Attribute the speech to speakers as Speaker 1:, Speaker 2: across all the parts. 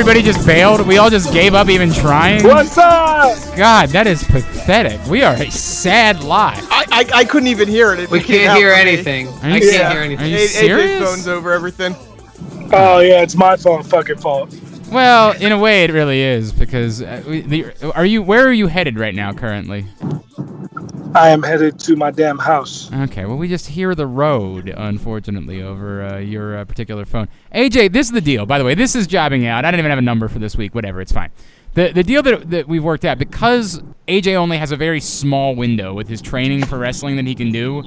Speaker 1: Everybody just bailed. We all just gave up even trying.
Speaker 2: What's up?
Speaker 1: God, that is pathetic. We are a sad lot.
Speaker 3: I, I I couldn't even hear it. It
Speaker 4: We can't hear anything. I
Speaker 1: you
Speaker 4: can't
Speaker 1: se-
Speaker 4: hear
Speaker 1: Are
Speaker 4: anything.
Speaker 1: you
Speaker 3: A- AJ's
Speaker 1: serious?
Speaker 3: phone's over everything.
Speaker 2: Oh yeah, it's my fault. Fucking fault.
Speaker 1: Well, in a way, it really is because uh, we, the, are you? Where are you headed right now, currently?
Speaker 2: I am headed to my damn house.
Speaker 1: Okay, well, we just hear the road, unfortunately, over uh, your uh, particular phone. AJ, this is the deal. By the way, this is jobbing out. I don't even have a number for this week. Whatever, it's fine. The the deal that that we've worked out because AJ only has a very small window with his training for wrestling that he can do.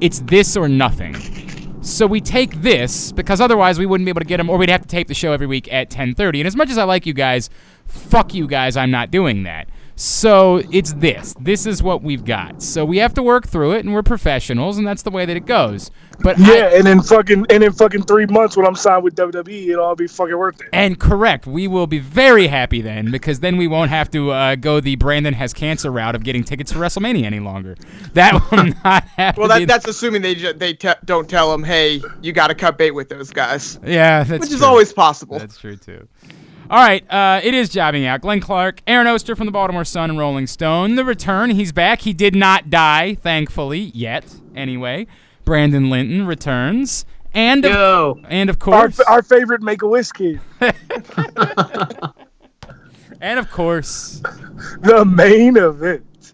Speaker 1: It's this or nothing. So we take this because otherwise we wouldn't be able to get him, or we'd have to tape the show every week at 10:30. And as much as I like you guys, fuck you guys, I'm not doing that. So it's this. This is what we've got. So we have to work through it, and we're professionals, and that's the way that it goes. But I-
Speaker 2: Yeah, and in fucking and in fucking three months when I'm signed with WWE, it'll all be fucking worth it.
Speaker 1: And correct, we will be very happy then because then we won't have to uh, go the Brandon has cancer route of getting tickets to WrestleMania any longer. That will not happen.
Speaker 3: Well, that, that's assuming they ju- they te- don't tell him, hey, you got to cut bait with those guys,
Speaker 1: yeah, that's
Speaker 3: which is always possible.
Speaker 1: That's true too. All right, uh, it is jobbing out. Glenn Clark, Aaron Oster from the Baltimore Sun and Rolling Stone. The return, he's back. He did not die, thankfully, yet. Anyway, Brandon Linton returns, and of,
Speaker 4: Yo.
Speaker 1: and of
Speaker 2: Our,
Speaker 1: course,
Speaker 2: our favorite make a whiskey,
Speaker 1: and of course,
Speaker 2: the main event.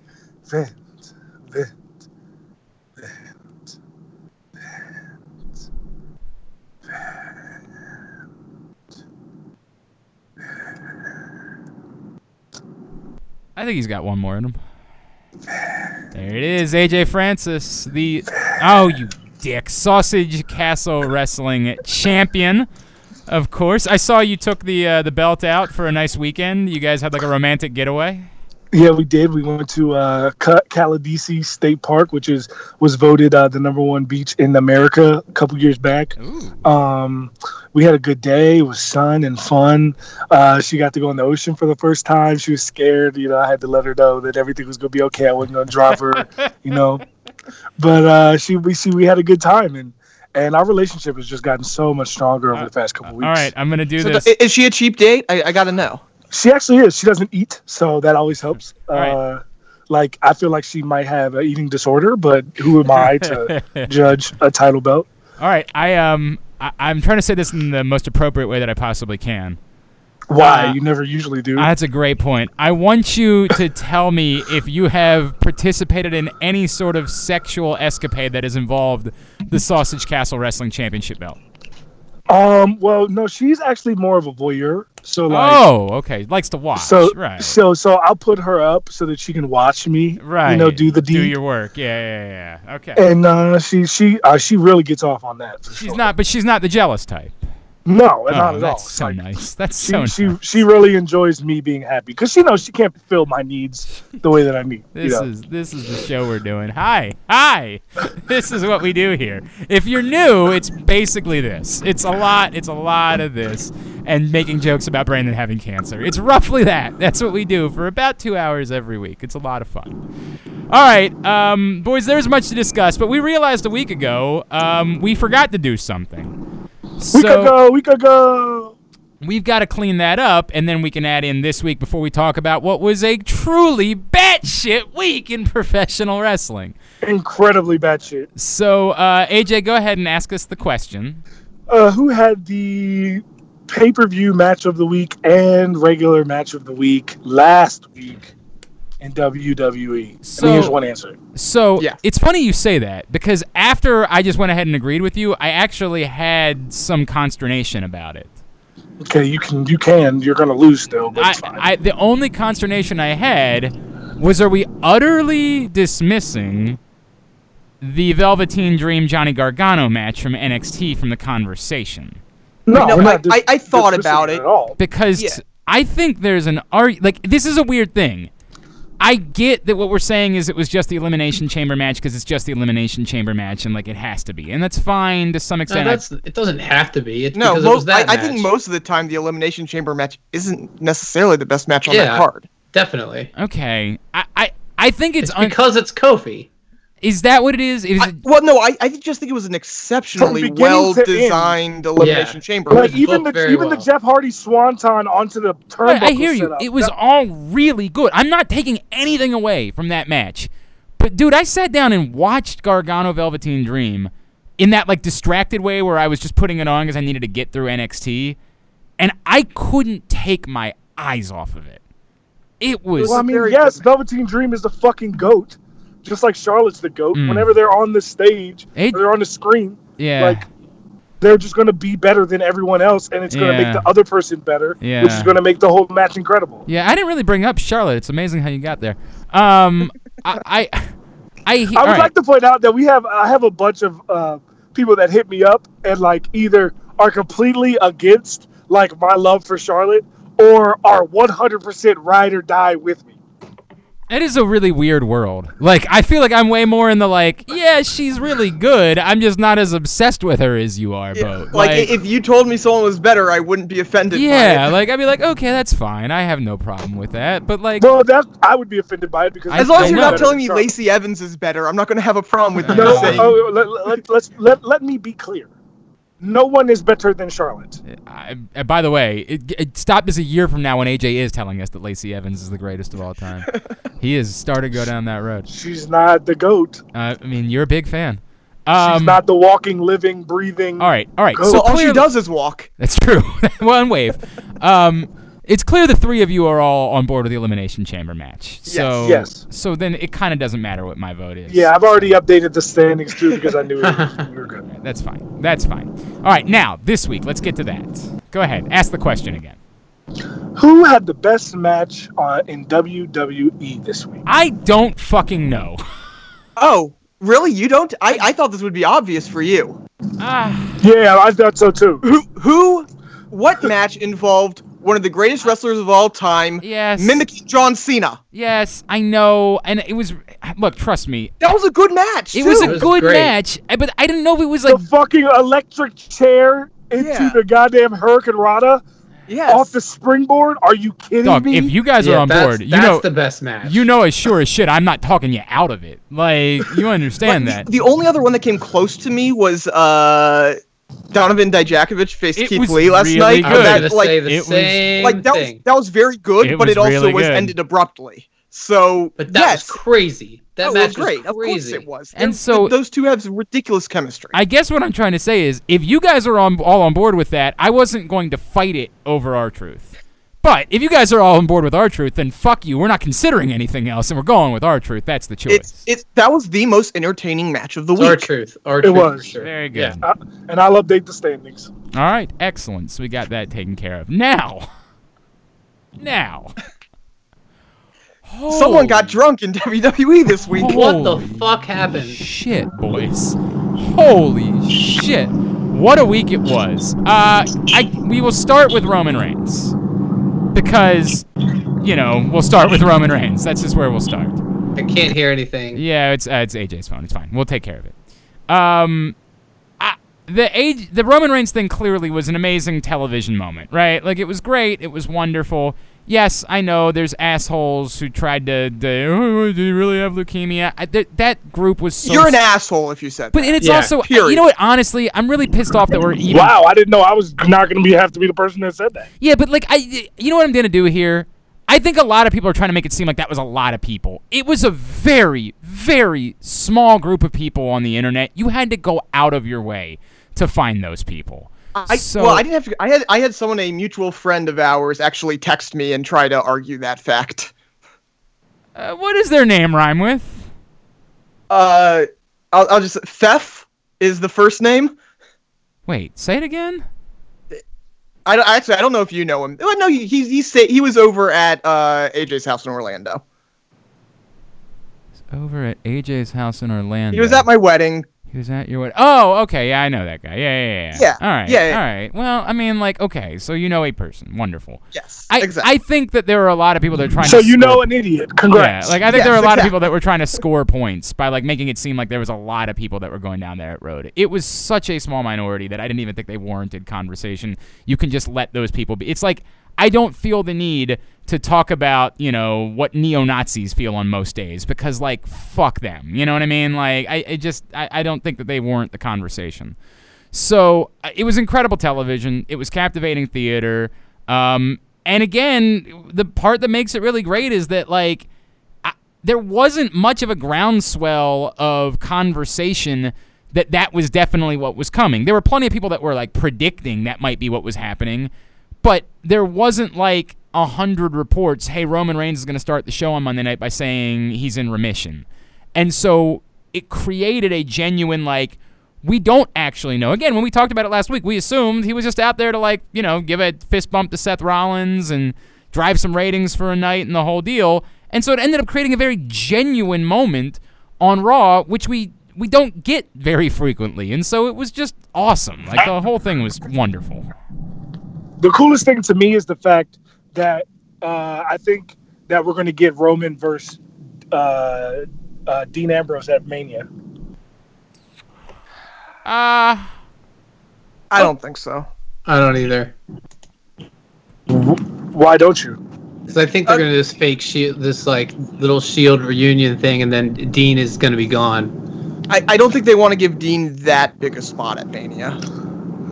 Speaker 1: I think he's got one more in him. There it is, AJ Francis, the oh you dick, Sausage Castle Wrestling champion. Of course, I saw you took the uh, the belt out for a nice weekend. You guys had like a romantic getaway.
Speaker 2: Yeah, we did. We went to uh, Ca- Caladesi State Park, which is was voted uh, the number one beach in America a couple years back. Um, we had a good day. It was sun and fun. Uh, she got to go in the ocean for the first time. She was scared. You know, I had to let her know that everything was gonna be okay. I wasn't gonna drop her. you know, but uh, she we see we had a good time and and our relationship has just gotten so much stronger over the past couple weeks.
Speaker 1: All right, I'm gonna do
Speaker 3: So
Speaker 1: this.
Speaker 3: th- is she a cheap date? I, I got to know.
Speaker 2: She actually is. She doesn't eat, so that always helps.
Speaker 1: right.
Speaker 2: Uh, like I feel like she might have an eating disorder, but who am I to judge a title belt?
Speaker 1: All right, I um, I, I'm trying to say this in the most appropriate way that I possibly can.
Speaker 2: Why?
Speaker 1: Uh,
Speaker 2: you never usually do.
Speaker 1: That's a great point. I want you to tell me if you have participated in any sort of sexual escapade that has involved the Sausage Castle Wrestling Championship belt.
Speaker 2: Um. Well, no, she's actually more of a voyeur. So like.
Speaker 1: oh, okay. Likes to watch.
Speaker 2: So
Speaker 1: right.
Speaker 2: so so I'll put her up so that she can watch me.
Speaker 1: right.
Speaker 2: You know, do the deed.
Speaker 1: Do your work. Yeah, yeah, yeah. Okay.
Speaker 2: and uh, she she uh, she really gets off on that. For
Speaker 1: she's
Speaker 2: sure.
Speaker 1: not, but she's not the jealous type.
Speaker 2: No,
Speaker 1: Oh,
Speaker 2: not at all.
Speaker 1: that's so
Speaker 2: Like,
Speaker 1: nice. That's
Speaker 2: She,
Speaker 1: so
Speaker 2: she
Speaker 1: nice.
Speaker 2: she really enjoys me being happy because she knows she can't fulfill my needs the way that I need. you
Speaker 1: This
Speaker 2: know?
Speaker 1: is this is the show we're doing. Hi, hi. this is what we do here. If you're new, it's basically this. It's a lot. It's a lot of this, and making jokes about Brandon having cancer. It's roughly that. That's what we do for about two hours every week. It's a lot of fun. All right, um, boys. There's much to discuss, but we realized a week ago um, we forgot to do something.
Speaker 2: We could go. We could go.
Speaker 1: we've got to clean that up, and then we can add in this week before we talk about what was a truly batshit week in professional wrestling.
Speaker 2: Incredibly bad shit.
Speaker 1: So, uh, AJ, go ahead and ask us the question.
Speaker 2: Uh, who had the pay per view match of the week and regular match of the week last week in WWE.
Speaker 1: So-
Speaker 2: and here's one answer.
Speaker 1: So
Speaker 3: Yes.
Speaker 1: it's funny you say that because after I just went ahead and agreed with you, I actually had some consternation about it.
Speaker 2: Okay, you can you can you're gonna lose still, but
Speaker 1: I,
Speaker 2: it's fine.
Speaker 1: I, the only consternation I had was are we utterly dismissing the Velveteen Dream Johnny Gargano match from NXT from the conversation?
Speaker 2: no,
Speaker 3: No,
Speaker 2: we're
Speaker 3: I-
Speaker 2: dis-
Speaker 3: I- I thought about it.
Speaker 2: at all.
Speaker 1: Because
Speaker 3: Yeah.
Speaker 1: t- I think there's an arg like this is a weird thing. I get that what we're saying is it was just the elimination chamber match because it's just the elimination chamber match and like it has to be, and that's fine to some extent. I-
Speaker 4: that's it. Doesn't have to be. It's
Speaker 3: No,
Speaker 4: because it was
Speaker 3: most, I,
Speaker 4: that
Speaker 3: I think most of the time the elimination chamber match isn't necessarily the best match on
Speaker 4: Yeah.
Speaker 3: that card.
Speaker 4: definitely.
Speaker 1: okay, I, I I think it's,
Speaker 4: It's
Speaker 1: un-
Speaker 4: because it's Kofi.
Speaker 1: Is that what it is? Is
Speaker 3: I, well, no, I, I just think it was an exceptionally
Speaker 2: beginning to end.
Speaker 3: well designed elimination
Speaker 4: Yeah.
Speaker 3: chamber.
Speaker 2: Like even the
Speaker 4: very
Speaker 2: even the. Jeff Hardy swanton onto the turnbuckle
Speaker 1: Right, I hear you.
Speaker 2: setup,
Speaker 1: It was
Speaker 2: that-
Speaker 1: all really good. I'm not taking anything away from that match. But dude, I sat down and watched Gargano Velveteen Dream in that like distracted way where I was just putting it on because I needed to get through NXT, and I couldn't take my eyes off of it. It was
Speaker 2: Well, I mean, yes. Velveteen Dream is the fucking goat, just like Charlotte's the goat.
Speaker 1: Mm.
Speaker 2: Whenever they're on the stage,
Speaker 1: It-
Speaker 2: or they're on the screen,
Speaker 1: yeah.
Speaker 2: like they're just going to be better than everyone else, and it's going to
Speaker 1: Yeah.
Speaker 2: make the other person better,
Speaker 1: yeah.
Speaker 2: which is going to make the whole match incredible.
Speaker 1: yeah, I didn't really bring up Charlotte. It's amazing how you got there. Um, I, I, I, he-
Speaker 2: I would
Speaker 1: right.
Speaker 2: like to point out that we have I have a bunch of uh, people that hit me up and like either are completely against like my love for Charlotte or are 100% ride or die with me.
Speaker 1: It is a really weird world. Like, I feel like I'm way more in the like, yeah, she's really good. I'm just not as obsessed with her as you are,
Speaker 3: Yeah,
Speaker 1: Bo.
Speaker 3: like, i if you told me someone was better, I wouldn't be offended.
Speaker 1: yeah,
Speaker 3: by it.
Speaker 1: like I'd be like, okay, that's fine. I have no problem with that. But like,
Speaker 2: Well, that I would be offended by it because
Speaker 1: I-
Speaker 3: as long as you're
Speaker 1: know.
Speaker 3: not telling me Lacey Evans is better, I'm not going to have a problem with you
Speaker 2: No,
Speaker 3: saying.
Speaker 2: oh, let, let, let's let, let me be clear. No one is better than Charlotte.
Speaker 1: I, uh, by the way, it, it stopped us a year from now when AJ is telling us that Lacey Evans is the greatest of all time. he has started to go down that road.
Speaker 2: She's not the goat.
Speaker 1: Uh, I mean, you're a big fan.
Speaker 2: She's
Speaker 1: Um,
Speaker 2: not the walking, living, breathing.
Speaker 1: all right, all right.
Speaker 2: Go.
Speaker 1: So
Speaker 3: Well, all she does is walk.
Speaker 1: That's true. One wave. Um, it's clear the three of you are all on board with the elimination chamber match. So
Speaker 2: Yes.
Speaker 1: So then it kind of doesn't matter what my vote is.
Speaker 2: Yeah, I've already updated the standings too because I knew it was, we were good.
Speaker 1: That's fine. That's fine. All right, now this week, let's get to that. Go ahead. Ask the question again.
Speaker 2: Who had the best match uh, in WWE this week?
Speaker 1: I don't fucking know.
Speaker 3: Oh, really? You don't? I, I thought this would be obvious for you.
Speaker 1: Ah,
Speaker 2: Yeah, I thought so too.
Speaker 3: Who? Who? What match involved one of the greatest wrestlers of all time
Speaker 1: yes.
Speaker 3: mimicking John Cena?
Speaker 1: Yes, I know. And it was. Look, trust me.
Speaker 3: That was a good match.
Speaker 1: It was
Speaker 3: too.
Speaker 1: a
Speaker 4: was
Speaker 1: good
Speaker 4: great.
Speaker 1: match, eh, but I didn't know if it was like.
Speaker 2: the fucking electric chair into
Speaker 3: Yeah.
Speaker 2: the goddamn hurricanrana
Speaker 3: yes.
Speaker 2: off the springboard. Are you kidding
Speaker 1: Dog,
Speaker 2: me?
Speaker 1: if you guys
Speaker 4: yeah,
Speaker 1: are on
Speaker 4: that's,
Speaker 1: board, you know.
Speaker 4: the best match.
Speaker 1: You know as sure as shit I'm not talking you out of it. Like you understand that.
Speaker 3: The, the only other one that came close to me was uh, Donovan Dijakovic faced
Speaker 1: It
Speaker 3: Keith Lee last
Speaker 1: really
Speaker 3: night.
Speaker 4: I
Speaker 1: good.
Speaker 4: was
Speaker 3: That, like,
Speaker 4: say the
Speaker 1: it was-
Speaker 4: same
Speaker 3: like that was, that was very good,
Speaker 1: It
Speaker 3: but it also
Speaker 1: really
Speaker 3: was
Speaker 1: good.
Speaker 3: ended abruptly. So
Speaker 4: but that
Speaker 3: yes,
Speaker 4: was crazy. That
Speaker 3: Oh,
Speaker 4: match
Speaker 3: great.
Speaker 4: was
Speaker 3: Of course
Speaker 4: crazy.
Speaker 3: it was.
Speaker 1: And
Speaker 3: They're-
Speaker 1: so-
Speaker 3: those two have ridiculous chemistry.
Speaker 1: I guess what I'm trying to say is if you guys are on all on board with that, I wasn't going to fight it over R-Truth. But if you guys are all on board with R-Truth, then fuck you. We're not considering anything else, and we're going with R-Truth. That's the choice.
Speaker 3: it's it's that was the most entertaining match of the
Speaker 4: It's our
Speaker 3: week.
Speaker 4: truth. R-Truth It
Speaker 2: was.
Speaker 4: sure.
Speaker 1: Very good.
Speaker 4: Yeah.
Speaker 2: Uh, and I'll update the standings.
Speaker 1: All right, excellent. So we got that taken care of. Now, now,
Speaker 3: Someone got drunk in WWE this week.
Speaker 4: What the fuck happened?
Speaker 1: shit, boys. Holy shit. What a week it was. Uh, I we will start with Roman Reigns because you know we'll start with Roman Reigns. That's just where we'll start.
Speaker 4: I can't hear anything.
Speaker 1: Yeah, it's uh, it's AJ's phone. It's fine. We'll take care of it. Um, the age the Roman Reigns thing clearly was an amazing television moment, right? Like it was great. It was wonderful. Yes, I know there's assholes who tried to, to oh, do you really have leukemia? I, th- that group was so
Speaker 3: You're an asshole if you said
Speaker 1: But
Speaker 3: that.
Speaker 1: and it's
Speaker 4: Yeah,
Speaker 1: also
Speaker 3: period.
Speaker 1: you know what? Honestly, I'm really pissed off that we're even.
Speaker 2: Wow, I didn't know I was not going to be have to be the person that said that.
Speaker 1: Yeah, but like I, you know what I'm gonna do here? I think a lot of people are trying to make it seem like that was a lot of people. It was a very, very small group of people on the internet. You had to go out of your way to find those people.
Speaker 3: I,
Speaker 1: so,
Speaker 3: well, I didn't have to. I had I had someone, a mutual friend of ours, actually text me and try to argue that fact.
Speaker 1: Uh, what does their name rhyme with?
Speaker 3: Uh, I'll, I'll just Thef is the first name.
Speaker 1: Wait, say it again.
Speaker 3: I don't, actually I don't know if you know him. Oh, no, he he's, he's sta- he was over at uh AJ's house in Orlando.
Speaker 1: He's Over at AJ's house in Orlando.
Speaker 3: He was at my wedding.
Speaker 1: He was at your wedding. Oh, okay. Yeah, I know that guy. Yeah, yeah, yeah.
Speaker 3: Yeah,
Speaker 1: All right.
Speaker 3: yeah, yeah.
Speaker 1: All right. Well, I mean, like, okay, so you know a person. Wonderful.
Speaker 3: Yes,
Speaker 1: I,
Speaker 3: exactly.
Speaker 1: I think that there are a lot of people that are trying
Speaker 2: So
Speaker 1: to
Speaker 2: you know an idiot. Congrats.
Speaker 1: Yeah, like I think there are a
Speaker 3: Yes,
Speaker 1: lot of people that were trying to score points by like making it seem like there was a lot of people that were going down that road. It was such a small minority that I didn't even think they warranted conversation. You can just let those people be. It's like I don't feel the need to talk about, you know, what neo-Nazis feel on most days because like fuck them. You know what I mean? Like I, I just I, I don't think that they warrant the conversation. So uh, it was incredible television. It was captivating theater. Um, and again, the part that makes it really great is that like I, there wasn't much of a groundswell of conversation that that was definitely what was coming. There were plenty of people that were like predicting that might be what was happening, but there wasn't like a hundred reports. Hey, Roman Reigns is going to start the show on Monday night by saying he's in remission, and so it created a genuine like we don't actually know. Again, when we talked about it last week, we assumed he was just out there to like, you know, give a fist bump to Seth Rollins and drive some ratings for a night and the whole deal. And so it ended up creating a very genuine moment on Raw, which we we don't get very frequently. And so it was just awesome. Like the whole thing was wonderful.
Speaker 2: The coolest thing to me is the fact that uh, I think that we're going to get Roman versus uh, uh, Dean Ambrose at Mania.
Speaker 1: Uh
Speaker 3: I don't think so.
Speaker 4: I don't either.
Speaker 2: Why don't you?
Speaker 4: Because I think they're
Speaker 3: Uh,
Speaker 4: gonna do this fake shield, this like little shield reunion thing, and then Dean is gonna be gone.
Speaker 3: I, I don't think they want to give Dean that big a spot at Mania.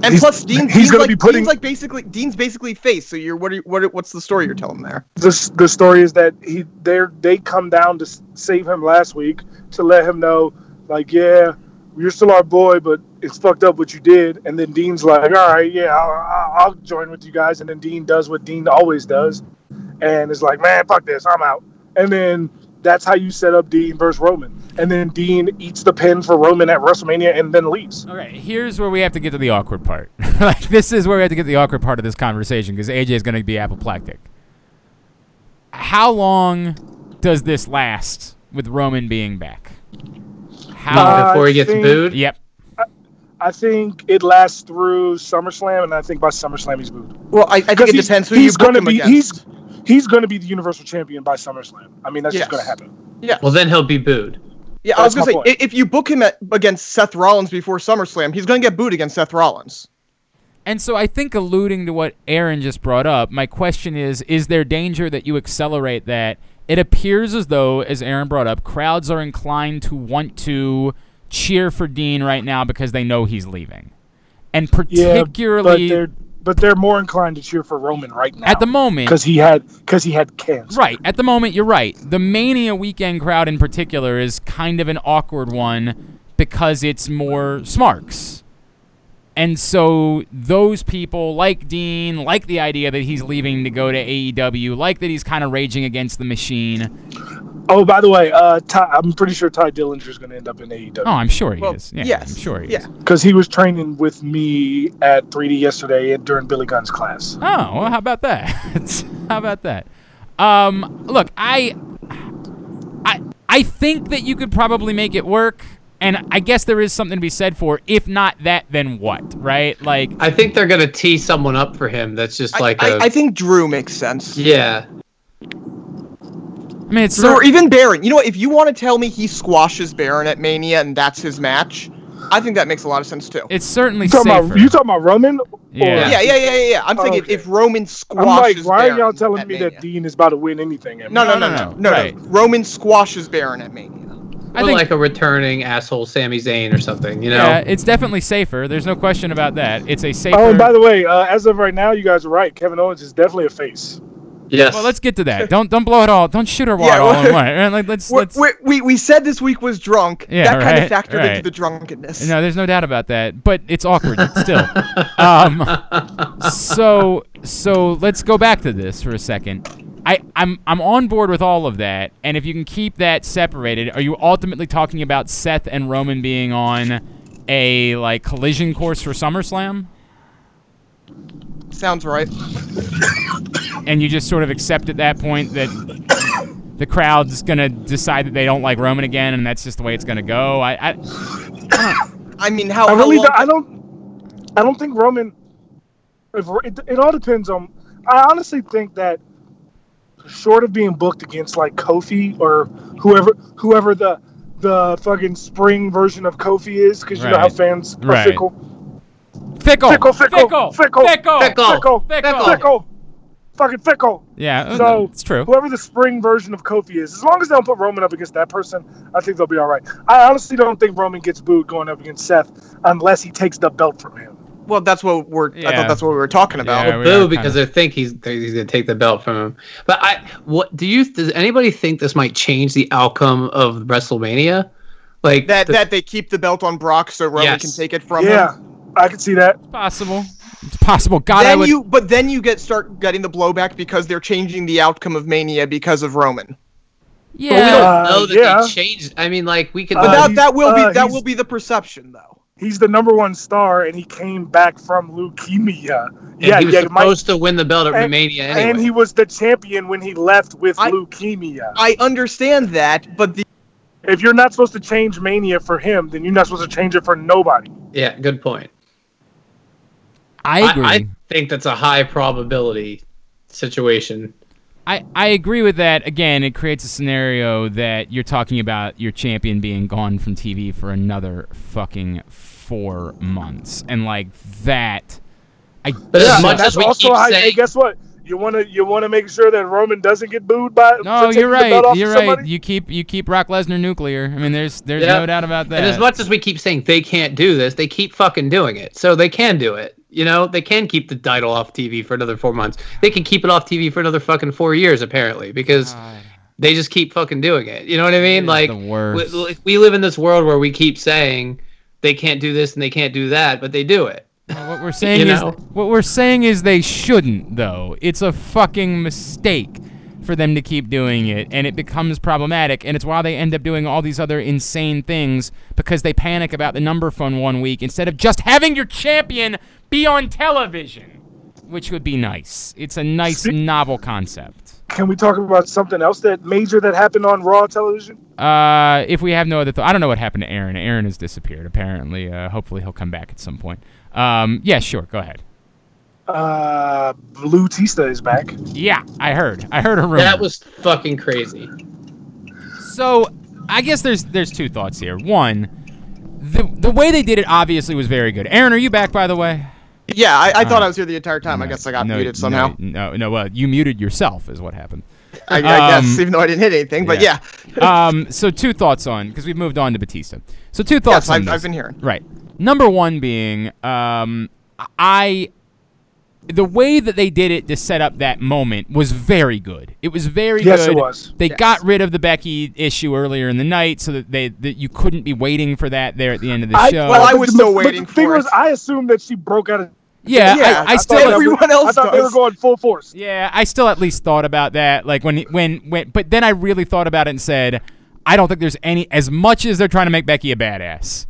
Speaker 3: And
Speaker 2: He's-
Speaker 3: plus, Dean,
Speaker 2: he's
Speaker 3: Dean's
Speaker 2: gonna
Speaker 3: like,
Speaker 2: be putting-
Speaker 3: Dean's like basically Dean's basically face. So you're what? Are, what? What's the story you're telling there?
Speaker 2: The, the story is that he they they come down to save him last week to let him know, like, yeah, you're still our boy, but it's fucked up what you did. And then Dean's like, all right, yeah, I'll, I'll- I'll join with you guys. And then Dean does what Dean always does, and is like, man, fuck this, I'm out. And then that's how you set up Dean versus Roman. And then Dean eats the pin for Roman at WrestleMania and then leaves.
Speaker 1: Okay, here's where we have to get to the awkward part. like this is where we have to get to the awkward part of this conversation because AJ is going to be apoplectic. How long does this last with Roman being back? How?
Speaker 2: Uh,
Speaker 4: Before he gets
Speaker 2: think-
Speaker 4: booed.
Speaker 1: yep.
Speaker 2: I think it lasts through SummerSlam, and I think by SummerSlam he's booed.
Speaker 3: Well, I, I think
Speaker 2: 'Cause
Speaker 3: it depends who
Speaker 2: he's
Speaker 3: you book
Speaker 2: gonna
Speaker 3: him
Speaker 2: be-
Speaker 3: against.
Speaker 2: He's going to be the Universal Champion by SummerSlam. I mean, that's just going to happen.
Speaker 3: Yeah,
Speaker 4: Well, then he'll be booed.
Speaker 3: yeah. I was gonna say
Speaker 2: point.
Speaker 3: if you book him at, against Seth Rollins before SummerSlam, he's gonna get booed against Seth Rollins.
Speaker 1: And so I think alluding to what Aaron just brought up, my question is is there danger that you accelerate that? It appears as though, as Aaron brought up, crowds are inclined to want to cheer for Dean right now because they know he's leaving. And
Speaker 2: Yeah,
Speaker 1: particularly
Speaker 2: but they're but they're more inclined to cheer for Roman right now
Speaker 1: at the moment.
Speaker 2: because he had because he had cancer.
Speaker 1: Right. At the moment, you're right. The Mania weekend crowd in particular is kind of an awkward one because it's more smarks. And so those people like Dean, like the idea that he's leaving to go to AEW, like that he's kind of raging against the machine.
Speaker 2: Oh, by the way, uh, Ty, I'm pretty sure Tye Dillinger is going to end up in AEW
Speaker 1: Oh, I'm sure he
Speaker 3: Well,
Speaker 1: is. Yeah,
Speaker 3: yes,
Speaker 1: I'm sure he
Speaker 3: yeah.
Speaker 1: is.
Speaker 2: because he was training with me at 3D yesterday during Billy Gunn's class.
Speaker 1: Oh, well, how about that? how about that? Um, look, I, I, I think that you could probably make it work, and I guess there is something to be said for. If not that, then what? Right? Like,
Speaker 4: I think they're gonna tee someone up for him. That's just like
Speaker 3: I
Speaker 4: a
Speaker 3: I think Drew makes sense.
Speaker 4: yeah.
Speaker 1: I mean, it's
Speaker 3: Drew or even Baron. You know what? If you want to tell me he squashes Baron at Mania and that's his match, I think that makes a lot of sense too.
Speaker 1: it's certainly
Speaker 2: You talking
Speaker 1: safer.
Speaker 2: about you talking about Roman?
Speaker 1: Yeah.
Speaker 3: yeah, yeah, yeah, yeah, yeah. I'm
Speaker 2: Oh,
Speaker 3: thinking
Speaker 2: okay.
Speaker 3: if Roman squashes.
Speaker 2: I'm like, why are y'all telling me
Speaker 3: Mania.
Speaker 2: that Dean is about to win anything? At
Speaker 3: No, no,
Speaker 1: No,
Speaker 3: no,
Speaker 1: no,
Speaker 3: no,
Speaker 1: no.
Speaker 3: no,
Speaker 1: Right.
Speaker 3: no. Roman squashes Baron at Mania.
Speaker 1: I
Speaker 4: or
Speaker 1: think,
Speaker 4: like a returning asshole Sami Zayn or something. You know.
Speaker 1: yeah, it's definitely safer. There's no question about that. It's a safer.
Speaker 2: Oh, and by the way, uh, as of right now, you guys are right. Kevin Owens is definitely a face.
Speaker 4: Yes.
Speaker 1: well, let's get to that. Don't don't blow it all. Don't shoot our wad
Speaker 3: Yeah,
Speaker 1: all in one. Right, like, let's
Speaker 3: We're-
Speaker 1: let's.
Speaker 3: we're- we we said this week was drunk.
Speaker 1: Yeah,
Speaker 3: that kind of factored
Speaker 1: right.
Speaker 3: into the drunkenness.
Speaker 1: No, there's no doubt about that. But it's awkward still. Um, so so let's go back to this for a second. I, I'm I'm on board with all of that, and if you can keep that separated, are you ultimately talking about Seth and Roman being on a like collision course for SummerSlam,
Speaker 3: Sounds right.
Speaker 1: and you just sort of accept at that point that the crowd's gonna decide that they don't like Roman again, and that's just the way it's gonna go? I, I
Speaker 3: I mean, how,
Speaker 2: I
Speaker 3: how
Speaker 2: really,
Speaker 3: long-
Speaker 2: don't, I don't, I don't think Roman. If it, it all depends on. I honestly think that, short of being booked against like Kofi or whoever, whoever the the fucking spring version of Kofi is, because you know how fans are
Speaker 1: Right.
Speaker 2: fickle,
Speaker 1: fickle,
Speaker 2: fickle, fickle,
Speaker 1: fickle,
Speaker 2: fickle,
Speaker 1: fickle,
Speaker 4: Fickle.
Speaker 2: fickle,
Speaker 1: fickle.
Speaker 2: fickle, fucking fickle.
Speaker 1: Yeah, uh,
Speaker 2: So
Speaker 1: it's true.
Speaker 2: whoever the spring version of Kofi is, as long as they don't put Roman up against that person, I think they'll be all right. I honestly don't think Roman gets booed going up against Seth unless he takes the belt from him.
Speaker 3: Well, that's what we're.
Speaker 1: Yeah.
Speaker 3: I thought that's what we were talking about.
Speaker 1: Yeah, we are
Speaker 4: Boo,
Speaker 1: kinda-
Speaker 4: because they think he's he's gonna take the belt from him. But I, what do you? Does anybody think this might change the outcome of WrestleMania? Like
Speaker 3: That
Speaker 4: the-
Speaker 3: that they keep the belt on Brock so Roman
Speaker 4: Yes.
Speaker 3: can take it from
Speaker 2: yeah,
Speaker 3: him.
Speaker 2: I can see that.
Speaker 1: It's possible. It's possible. God, I
Speaker 3: Then
Speaker 1: would.
Speaker 3: you, but then you get start getting the blowback because they're changing the outcome of Mania because of Roman.
Speaker 1: yeah.
Speaker 4: But we don't
Speaker 2: Uh,
Speaker 4: know that
Speaker 2: yeah.
Speaker 4: they changed. I mean, like we could.
Speaker 2: Uh,
Speaker 3: But that that will be
Speaker 2: uh,
Speaker 3: that will be the perception though.
Speaker 2: He's the number one star, and he came back from leukemia.
Speaker 4: and
Speaker 2: yeah,
Speaker 4: he was
Speaker 2: yeah, Mike-
Speaker 4: supposed to win the belt at
Speaker 2: and-
Speaker 4: Mania anyway.
Speaker 2: and he was the champion when he left with
Speaker 3: I-
Speaker 2: leukemia.
Speaker 3: I understand that, but the
Speaker 2: if you're not supposed to change Mania for him, then you're not supposed to change it for nobody.
Speaker 4: yeah, good point.
Speaker 1: I agree.
Speaker 4: I, think that's a high probability situation.
Speaker 1: I, I agree with that. Again, it creates a scenario that you're talking about your champion being gone from TV for another fucking four months. And like that I
Speaker 4: But as much
Speaker 2: that's
Speaker 4: as we
Speaker 2: also
Speaker 4: keep
Speaker 2: how. Hey, guess what? You want to you want to make sure that Roman doesn't get booed by.
Speaker 1: No, you're right. You're
Speaker 2: somebody?
Speaker 1: right. You keep you keep Brock Lesnar nuclear. I mean there's there's
Speaker 4: Yeah.
Speaker 1: no doubt about that.
Speaker 4: and as much as we keep saying they can't do this, they keep fucking doing it. So they can do it. You know, they can keep the title off TV for another four months. They can keep it off TV for another fucking four years, apparently, because they just keep fucking doing it. You know what I mean? Like
Speaker 1: the
Speaker 4: we, we live in this world where we keep saying they can't do this and they can't do that, but they do it.
Speaker 1: What we're saying
Speaker 4: You
Speaker 1: is
Speaker 4: know?
Speaker 1: what we're saying is they shouldn't though. It's a fucking mistake for them to keep doing it and it becomes problematic and it's why they end up doing all these other insane things because they panic about the number fun one week instead of just having your champion be on television, which would be nice. It's a nice
Speaker 2: See-
Speaker 1: novel concept.
Speaker 2: Can we talk about something else that major that happened on Raw television?
Speaker 1: Uh, if we have no other, th- I don't know what happened to Aaron. Aaron has disappeared apparently. Uh, hopefully he'll come back at some point. Um, yeah, sure, go ahead.
Speaker 2: Uh, Batista is back.
Speaker 1: Yeah, I heard. I heard a rumor.
Speaker 4: That was fucking crazy.
Speaker 1: So, I guess there's there's two thoughts here. One, the the way they did it obviously was very good. Aaron, are you back by the way?
Speaker 3: Yeah, I, I thought
Speaker 1: Uh,
Speaker 3: I was here the entire time. I guess I got
Speaker 1: No,
Speaker 3: muted somehow.
Speaker 1: No, no, no, well, you muted yourself is what happened.
Speaker 3: I, I guess
Speaker 1: Um,
Speaker 3: even though I didn't hit anything, but
Speaker 1: yeah.
Speaker 3: yeah,
Speaker 1: um, so two thoughts on because we've moved on to Batista. So two thoughts
Speaker 3: yes,
Speaker 1: on
Speaker 3: I've,
Speaker 1: this.
Speaker 3: I've been hearing.
Speaker 1: Right. Number one being, um, I. The way that they did it to set up that moment was very good. It was very
Speaker 2: Yes,
Speaker 1: good.
Speaker 2: it was.
Speaker 1: They
Speaker 3: Yes.
Speaker 1: got rid of the Becky issue earlier in the night, so that they that you couldn't be waiting for that there at the end of the
Speaker 2: I,
Speaker 1: show.
Speaker 3: Well, I
Speaker 2: but
Speaker 3: was
Speaker 2: the-
Speaker 3: still
Speaker 2: but
Speaker 3: waiting
Speaker 2: the thing
Speaker 3: for
Speaker 2: was. I assumed that she broke out of.
Speaker 1: Yeah,
Speaker 3: yeah,
Speaker 1: I, I
Speaker 3: I
Speaker 1: still
Speaker 3: thought
Speaker 1: at-
Speaker 3: everyone else
Speaker 2: I thought they were going full force.
Speaker 1: Yeah, I still at least thought about that. Like when when when, but then I really thought about it and said, I don't think there's any. As much as they're trying to make Becky a badass,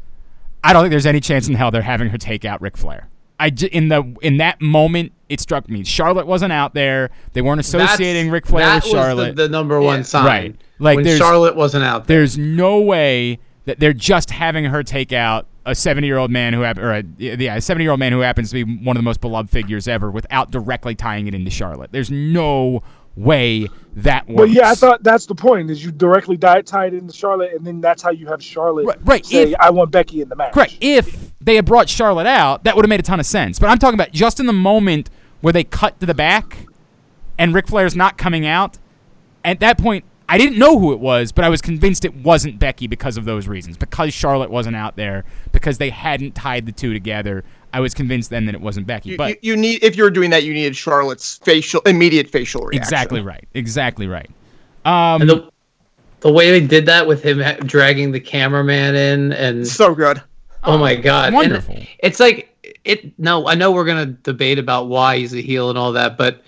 Speaker 1: I don't think there's any chance in hell they're having her take out Ric Flair. I in the in that moment it struck me. Charlotte wasn't out there. They weren't associating
Speaker 4: That's-
Speaker 1: Ric Flair
Speaker 4: that
Speaker 1: with
Speaker 4: was the-
Speaker 1: Charlotte.
Speaker 4: The, number one
Speaker 3: Yeah.
Speaker 4: sign.
Speaker 1: Right. Like,
Speaker 4: when
Speaker 1: there's-
Speaker 4: Charlotte wasn't out there.
Speaker 1: There's no way that they're just having her take out a 70 year old man who hap- or a, yeah, a 70 year old man who happens to be one of the most beloved figures ever without directly tying it into Charlotte. There's no way that works.
Speaker 2: But yeah, I thought that's the point. Is you directly die, tie it into Charlotte, and then that's how you have Charlotte
Speaker 1: Right, right,
Speaker 2: say,
Speaker 1: if-
Speaker 2: "I want Becky in the match."
Speaker 1: Correct. If they had brought Charlotte out, that would have made a ton of sense. But I'm talking about just in the moment where they cut to the back and Ric Flair's not coming out. At that point, I didn't know who it was, but I was convinced it wasn't Becky because of those reasons. Because Charlotte wasn't out there, because they hadn't tied the two together. I was convinced then that it wasn't Becky.
Speaker 3: You,
Speaker 1: but
Speaker 3: you, you need if you were doing that, you needed Charlotte's facial immediate facial reaction.
Speaker 1: exactly right. Exactly right. Um,
Speaker 4: and the the way they did that with him dragging the cameraman in and
Speaker 3: So good.
Speaker 4: oh my god, And
Speaker 1: wonderful.
Speaker 4: it's like it. No, I know we're gonna debate about why he's a heel and all that, but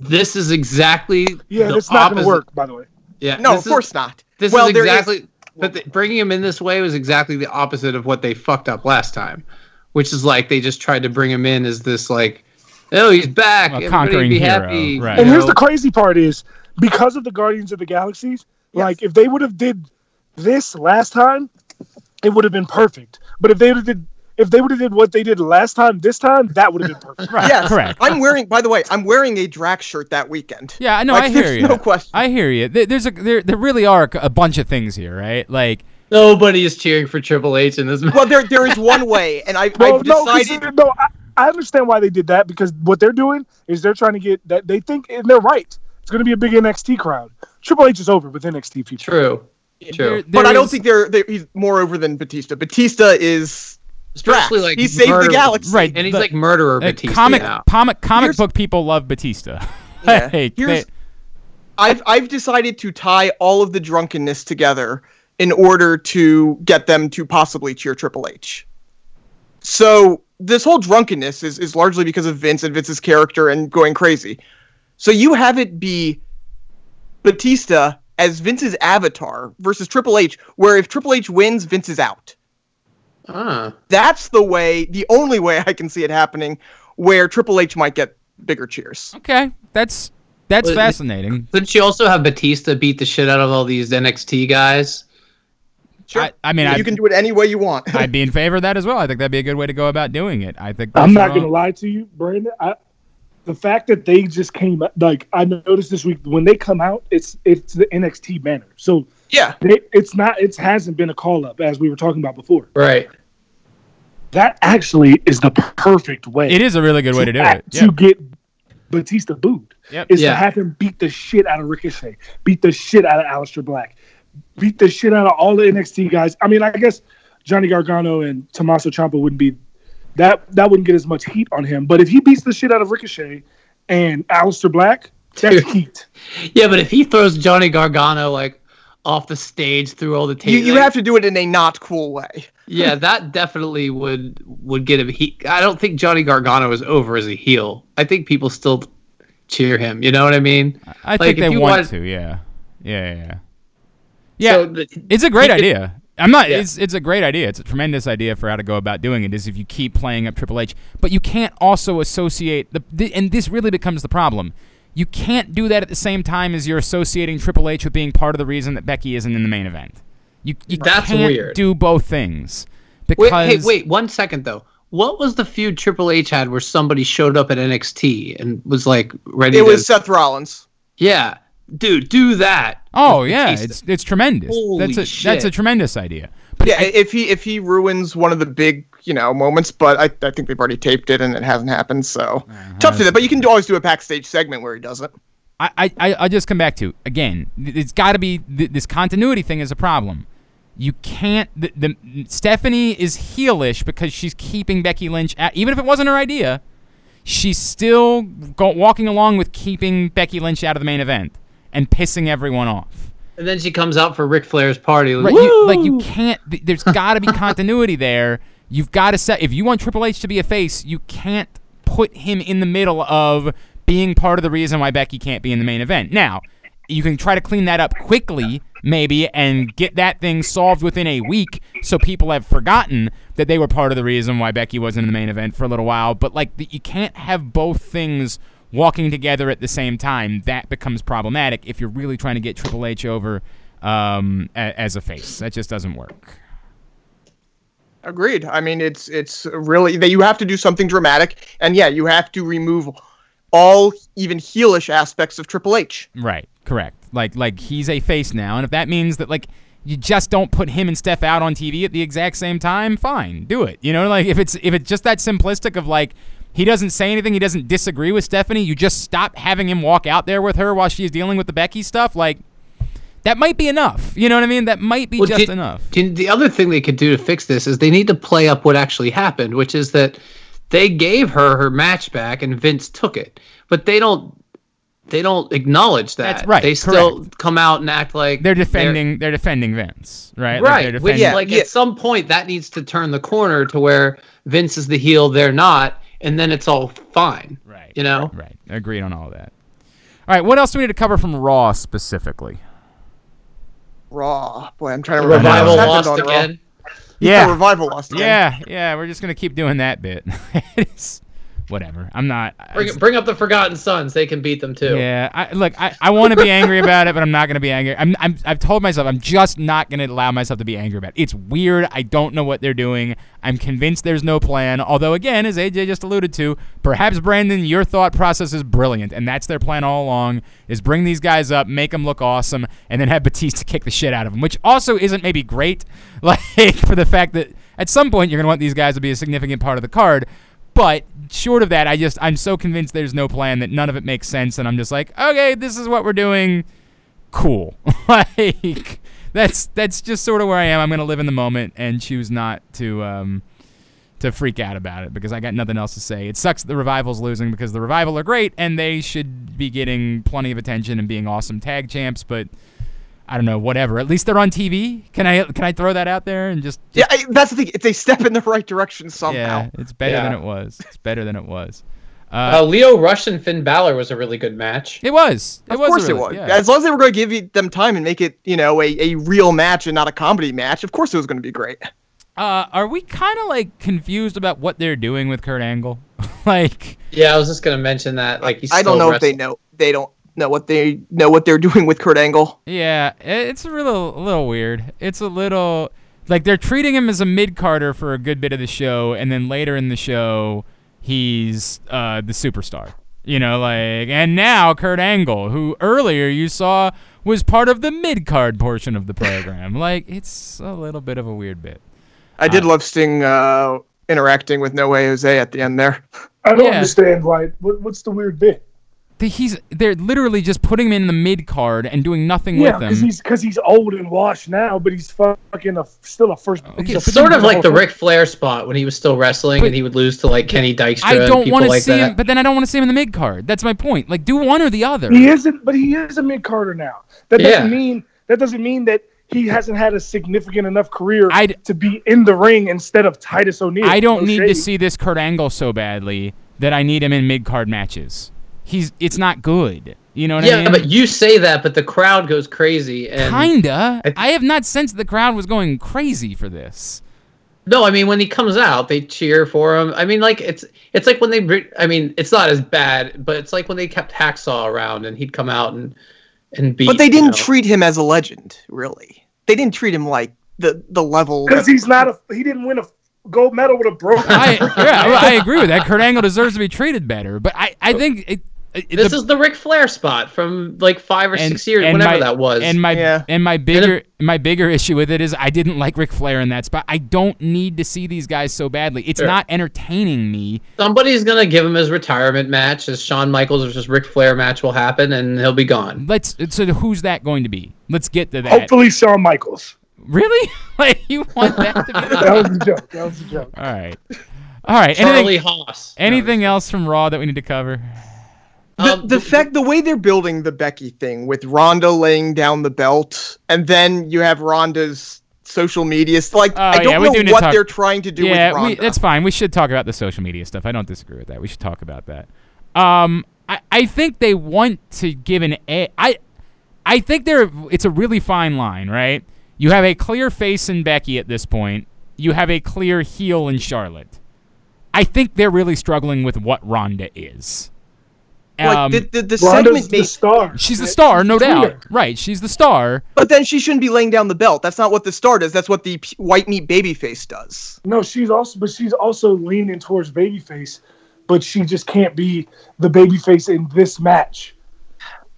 Speaker 4: This is exactly
Speaker 2: Yeah,
Speaker 4: the
Speaker 2: that's not gonna work, by the way.
Speaker 4: Yeah,
Speaker 3: No, of
Speaker 4: is-
Speaker 3: course not.
Speaker 4: This
Speaker 3: well,
Speaker 4: is
Speaker 3: there is-
Speaker 4: exactly, but the, bringing him in this way was exactly the opposite of what they fucked up last time, which is like they just tried to bring him in as this like, oh, he's back,
Speaker 1: A conquering
Speaker 4: be
Speaker 1: hero,
Speaker 4: happy.
Speaker 1: right.
Speaker 4: you
Speaker 2: And here's
Speaker 4: know?
Speaker 2: the crazy part is because of the Guardians of the Galaxies, like if they would have did this last time, it would have been perfect. But if they would have did if they would have did what they did last time, this time, that would have been perfect.
Speaker 1: Right.
Speaker 3: Yes,
Speaker 1: Correct.
Speaker 3: I'm wearing. By the way, I'm wearing a Drax shirt that weekend.
Speaker 1: Yeah, no,
Speaker 3: Like,
Speaker 1: I hear you.
Speaker 3: no question.
Speaker 1: I hear you. There's a there, there really are a bunch of things here, right? Like
Speaker 4: Nobody is cheering for Triple H in this match.
Speaker 3: Well, there there is one way, and I,
Speaker 2: No,
Speaker 3: I've decided.
Speaker 2: no. I, I understand why they did that because what they're doing is they're trying to get that they think and they're right. It's going to be a big NXT crowd. Triple H is over with NXT people.
Speaker 4: True, true.
Speaker 1: there-
Speaker 3: But
Speaker 1: there
Speaker 3: I don't think they're, they're he's more over than Batista. Batista is
Speaker 4: Especially
Speaker 3: Drax.
Speaker 4: like
Speaker 3: he saved the galaxy.
Speaker 1: Right.
Speaker 4: and he's
Speaker 1: the-
Speaker 4: like murderer
Speaker 1: uh,
Speaker 4: Batista
Speaker 1: comic
Speaker 4: now.
Speaker 1: comic comic
Speaker 3: Here's-
Speaker 1: book people love Batista.
Speaker 3: Yeah.
Speaker 1: Like,
Speaker 3: Here's-
Speaker 1: they-
Speaker 3: I've I've decided to tie all of the drunkenness together in order to get them to possibly cheer Triple H. So this whole drunkenness is, is largely because of Vince and Vince's character and going crazy. So you have it be Batista as Vince's avatar versus Triple H, where if Triple H wins, Vince is out.
Speaker 4: Ah,
Speaker 3: That's the way, the only way I can see it happening, where Triple H might get bigger cheers.
Speaker 1: okay, that's that's
Speaker 4: Well,
Speaker 1: fascinating.
Speaker 4: didn't you also have Batista beat the shit out of all these NXT guys?
Speaker 3: Sure.
Speaker 1: I, I mean,
Speaker 3: you
Speaker 1: I,
Speaker 3: can do it any way you want.
Speaker 1: I'd be in favor of that as well. I think that'd be a good way to go about doing it. I think
Speaker 2: I'm not going to lie to you, Brandon. I, the fact that they just came like I noticed this week when they come out, it's it's the NXT banner. So
Speaker 3: yeah.
Speaker 2: they, it's not it hasn't been a call up as we were talking about before.
Speaker 4: Right.
Speaker 2: That actually is the perfect way.
Speaker 1: It is a really good way to do it.
Speaker 2: act-
Speaker 1: Yep.
Speaker 2: to get Batista booed.
Speaker 1: Yep.
Speaker 2: Is
Speaker 4: Yeah.
Speaker 2: to have him beat the shit out of Ricochet, beat the shit out of Aleister Black, beat the shit out of all the NXT guys. I mean, I guess Johnny Gargano and Tommaso Ciampa wouldn't be that that wouldn't get as much heat on him. But if he beats the shit out of Ricochet and Aleister Black, that's
Speaker 4: Dude.
Speaker 2: heat.
Speaker 4: Yeah, but if he throws Johnny Gargano like off the stage through all the
Speaker 3: You,
Speaker 4: tape,
Speaker 3: you
Speaker 4: like,
Speaker 3: have to do it in a not cool way.
Speaker 4: yeah, that definitely would would get him. He, I don't think Johnny Gargano is over as a heel. I think people still cheer him. You know what I mean?
Speaker 1: I
Speaker 4: Like,
Speaker 1: think they want
Speaker 4: want-
Speaker 1: to. Yeah. Yeah. Yeah. Yeah. Yeah,
Speaker 4: So the,
Speaker 1: it's a great
Speaker 4: he could-
Speaker 1: idea. I'm not.
Speaker 4: Yeah.
Speaker 1: It's it's a great idea. It's a tremendous idea for how to go about doing it. Is if you keep playing up Triple H, but you can't also associate the, the and this really becomes the problem. You can't do that at the same time as you're associating Triple H with being part of the reason that Becky isn't in the main event. You, you
Speaker 4: That's
Speaker 1: can't
Speaker 4: weird.
Speaker 1: do both things
Speaker 4: wait, hey, wait one second though. What was the feud Triple H had where somebody showed up at NXT and was like ready
Speaker 3: It
Speaker 4: to?
Speaker 3: was Seth Rollins.
Speaker 4: yeah, dude, do that.
Speaker 1: Oh yeah,
Speaker 4: Batista.
Speaker 1: it's it's tremendous.
Speaker 4: Holy
Speaker 1: that's a
Speaker 4: shit.
Speaker 1: that's a tremendous idea. But
Speaker 3: Yeah,
Speaker 1: I-
Speaker 3: if he if he ruins one of the big you know moments, but I, I think they've already taped it and it hasn't happened, so uh-huh. tough to do that. But you can always do a backstage segment where he does it.
Speaker 1: I, I, I I just come back to again. It's got to be th- this continuity thing is a problem. You can't. The, the Stephanie is heelish because she's keeping Becky Lynch at, even if it wasn't her idea. She's still go, walking along with keeping Becky Lynch out of the main event and pissing everyone off.
Speaker 4: And then she comes out for Ric Flair's party. Like,
Speaker 1: Right? You, like you can't. There's got to be continuity there. You've got to set. If you want Triple H to be a face, you can't put him in the middle of being part of the reason why Becky can't be in the main event. Now, you can try to clean that up quickly, maybe, and get that thing solved within a week, so people have forgotten that they were part of the reason why Becky wasn't in the main event for a little while. But like, you can't have both things walking together at the same time. That becomes problematic if you're really trying to get Triple H over um, as a face. That just doesn't work.
Speaker 3: Agreed. I mean, it's it's really that you have to do something dramatic, and yeah, you have to remove all even heelish aspects of Triple H.
Speaker 1: Right. Correct. Like like he's a face now, and if that means that like you just don't put him and Steph out on TV at the exact same time, fine, do it. You know, like if it's if it's just that simplistic of like he doesn't say anything, he doesn't disagree with Stephanie, you just stop having him walk out there with her while she's dealing with the Becky stuff, like that might be enough. You know what I mean? That might be
Speaker 4: Well,
Speaker 1: just
Speaker 4: do-
Speaker 1: enough.
Speaker 4: do the other thing they could do to fix this is they need to play up what actually happened, which is that they gave her her match back and Vince took it, but they don't. They don't acknowledge that.
Speaker 1: That's right,
Speaker 4: They still
Speaker 1: correct.
Speaker 4: come out and act like
Speaker 1: They're defending they're defending Vince, right?
Speaker 4: Right.
Speaker 1: they're
Speaker 4: which,
Speaker 1: defending-
Speaker 4: like
Speaker 3: yeah.
Speaker 4: at some point that needs to turn the corner to where Vince is the heel, they're not, and then it's all fine.
Speaker 1: Right.
Speaker 4: You know?
Speaker 1: Right. Agreed on all that. All right, what else do we need to cover from Raw specifically?
Speaker 3: Raw. Boy, I'm trying to
Speaker 4: The
Speaker 3: remember.
Speaker 4: revival lost
Speaker 3: on Raw.
Speaker 4: again.
Speaker 3: The revival lost again.
Speaker 1: Yeah, yeah, we're just gonna keep doing that bit. it's whatever. I'm not.
Speaker 4: Bring, bring up the Forgotten Sons. They can beat them too.
Speaker 1: yeah, I, look, I, I want to be angry about it, but I'm not gonna be angry. I'm, I'm I've told myself I'm just not gonna allow myself to be angry about it. It's weird. I don't know what they're doing. I'm convinced there's no plan. Although again, as AJ just alluded to, perhaps Brandon, your thought process is brilliant, and that's their plan all along: is bring these guys up, make them look awesome, and then have Batista kick the shit out of them, which also isn't maybe great, like for the fact that at some point you're gonna want these guys to be a significant part of the card. But short of that, I just I'm so convinced there's no plan that none of it makes sense, and I'm just like, okay, this is what we're doing. Cool. like that's that's just sort of where I am. I'm gonna live in the moment and choose not to um to freak out about it because I got nothing else to say. It sucks the revival's losing because the revival are great and they should be getting plenty of attention and being awesome tag champs, but I don't know, whatever. At least they're on TV. Can I can I throw that out there and just,
Speaker 3: Yeah, I, that's the thing. It's a step in the right direction somehow.
Speaker 1: yeah, it's better
Speaker 4: Yeah.
Speaker 1: than it was. It's better than it was.
Speaker 4: Uh, Lio Rush and Finn Balor was a really good match.
Speaker 1: It was. It
Speaker 3: Of
Speaker 1: was.
Speaker 3: course
Speaker 1: really,
Speaker 3: it was.
Speaker 1: Yeah.
Speaker 3: As long as they were going to give them time and make it, you know, a, a real match and not a comedy match, of course it was going to be great.
Speaker 1: Uh, are we kind of like confused about what they're doing with Kurt Angle? like,
Speaker 4: Yeah, I was just gonna mention that. Like he's
Speaker 3: I don't
Speaker 4: still
Speaker 3: know if they know. They don't know what they know what they're doing with Kurt Angle.
Speaker 1: yeah, it's a little, a little weird. It's a little like they're treating him as a mid carder for a good bit of the show, and then later in the show, he's uh, the superstar. You know, like, and now Kurt Angle, who earlier you saw was part of the mid card portion of the program. like, it's a little bit of a weird bit.
Speaker 3: I did love Sting uh, interacting with No Way Jose at the end there.
Speaker 2: I don't
Speaker 1: Yeah.
Speaker 2: understand why. What, what's the weird bit?
Speaker 1: The- He's they're literally just putting him in the mid card and doing nothing
Speaker 2: Yeah,
Speaker 1: with
Speaker 2: because
Speaker 1: him.
Speaker 2: he's because he's old and washed now, but he's fucking a, still a first.
Speaker 1: Okay,
Speaker 2: he's a
Speaker 4: Sort of like the
Speaker 2: Hall
Speaker 4: Ric Flair spot when he was still wrestling
Speaker 1: But-
Speaker 4: and he would lose to like Kenny Dykstra
Speaker 1: I don't want to
Speaker 4: like
Speaker 1: see
Speaker 4: that.
Speaker 1: him, but then I don't want to see him in the mid card. That's my point. Like, do one or the other.
Speaker 2: He isn't, but he is a mid carder now. That doesn't
Speaker 4: Yeah.
Speaker 2: mean that doesn't mean that he hasn't had a significant enough career
Speaker 1: I'd-
Speaker 2: to be in the ring instead of Titus O'Neil.
Speaker 1: I don't
Speaker 2: No
Speaker 1: need to see this Kurt Angle so badly that I need him in mid card matches. He's it's not good. You know what I mean?
Speaker 4: yeah, but you say that, but the crowd goes crazy. And
Speaker 1: Kinda.
Speaker 4: I-
Speaker 1: I have not sensed the crowd was going crazy for this.
Speaker 4: no, I mean when he comes out, they cheer for him. I mean, like it's it's like when they. br- I mean, it's not as bad, but it's like when they kept Hacksaw around and he'd come out and and beat.
Speaker 3: But they didn't
Speaker 4: know.
Speaker 3: treat him as a legend, really. They didn't treat him like the the level.
Speaker 2: because he's not a. He didn't win a gold medal with a broken.
Speaker 1: I yeah, I agree with that. Kurt Angle deserves to be treated better, but I I think it. It
Speaker 4: This
Speaker 1: the-
Speaker 4: is the Ric Flair spot from like five or
Speaker 1: and-
Speaker 4: six years,
Speaker 1: and
Speaker 4: whenever
Speaker 1: my-
Speaker 4: that was.
Speaker 1: And my
Speaker 3: Yeah.
Speaker 1: and my bigger my bigger issue with it is I didn't like Ric Flair in that spot. I don't need to see these guys so badly. It's
Speaker 4: Sure.
Speaker 1: not entertaining me.
Speaker 4: Somebody's gonna give him his retirement match. His Shawn Michaels versus Ric Flair match will happen, and he'll be gone.
Speaker 1: Let's so who's that going to be? Let's get to that.
Speaker 2: Hopefully, Shawn Michaels.
Speaker 1: Really? like you want that to be?
Speaker 2: That was a joke. That was a joke.
Speaker 1: All right. All right.
Speaker 4: Charlie
Speaker 1: Anything,
Speaker 4: Haas.
Speaker 1: anything else from Raw that we need to cover?
Speaker 3: The,
Speaker 4: Um,
Speaker 3: the fact the way they're building the Becky thing with Ronda laying down the belt, and then you have Ronda's social media. Like
Speaker 1: Oh,
Speaker 3: I don't
Speaker 1: yeah, we do
Speaker 3: know what
Speaker 1: talk-
Speaker 3: they're trying to do
Speaker 1: yeah,
Speaker 3: with
Speaker 1: we,
Speaker 3: Ronda.
Speaker 1: that's fine. We should talk about the social media stuff. I don't disagree with that. We should talk about that. Um, I, I think they want to give an a. I, I think they're. It's a really fine line, right? You have a clear face in Becky at this point. You have a clear heel in Charlotte. I think they're really struggling with what Ronda is.
Speaker 3: Like
Speaker 1: Um,
Speaker 3: the, the, the
Speaker 2: Ronda's
Speaker 3: segment
Speaker 2: the
Speaker 3: made,
Speaker 2: star.
Speaker 1: she's the star, no
Speaker 2: She's
Speaker 1: doubt.
Speaker 2: leader.
Speaker 1: Right, she's the star.
Speaker 3: but then she shouldn't be laying down the belt. That's not what the star does. That's what the p- white meat babyface does.
Speaker 2: No, she's also, but she's also leaning towards babyface, but she just can't be the babyface in this match.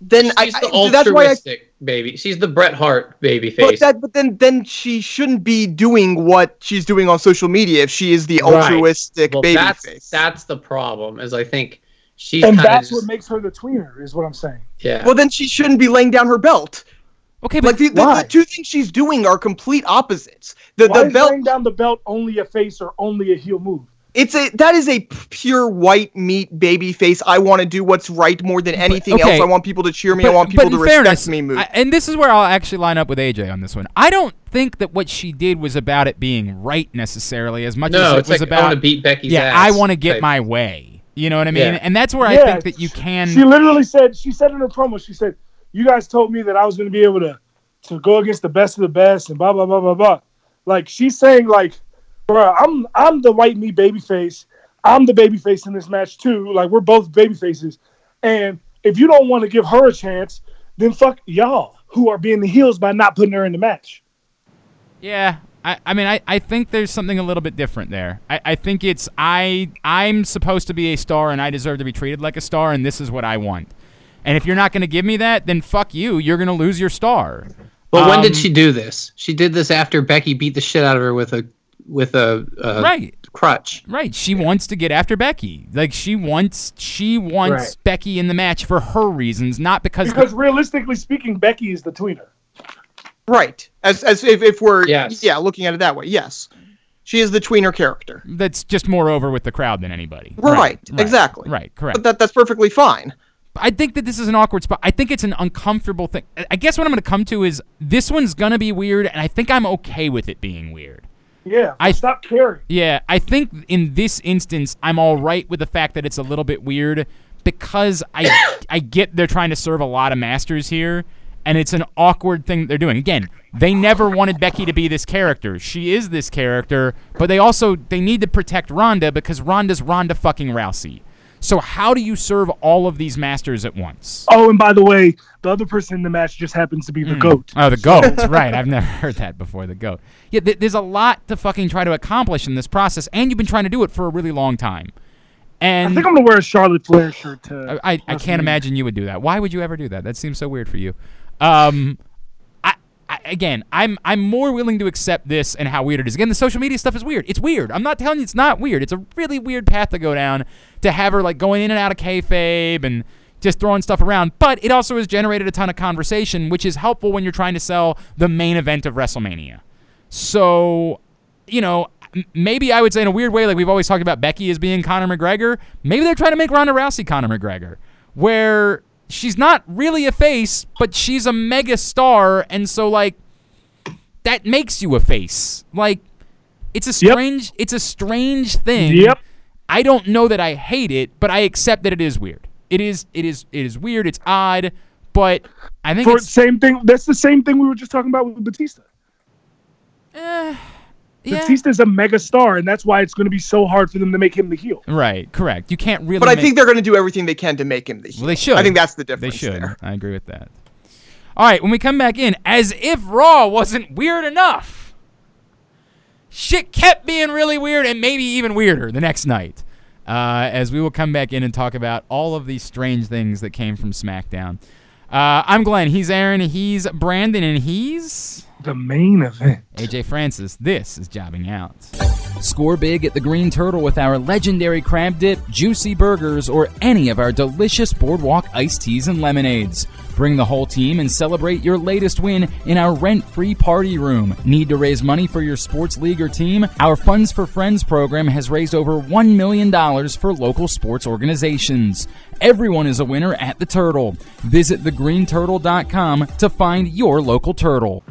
Speaker 3: Then I,
Speaker 4: She's
Speaker 3: I-
Speaker 4: the
Speaker 3: so that's why I
Speaker 4: altruistic baby. She's the Bret Hart baby
Speaker 3: But
Speaker 4: face.
Speaker 3: that, but then, then she shouldn't be doing what she's doing on social media if she is the
Speaker 2: Right.
Speaker 3: altruistic
Speaker 4: well,
Speaker 3: baby
Speaker 4: that's
Speaker 3: face.
Speaker 4: that's the problem. Is I think she's
Speaker 2: and that's
Speaker 4: of
Speaker 2: what makes her the tweener, is what I'm saying.
Speaker 4: yeah.
Speaker 3: Well, then she shouldn't be laying down her belt.
Speaker 1: Okay, but
Speaker 3: Like the, the,
Speaker 2: why?
Speaker 3: the two things she's doing are complete opposites. The
Speaker 2: Why
Speaker 3: the
Speaker 2: is
Speaker 3: belt
Speaker 2: laying down the belt only a face or only a heel move?
Speaker 3: it's a that is a pure white meat baby face. I want to do what's right more than anything
Speaker 1: okay.
Speaker 3: else. I want people to cheer me. I want people to
Speaker 1: in
Speaker 3: respect
Speaker 1: fairness,
Speaker 3: me. Move.
Speaker 1: I- and this is where I'll actually line up with AJ on this one. I don't think that what she did was about it being right necessarily, as much
Speaker 4: no,
Speaker 1: as it
Speaker 4: it's
Speaker 1: was
Speaker 4: like I
Speaker 1: about.
Speaker 4: want to beat Becky's
Speaker 1: yeah,
Speaker 4: ass.
Speaker 1: I want to get
Speaker 4: type.
Speaker 1: my way. You know what I mean?
Speaker 4: Yeah.
Speaker 1: And that's where I think that you can.
Speaker 2: She literally said, she said in her promo, she said, "You guys told me that I was going to be able to to go against the best of the best and blah blah blah blah blah." Like she's saying, like, bro, I'm I'm the white meat baby face. I'm the baby face in this match too. Like we're both baby faces, and if you don't want to give her a chance, then fuck y'all who are being the heels by not putting her in the match.
Speaker 1: Yeah, I, I mean, I, I think there's something a little bit different there. I, I think it's I I'm supposed to be a star and I deserve to be treated like a star, and this is what I want. And if you're not going to give me that, then fuck you. You're going to lose your star.
Speaker 4: Well, when
Speaker 1: Um,
Speaker 4: did she do this? She did this after Becky beat the shit out of her with a with a uh,
Speaker 1: Right.
Speaker 4: crutch.
Speaker 1: Right. She wants to get after Becky. Like she wants she wants
Speaker 2: Right.
Speaker 1: Becky in the match for her reasons, not because,
Speaker 2: Because realistically speaking, Becky is the tweener.
Speaker 3: Right. As as if, if we're
Speaker 4: Yes.
Speaker 3: yeah looking at it that way. Yes, she is the tweener character.
Speaker 1: that's just more over with the crowd than anybody.
Speaker 3: Right, exactly.
Speaker 1: Right. Correct.
Speaker 3: But that that's perfectly fine.
Speaker 1: I think that this is an awkward spot. I think it's an uncomfortable thing. I- I guess what I'm going to come to is this one's going to be weird, and I think I'm okay with it being weird.
Speaker 2: Yeah,
Speaker 1: I-
Speaker 2: I stop caring.
Speaker 1: Yeah, I think in this instance, I'm all right with the fact that it's a little bit weird because I I get they're trying to serve a lot of masters here, and it's an awkward thing they're doing. Again, they never wanted Becky to be this character. She is this character, but they also they need to protect Ronda because Ronda's Ronda fucking Rousey. So how do you serve all of these masters at once?
Speaker 2: Oh, and by the way, the other person in the match just happens to be the hmm. goat.
Speaker 1: Oh, the goat. right. I've never heard that before. The goat. Yeah, th- there's a lot to fucking try to accomplish in this process, and you've been trying to do it for a really long time. And I
Speaker 2: think I'm gonna wear a Charlotte Flair shirt. To
Speaker 1: I, I, I can't imagine you would do that. Why would you ever do that? That seems so weird for you. Um, I, I again, I'm I'm more willing to accept this and how weird it is. Again, the social media stuff is weird. It's weird. I'm not telling you it's not weird. It's a really weird path to go down to have her like going in and out of kayfabe and just throwing stuff around. But it also has generated a ton of conversation, which is helpful when you're trying to sell the main event of WrestleMania. So, you know, maybe I would say in a weird way, like we've always talked about Becky as being Conor McGregor. Maybe they're trying to make Ronda Rousey Conor McGregor, where she's not really a face, but she's a mega star, and so like that makes you a face. Like it's a
Speaker 2: Yep.
Speaker 1: strange, it's a strange thing.
Speaker 2: Yep.
Speaker 1: I don't know that I hate it, but I accept that it is weird. It is, it is, it is weird. It's odd, but I think
Speaker 2: For
Speaker 1: it's
Speaker 2: same thing. That's the same thing we were just talking about with Batista.
Speaker 1: Eh, yeah.
Speaker 2: Batista's a mega star, and that's why it's going to be so hard for them to make him the heel.
Speaker 1: Right, correct. You can't really.
Speaker 3: But I
Speaker 1: make-
Speaker 3: think they're going to do everything they can to make him the heel.
Speaker 1: Well, they should.
Speaker 3: I think that's the difference.
Speaker 1: they should.
Speaker 3: there.
Speaker 1: I agree with that. All right, when we come back in, as if Raw wasn't weird enough, shit kept being really weird and maybe even weirder the next night. Uh, as we will come back in and talk about all of these strange things that came from SmackDown. Uh, I'm Glenn. He's Aaron. He's Brandon, and he's
Speaker 2: The main event.
Speaker 1: AJ Francis. This is jobbing out. Score big at the Green Turtle with our legendary crab dip, juicy burgers, or any of our delicious boardwalk iced teas and lemonades. Bring the whole team and celebrate your latest win in our rent free party room. Need to raise money for your sports league or team? Our Funds for Friends program has raised over $1 million for local sports organizations. Everyone is a winner at the Turtle. Visit thegreenturtle.com to find your local turtle.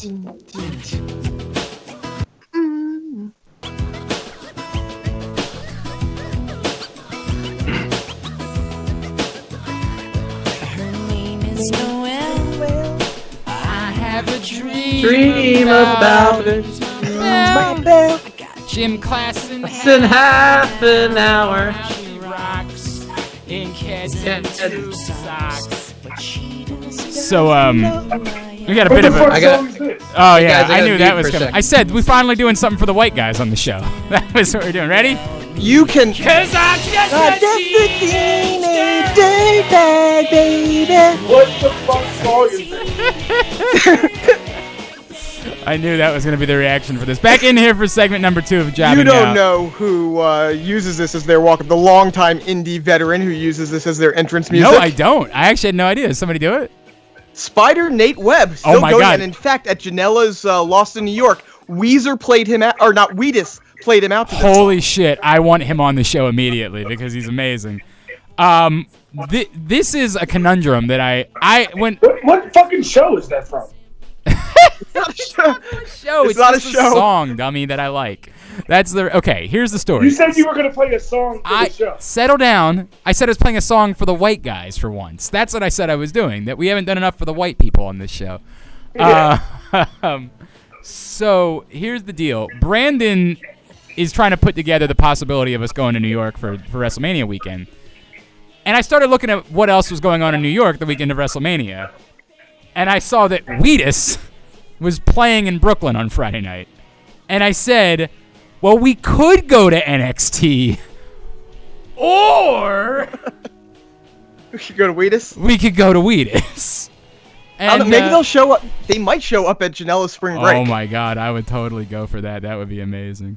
Speaker 5: Her name is I have dream,
Speaker 4: Dream about it.
Speaker 1: Gym class in
Speaker 4: It's in half an hour.
Speaker 1: She rocks in kids
Speaker 4: and
Speaker 1: two socks. So um, we got a
Speaker 2: What
Speaker 1: bit
Speaker 2: the
Speaker 1: of
Speaker 2: fuck
Speaker 1: a.
Speaker 4: I got-
Speaker 2: is this?
Speaker 1: Oh yeah,
Speaker 4: guys, I
Speaker 1: I knew that was coming.
Speaker 4: second.
Speaker 1: I said we're finally doing something for the white guys on the show. That was what we're doing. Ready?
Speaker 3: You can.
Speaker 1: Cause I'm just a
Speaker 2: What the fuck song is this?
Speaker 1: I knew that was going to be the reaction for this. Back in here for segment number two of Jobbing
Speaker 3: You don't
Speaker 1: Out.
Speaker 3: know who uh, uses this as their walk-up. The longtime indie veteran who uses this as their entrance music.
Speaker 1: No, I don't. I actually had no idea. Did somebody do it?
Speaker 3: Spider Nate Webb. Still
Speaker 1: Oh my
Speaker 3: going.
Speaker 1: God.
Speaker 3: And in fact, at Janela's uh, Lost in New York, Weezer played him out, or not Wheatus played him out. To this
Speaker 1: Holy shit! I want him on the show immediately because he's amazing. Um, thi- this is a conundrum that I I when
Speaker 2: What, what fucking show is that from?
Speaker 3: It's not a show.
Speaker 1: show.
Speaker 3: It's
Speaker 1: It's,
Speaker 3: not a
Speaker 1: just
Speaker 3: show.
Speaker 1: song, dummy, that I like. That's the okay. Here's the story.
Speaker 2: You said you were gonna play a song for
Speaker 1: I
Speaker 2: the show.
Speaker 1: settle down. I said I was playing a song for the white guys for once. That's what I said I was doing. That we haven't done enough for the white people on this show. Uh, um, so here's the deal. Brandon is trying to put together the possibility of us going to New York for, for WrestleMania weekend. And I started looking at what else was going on in New York the weekend of WrestleMania. And I saw that Wheatus was playing in Brooklyn on Friday night. And I said, well, we could go to NXT. Or
Speaker 3: We could go to Wheatus.
Speaker 1: we could go to Wheatus.
Speaker 3: I don't know,
Speaker 1: And,
Speaker 3: maybe
Speaker 1: uh,
Speaker 3: they'll show up. They might show up at Janela's spring break.
Speaker 1: Oh my god, I would totally go for that. That would be amazing.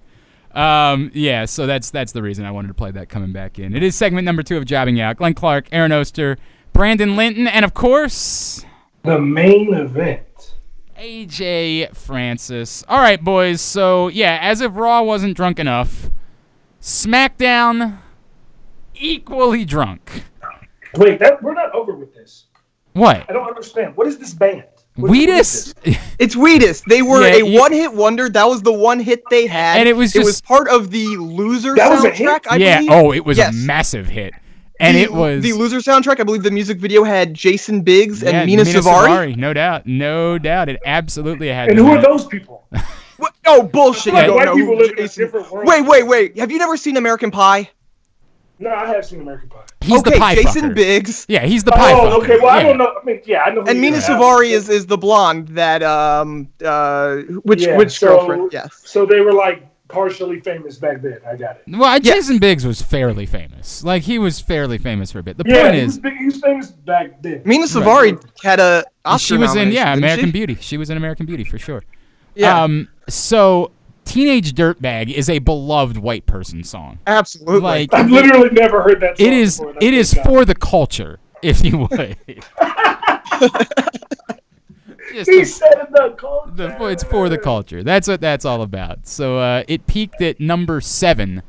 Speaker 1: Um, yeah, so that's that's the reason I wanted to play that coming back in. It is segment number two of Jobbing Out. Glenn Clark, Aaron Oster, Brandon Linton, and of course
Speaker 2: The main event.
Speaker 1: AJ Francis. All right, boys. So yeah, as if Raw wasn't drunk enough, SmackDown equally drunk.
Speaker 2: Wait, that we're not over with this.
Speaker 1: What?
Speaker 2: I don't understand. What is this band? What- what is
Speaker 1: Wheatus?
Speaker 3: It's Wheatus. They were
Speaker 1: Yeah,
Speaker 3: a
Speaker 1: you-
Speaker 3: one-hit wonder. That was the one hit they had,
Speaker 1: And it was
Speaker 3: it was
Speaker 1: just-
Speaker 3: part of the Loser
Speaker 2: That was a hit?
Speaker 3: I
Speaker 1: yeah.
Speaker 3: believe.
Speaker 1: Oh, it was
Speaker 3: Yes.
Speaker 1: a massive hit, and
Speaker 3: the,
Speaker 1: it was
Speaker 3: the Loser soundtrack. I believe the music video had Jason Biggs
Speaker 1: yeah,
Speaker 3: and Mena, Suvari.
Speaker 1: No doubt. No doubt. It absolutely had.
Speaker 2: And who are those people?
Speaker 3: What? Oh bullshit!
Speaker 2: I
Speaker 3: You
Speaker 2: feel like white people live in a different world.
Speaker 3: Wait, wait, wait! Have you never seen American Pie?
Speaker 2: No, I have seen American Pie.
Speaker 1: He's
Speaker 3: okay,
Speaker 1: the pie
Speaker 3: Jason
Speaker 1: fucker.
Speaker 3: Biggs
Speaker 1: Yeah, he's the pie
Speaker 2: Oh,
Speaker 1: fucker.
Speaker 2: okay. Well, I
Speaker 1: Yeah.
Speaker 2: don't know. I mean, yeah, I know. who
Speaker 3: and
Speaker 2: Mena.
Speaker 3: Suvari is is the blonde that um uh which
Speaker 2: Yeah,
Speaker 3: which
Speaker 2: so-
Speaker 3: girlfriend? Yes.
Speaker 2: So they were like partially famous back then. I got it.
Speaker 1: Well,
Speaker 3: Yes.
Speaker 1: Jason Biggs was fairly famous. Like he was fairly famous for a bit. The
Speaker 2: Yeah,
Speaker 1: point
Speaker 2: he
Speaker 1: is,
Speaker 2: was, big, he was famous back then.
Speaker 3: Mena Suvari had a Oscar
Speaker 1: she was in yeah American
Speaker 3: she?
Speaker 1: Beauty. She was in American Beauty for sure.
Speaker 3: Yeah,
Speaker 1: Um. So, Teenage Dirtbag is a beloved white person song.
Speaker 3: absolutely.
Speaker 1: Like
Speaker 2: I've literally never heard that. Song
Speaker 1: it is
Speaker 2: before,
Speaker 1: it is for the culture, if you would. Just
Speaker 2: He
Speaker 1: a-
Speaker 2: said the culture.
Speaker 1: the, it's for the culture. That's what that's all about. So uh, it peaked at number seven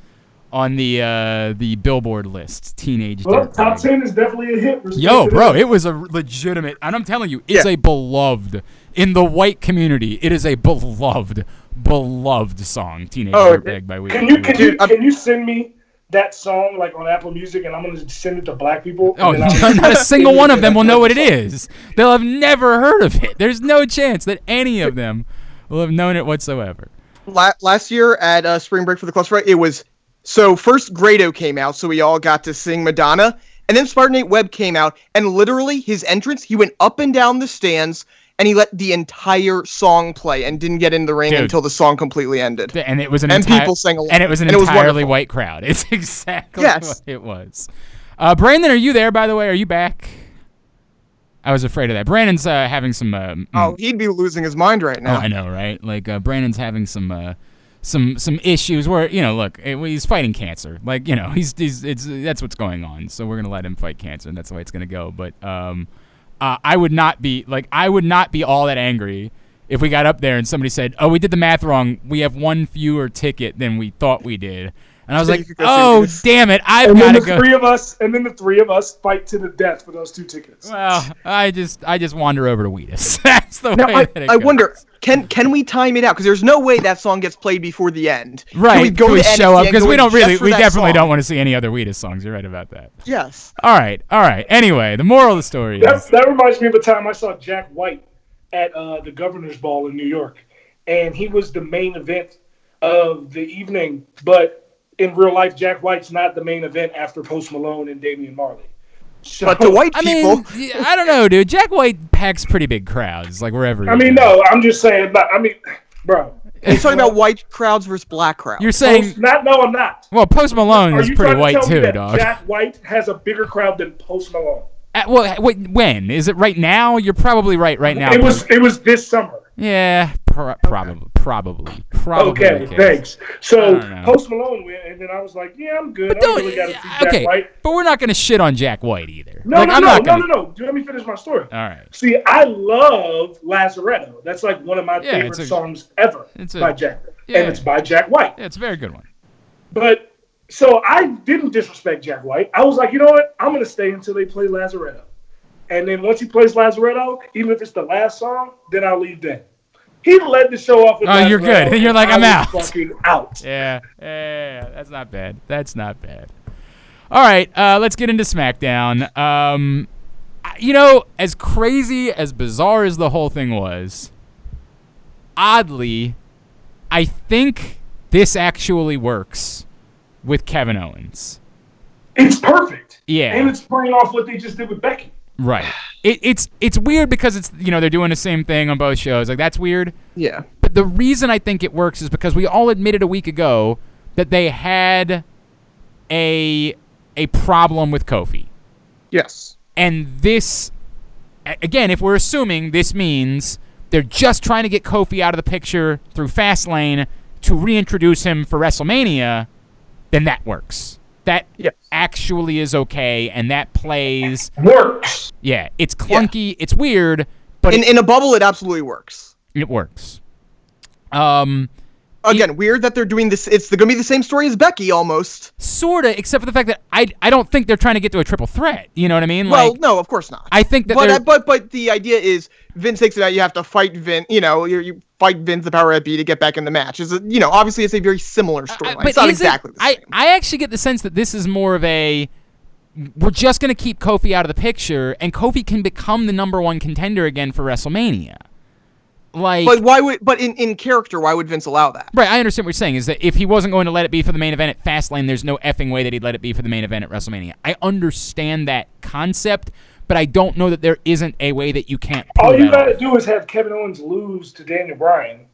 Speaker 1: on the uh, the Billboard list. Teenage
Speaker 2: Well,
Speaker 1: Dirtbag.
Speaker 2: top ten is definitely a hit.
Speaker 1: Yo, bro, it was a legitimate, and I'm telling you, it's
Speaker 3: Yeah.
Speaker 1: a beloved in the white community. It is a beloved, beloved song. Teenage
Speaker 3: Oh,
Speaker 1: Dirtbag by Weezer.
Speaker 2: Can you can you can you send me that song like on Apple Music and I'm gonna send it to black people?
Speaker 1: Oh,
Speaker 2: and then
Speaker 1: not a single one of them will know what it is. They'll have never heard of it. There's no chance that any of them will have known it whatsoever.
Speaker 3: Last year at uh, spring break for the cluster fight, it was so first Grado came out, so we all got to sing Madonna, and then Spider Nate Webb came out, and literally his entrance, he went up and down the stands, and he let the entire song play and didn't get in the ring
Speaker 1: Dude.
Speaker 3: until the song completely ended.
Speaker 1: And it was an
Speaker 3: And
Speaker 1: entire,
Speaker 3: people sang along.
Speaker 1: and it was an
Speaker 3: And it was
Speaker 1: entirely white crowd. It's exactly
Speaker 3: Yes.
Speaker 1: what it was. Uh, Brandon, are you there? By the way, are you back? I was afraid of that. Brandon's uh, having some. Uh, mm,
Speaker 3: Oh, he'd be losing his mind right now. Oh.
Speaker 1: I know, right? Like uh, Brandon's having some uh, some some issues where you know, look, eh, he's fighting cancer. Like you know, he's he's it's that's what's going on. So we're gonna let him fight cancer, and that's the way it's gonna go. But um, uh, I would not be like I would not be all that angry if we got up there and somebody said, "Oh, we did the math wrong. We have one fewer ticket than we thought we did." And I was like,
Speaker 3: you could go see
Speaker 1: "Oh, damn it! I've
Speaker 2: and
Speaker 1: got
Speaker 2: then
Speaker 1: to
Speaker 2: the
Speaker 1: go."
Speaker 2: three of us, and then the three of us fight to the death for those two tickets.
Speaker 1: Well, I just I just wander over to Wheatus. That's the
Speaker 3: Now,
Speaker 1: way
Speaker 3: I,
Speaker 1: that it
Speaker 3: I
Speaker 1: goes.
Speaker 3: wonder, can can we time it out? Because there's no way that song gets played before the end. Can
Speaker 1: Right,
Speaker 3: we go
Speaker 1: can we
Speaker 3: to
Speaker 1: show
Speaker 3: NXT
Speaker 1: up because we don't really, we definitely
Speaker 3: song?
Speaker 1: don't want to see any other Wheatus songs. You're right about that.
Speaker 3: Yes.
Speaker 1: All right, all right. Anyway, the moral of the story
Speaker 2: That,
Speaker 1: is
Speaker 2: that reminds me of a time I saw Jack White at uh, the Governor's Ball in New York, and he was the main event of the evening. But in real life, Jack White's not the main event after Post Malone and Damian Marley. So,
Speaker 3: But to white people,
Speaker 1: I mean, I don't know, dude. Jack White packs pretty big crowds, like wherever.
Speaker 2: I mean, no, I'm just saying. Not, I mean, bro.
Speaker 3: he's talking about white crowds versus black crowds.
Speaker 1: You're
Speaker 2: Post,
Speaker 1: saying,
Speaker 2: not, no, I'm not.
Speaker 1: well, Post Malone is pretty
Speaker 2: trying to
Speaker 1: white
Speaker 2: tell me
Speaker 1: too,
Speaker 2: that
Speaker 1: dog.
Speaker 2: Jack White has a bigger crowd than Post Malone?
Speaker 1: At, well, wait, when is it? Right now? You're probably right. Right now.
Speaker 2: It was. It was this summer.
Speaker 1: Yeah, pro- probably, probably, probably.
Speaker 2: Okay, thanks. So
Speaker 1: I don't know.
Speaker 2: Post Malone went, and then I was like, "Yeah, I'm good.
Speaker 1: But
Speaker 2: I don't really got to see Jack
Speaker 1: okay,
Speaker 2: White."
Speaker 1: but we're not gonna shit on Jack White either.
Speaker 2: No,
Speaker 1: like,
Speaker 2: no,
Speaker 1: I'm
Speaker 2: no,
Speaker 1: not
Speaker 2: no,
Speaker 1: gonna.
Speaker 2: no, no. Let me finish my story.
Speaker 1: All right.
Speaker 2: See, I love Lazaretto. That's like one of my
Speaker 1: Yeah,
Speaker 2: favorite
Speaker 1: a-
Speaker 2: songs ever
Speaker 1: it's a-
Speaker 2: by Jack,
Speaker 1: yeah.
Speaker 2: and it's by Jack White.
Speaker 1: Yeah, it's a very good one.
Speaker 2: But so I didn't disrespect Jack White. I was like, you know what? I'm gonna stay until they play Lazaretto, and then once he plays Lazaretto, even if it's the last song, then I'll leave then. he led the show off with.
Speaker 1: Oh, you're good. You're like, I'm out.
Speaker 2: Fucking out.
Speaker 1: Yeah, yeah, yeah, yeah. That's not bad. That's not bad. All right, uh, let's get into SmackDown. Um, you know, as crazy, as bizarre as the whole thing was, oddly, I think this actually works with Kevin Owens.
Speaker 2: It's perfect.
Speaker 1: Yeah.
Speaker 2: And it's playing off what they just did with Becky.
Speaker 1: Right. It, it's it's weird because it's you know they're doing the same thing on both shows. Like that's weird.
Speaker 3: Yeah.
Speaker 1: But the reason I think it works is because we all admitted a week ago that they had a a problem with Kofi.
Speaker 3: Yes.
Speaker 1: And this again, if we're assuming this means they're just trying to get Kofi out of the picture through Fastlane to reintroduce him for WrestleMania, then that works. That
Speaker 3: Yes.
Speaker 1: actually is okay and that plays
Speaker 2: Works.
Speaker 1: yeah, it's clunky, it's weird, but
Speaker 3: In
Speaker 1: it,
Speaker 3: in a bubble, it absolutely works.
Speaker 1: it works. Um
Speaker 3: Again, weird that they're doing this. It's going to be the same story as Becky almost.
Speaker 1: sorta, except for the fact that I I don't think they're trying to get to a triple threat. You know what I mean?
Speaker 3: Well,
Speaker 1: like
Speaker 3: no, of course not.
Speaker 1: I think that
Speaker 3: but
Speaker 1: they're
Speaker 3: uh, but but the idea is Vince takes it out. You have to fight Vince. You know, you, you fight Vince the Power at B to get back in the match. Is you know obviously it's a very similar storyline. It's not
Speaker 1: it-
Speaker 3: exactly the
Speaker 1: I
Speaker 3: same.
Speaker 1: I actually get the sense that this is more of a we're just gonna keep Kofi out of the picture, and Kofi can become the number one contender again for WrestleMania. Like,
Speaker 3: but why would? But in in character, why would Vince allow that?
Speaker 1: right? I understand what you're saying. Is that if he wasn't going to let it be for the main event at Fastlane, there's no effing way that he'd let it be for the main event at WrestleMania. I understand that concept, but I don't know that there isn't a way that you can't. Pull
Speaker 2: All you gotta do is have Kevin Owens lose to Daniel Bryan,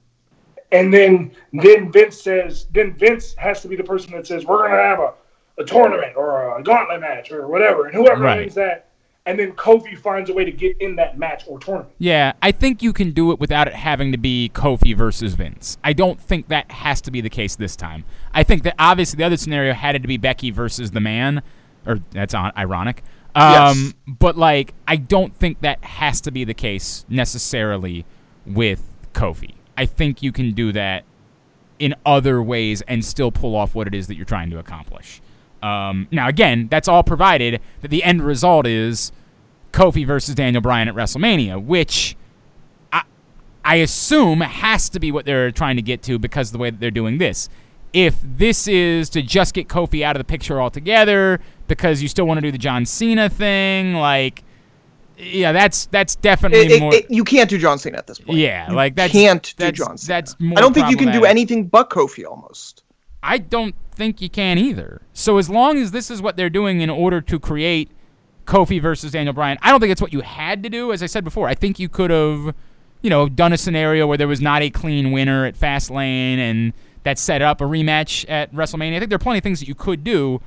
Speaker 2: and then then Vince says then Vince has to be the person that says we're gonna have a, a tournament or a gauntlet match or whatever, and whoever
Speaker 1: Right.
Speaker 2: wins that, and then Kofi finds a way to get in that match or tournament.
Speaker 1: Yeah, I think you can do it without it having to be Kofi versus Vince. I don't think that has to be the case this time. I think that obviously the other scenario had it to be Becky versus the man, or that's on, ironic. Um,
Speaker 3: Yes.
Speaker 1: But like, I don't think that has to be the case necessarily with Kofi. I think you can do that in other ways and still pull off what it is that you're trying to accomplish. Um, now, again, that's all provided that the end result is Kofi versus Daniel Bryan at WrestleMania, which I, I assume has to be what they're trying to get to because of the way that they're doing this. If this is to just get Kofi out of the picture altogether because you still want to do the John Cena thing, like, yeah, that's that's definitely
Speaker 3: It- it-
Speaker 1: more.
Speaker 3: it- you can't do John Cena at this point.
Speaker 1: yeah, like that
Speaker 3: can't do John Cena.
Speaker 1: That's more
Speaker 3: I don't think you can do anything but Kofi almost.
Speaker 1: I don't think you can either. So as long as this is what they're doing in order to create Kofi versus Daniel Bryan, I don't think it's what you had to do. As I said before, I think you could have, you know, done a scenario where there was not a clean winner at Fastlane and that set up a rematch at WrestleMania. I think there are plenty of things that you could do.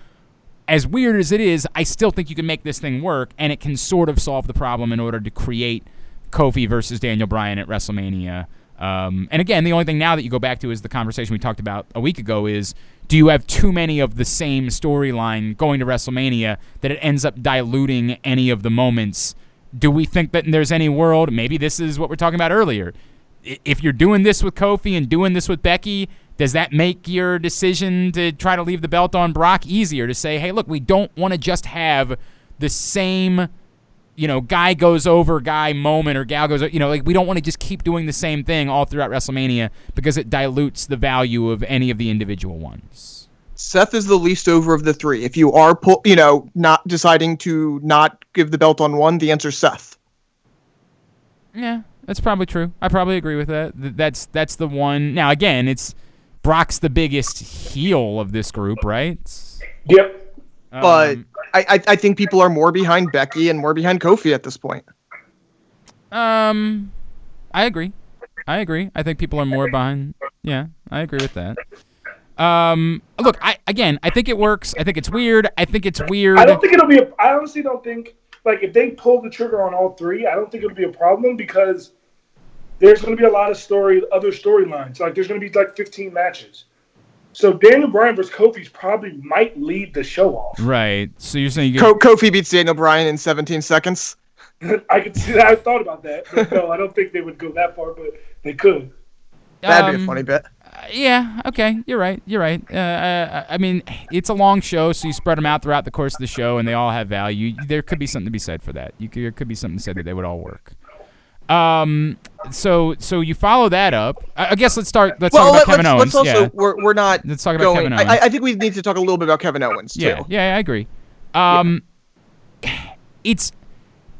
Speaker 1: As weird as it is, I still think you can make this thing work, and it can sort of solve the problem in order to create Kofi versus Daniel Bryan at WrestleMania. Um, and again, the only thing now that you go back to is the conversation we talked about a week ago is do you have too many of the same storyline going to WrestleMania that it ends up diluting any of the moments? Do we think that there's any world? Maybe this is what we're talking about earlier. If you're doing this with Kofi and doing this with Becky, does that make your decision to try to leave the belt on Brock easier to say, hey, look, we don't want to just have the same you know, guy goes over guy moment or gal goes, you know, like we don't want to just keep doing the same thing all throughout WrestleMania because it dilutes the value of any of the individual ones.
Speaker 3: Seth is the least over of the three. If you are, you know, not deciding to not give the belt on one, the answer's Seth.
Speaker 1: Yeah, that's probably true. I probably agree with that. That's that's the one. Now again, it's Brock's the biggest heel of this group, right?
Speaker 2: Yep.
Speaker 3: But
Speaker 1: Um,
Speaker 3: I, I, I think people are more behind Becky and more behind Kofi at this point.
Speaker 1: Um, I agree. I agree. I think people are more behind. Yeah, I agree with that. Um, look, I again, I think it works. I think it's weird. I think it's weird.
Speaker 2: I don't think it'll be. A, I honestly don't think like if they pull the trigger on all three, I don't think it'll be a problem because there's going to be a lot of story, other storylines. Like there's going to be like 15 matches. So Daniel Bryan versus Kofi's probably might lead the show off.
Speaker 1: right. So you're saying you
Speaker 3: Ko- Kofi beats Daniel Bryan in 17 seconds.
Speaker 2: I could see that. I thought about that. But no, I don't think they would go that far, but they could.
Speaker 3: That'd be
Speaker 1: um,
Speaker 3: a funny bit.
Speaker 1: Yeah. Okay. You're right. You're right. Uh, uh, I mean, it's a long show, so you spread them out throughout the course of the show, and they all have value. There could be something to be said for that. You could, there could be something said that they would all work. Um, so so you follow that up. I, I guess let's start. Let's
Speaker 3: well,
Speaker 1: talk about
Speaker 3: let,
Speaker 1: Kevin
Speaker 3: us
Speaker 1: Owens.
Speaker 3: let's also
Speaker 1: yeah.
Speaker 3: we're, we're not
Speaker 1: Let's talk about
Speaker 3: going.
Speaker 1: Kevin
Speaker 3: I,
Speaker 1: Owens.
Speaker 3: I think we need to talk a little bit about Kevin Owens too.
Speaker 1: Yeah, yeah, I agree. Um, it's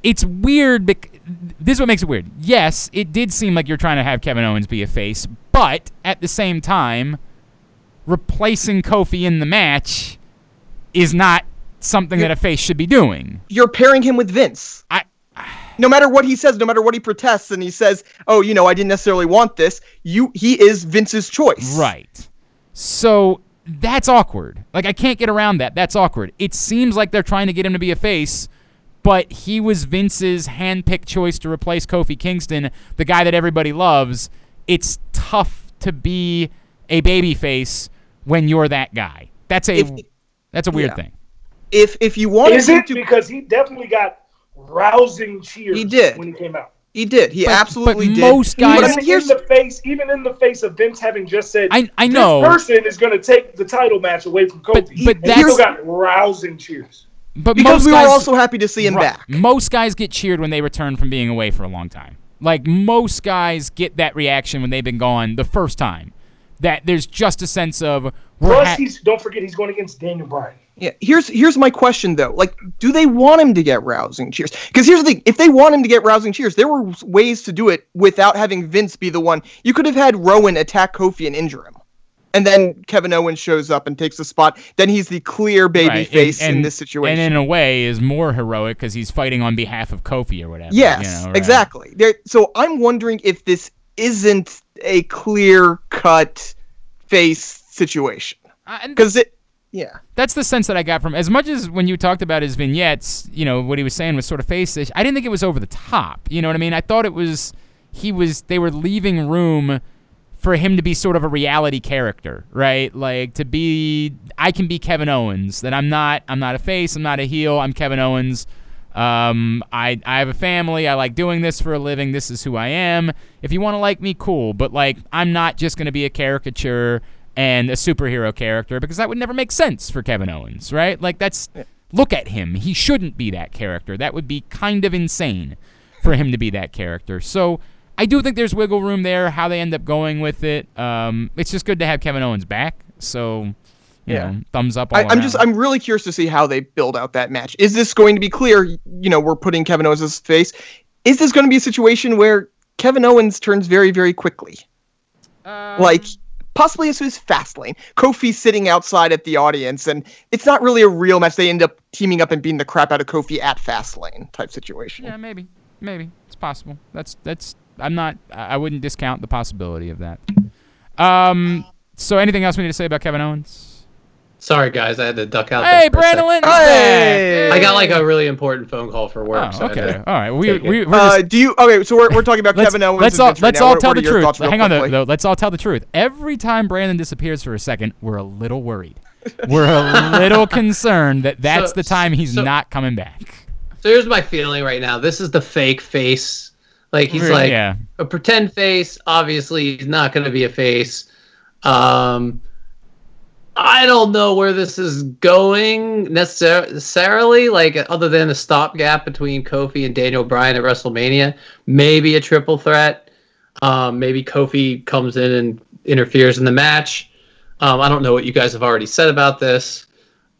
Speaker 1: it's weird. Bec- this is what makes it weird. Yes, it did seem like you're trying to have Kevin Owens be a face, but at the same time, replacing Kofi in the match is not something that a face should be doing.
Speaker 3: You're pairing him with Vince.
Speaker 1: I
Speaker 3: no matter what he says, no matter what he protests, and he says, "Oh, you know, I didn't necessarily want this." You, he is Vince's choice.
Speaker 1: Right. So that's awkward. Like I can't get around that. That's awkward. It seems like they're trying to get him to be a face, but he was Vince's handpicked choice to replace Kofi Kingston, the guy that everybody loves. It's tough to be a baby face when you're that guy. That's a
Speaker 3: If-
Speaker 1: that's a weird
Speaker 3: yeah.
Speaker 1: thing.
Speaker 3: If if you wanted
Speaker 2: Is
Speaker 3: him
Speaker 2: it
Speaker 3: to,
Speaker 2: because he definitely got rousing cheers?
Speaker 3: He did.
Speaker 2: when he came out.
Speaker 3: he did. He
Speaker 1: But-
Speaker 3: absolutely
Speaker 1: but
Speaker 3: did.
Speaker 1: most guys-
Speaker 3: But
Speaker 2: Even in
Speaker 3: here's
Speaker 2: the face, even in the face of Vince having just said,
Speaker 1: I I
Speaker 2: this
Speaker 1: know,
Speaker 2: person is going to take the title match away from Kofi.
Speaker 1: But- but
Speaker 2: and he
Speaker 1: that's-
Speaker 2: still got rousing cheers.
Speaker 1: but
Speaker 3: because
Speaker 1: most
Speaker 3: we
Speaker 1: guys,
Speaker 3: were also happy to see him
Speaker 1: Right.
Speaker 3: back.
Speaker 1: Most guys get cheered when they return from being away for a long time. Like most guys get that reaction when they've been gone the first time. That there's just a sense of we're
Speaker 2: Plus,
Speaker 1: ha-
Speaker 2: he's don't forget he's going against Daniel Bryan.
Speaker 3: Yeah. Here's here's my question though. Like, do they want him to get rousing cheers? Because here's the thing: if they want him to get rousing cheers, there were ways to do it without having Vince be the one. You could have had Rowan attack Kofi and injure him, and then Kevin Owens shows up and takes the spot. Then he's the clear baby
Speaker 1: Right,
Speaker 3: face
Speaker 1: and-
Speaker 3: in this situation.
Speaker 1: and in a way is more heroic because he's fighting on behalf of Kofi or whatever.
Speaker 3: Yes,
Speaker 1: you know, right.
Speaker 3: exactly. There. So I'm wondering if this isn't a clear cut face situation
Speaker 1: and
Speaker 3: because it. Yeah.
Speaker 1: that's the sense that I got from as much as when you talked about his vignettes, you know, what he was saying was sort of face-ish. I didn't think it was over the top. You know what I mean? I thought it was he was they were leaving room for him to be sort of a reality character, right? Like to be I can be Kevin Owens. That I'm not I'm not a face, I'm not a heel, I'm Kevin Owens. Um, I I have a family. I like doing this for a living. This is who I am. If you want to like me, cool. But like, I'm not just gonna be a caricature and a superhero character because that would never make sense for Kevin Owens, right? Like that's look at him. He shouldn't be that character. That would be kind of insane for him to be that character. So I do think there's wiggle room there. How they end up going with it, um, it's just good to have Kevin Owens back. So you
Speaker 3: Yeah.
Speaker 1: know, thumbs up. All
Speaker 3: I, I'm just. I'm really curious to see how they build out that match. Is this going to be clear? You know, we're putting Kevin Owens as face. Is this going to be a situation where Kevin Owens turns very very quickly,
Speaker 1: Um,
Speaker 3: like possibly as as Fastlane? Kofi sitting outside at the audience, and it's not really a real match. They end up teaming up and beating the crap out of Kofi at Fastlane type situation.
Speaker 1: Yeah, maybe, maybe it's possible. That's that's. I'm not. I wouldn't discount the possibility of that. Um. So, anything else we need to say about Kevin Owens?
Speaker 4: Sorry, guys, I had to duck out.
Speaker 1: Hey,
Speaker 4: there for a
Speaker 1: Brandon
Speaker 4: second.
Speaker 1: Linton's
Speaker 3: Hey!
Speaker 4: I got like a really important phone call for work.
Speaker 1: Oh,
Speaker 4: so
Speaker 1: okay. All right. We we we're
Speaker 3: Uh,
Speaker 1: just,
Speaker 3: do you? Okay, so we're, we're talking about
Speaker 1: let's,
Speaker 3: Kevin Owens.
Speaker 1: let's
Speaker 3: and
Speaker 1: all
Speaker 3: Vince right
Speaker 1: let's
Speaker 3: now.
Speaker 1: all
Speaker 3: What-
Speaker 1: tell
Speaker 3: what
Speaker 1: the truth. Hang on though, though. Let's all tell the truth. Every time Brandon disappears for a second, we're a little worried. We're a little concerned that that's
Speaker 4: So-
Speaker 1: the time he's
Speaker 4: so-
Speaker 1: not coming back.
Speaker 4: So here's my feeling right now. This is the fake face. Like he's
Speaker 1: Really?
Speaker 4: like
Speaker 1: Yeah.
Speaker 4: a pretend face. Obviously, he's not going to be a face. Um, I don't know where this is going necessarily. Like other than a stopgap between Kofi and Daniel Bryan at WrestleMania, maybe a triple threat. Um, maybe Kofi comes in and interferes in the match. Um, I don't know what you guys have already said about this.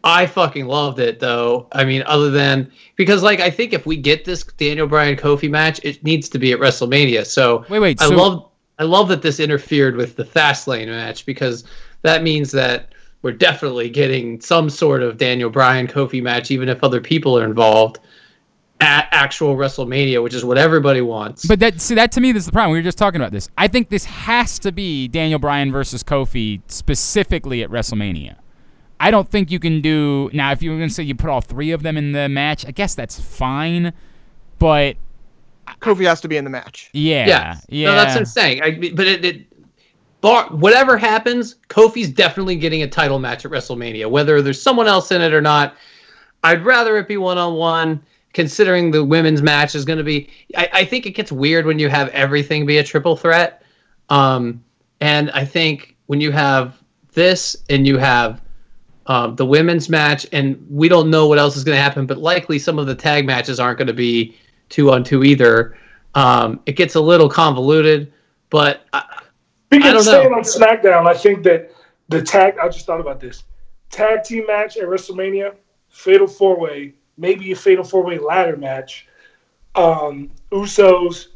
Speaker 4: I fucking loved it though. I mean, other than because like I think if we get this Daniel Bryan Kofi match, it needs to be at WrestleMania. So
Speaker 1: Wait, wait.
Speaker 4: I
Speaker 1: so,
Speaker 4: love I love that this interfered with the Fastlane match because that means that we're definitely getting some sort of Daniel Bryan Kofi match, even if other people are involved at actual WrestleMania, which is what everybody wants.
Speaker 1: But that see that to me this is the problem. We were just talking about this. I think this has to be Daniel Bryan versus Kofi specifically at WrestleMania. I don't think you can do now if you were gonna say you put all three of them in the match, I guess that's fine. But
Speaker 3: Kofi has to be in the match.
Speaker 1: yeah.
Speaker 4: yeah,
Speaker 1: Yeah.
Speaker 4: no, that's what I'm saying. I, but it, it bar, whatever happens, Kofi's definitely getting a title match at WrestleMania, whether there's someone else in it or not. I'd rather it be one on one. Considering the women's match is going to be, I, I think it gets weird when you have everything be a triple threat. Um, and I think when you have this and you have um, the women's match, and we don't know what else is going to happen, but likely some of the tag matches aren't going to be two on two either. Um, it gets a little convoluted, but
Speaker 2: Speaking
Speaker 4: I don't
Speaker 2: of staying
Speaker 4: know.
Speaker 2: on SmackDown, I think that the tag. I just thought about this tag team match at WrestleMania, Fatal Four Way, maybe a Fatal Four Way ladder match. Um, Usos,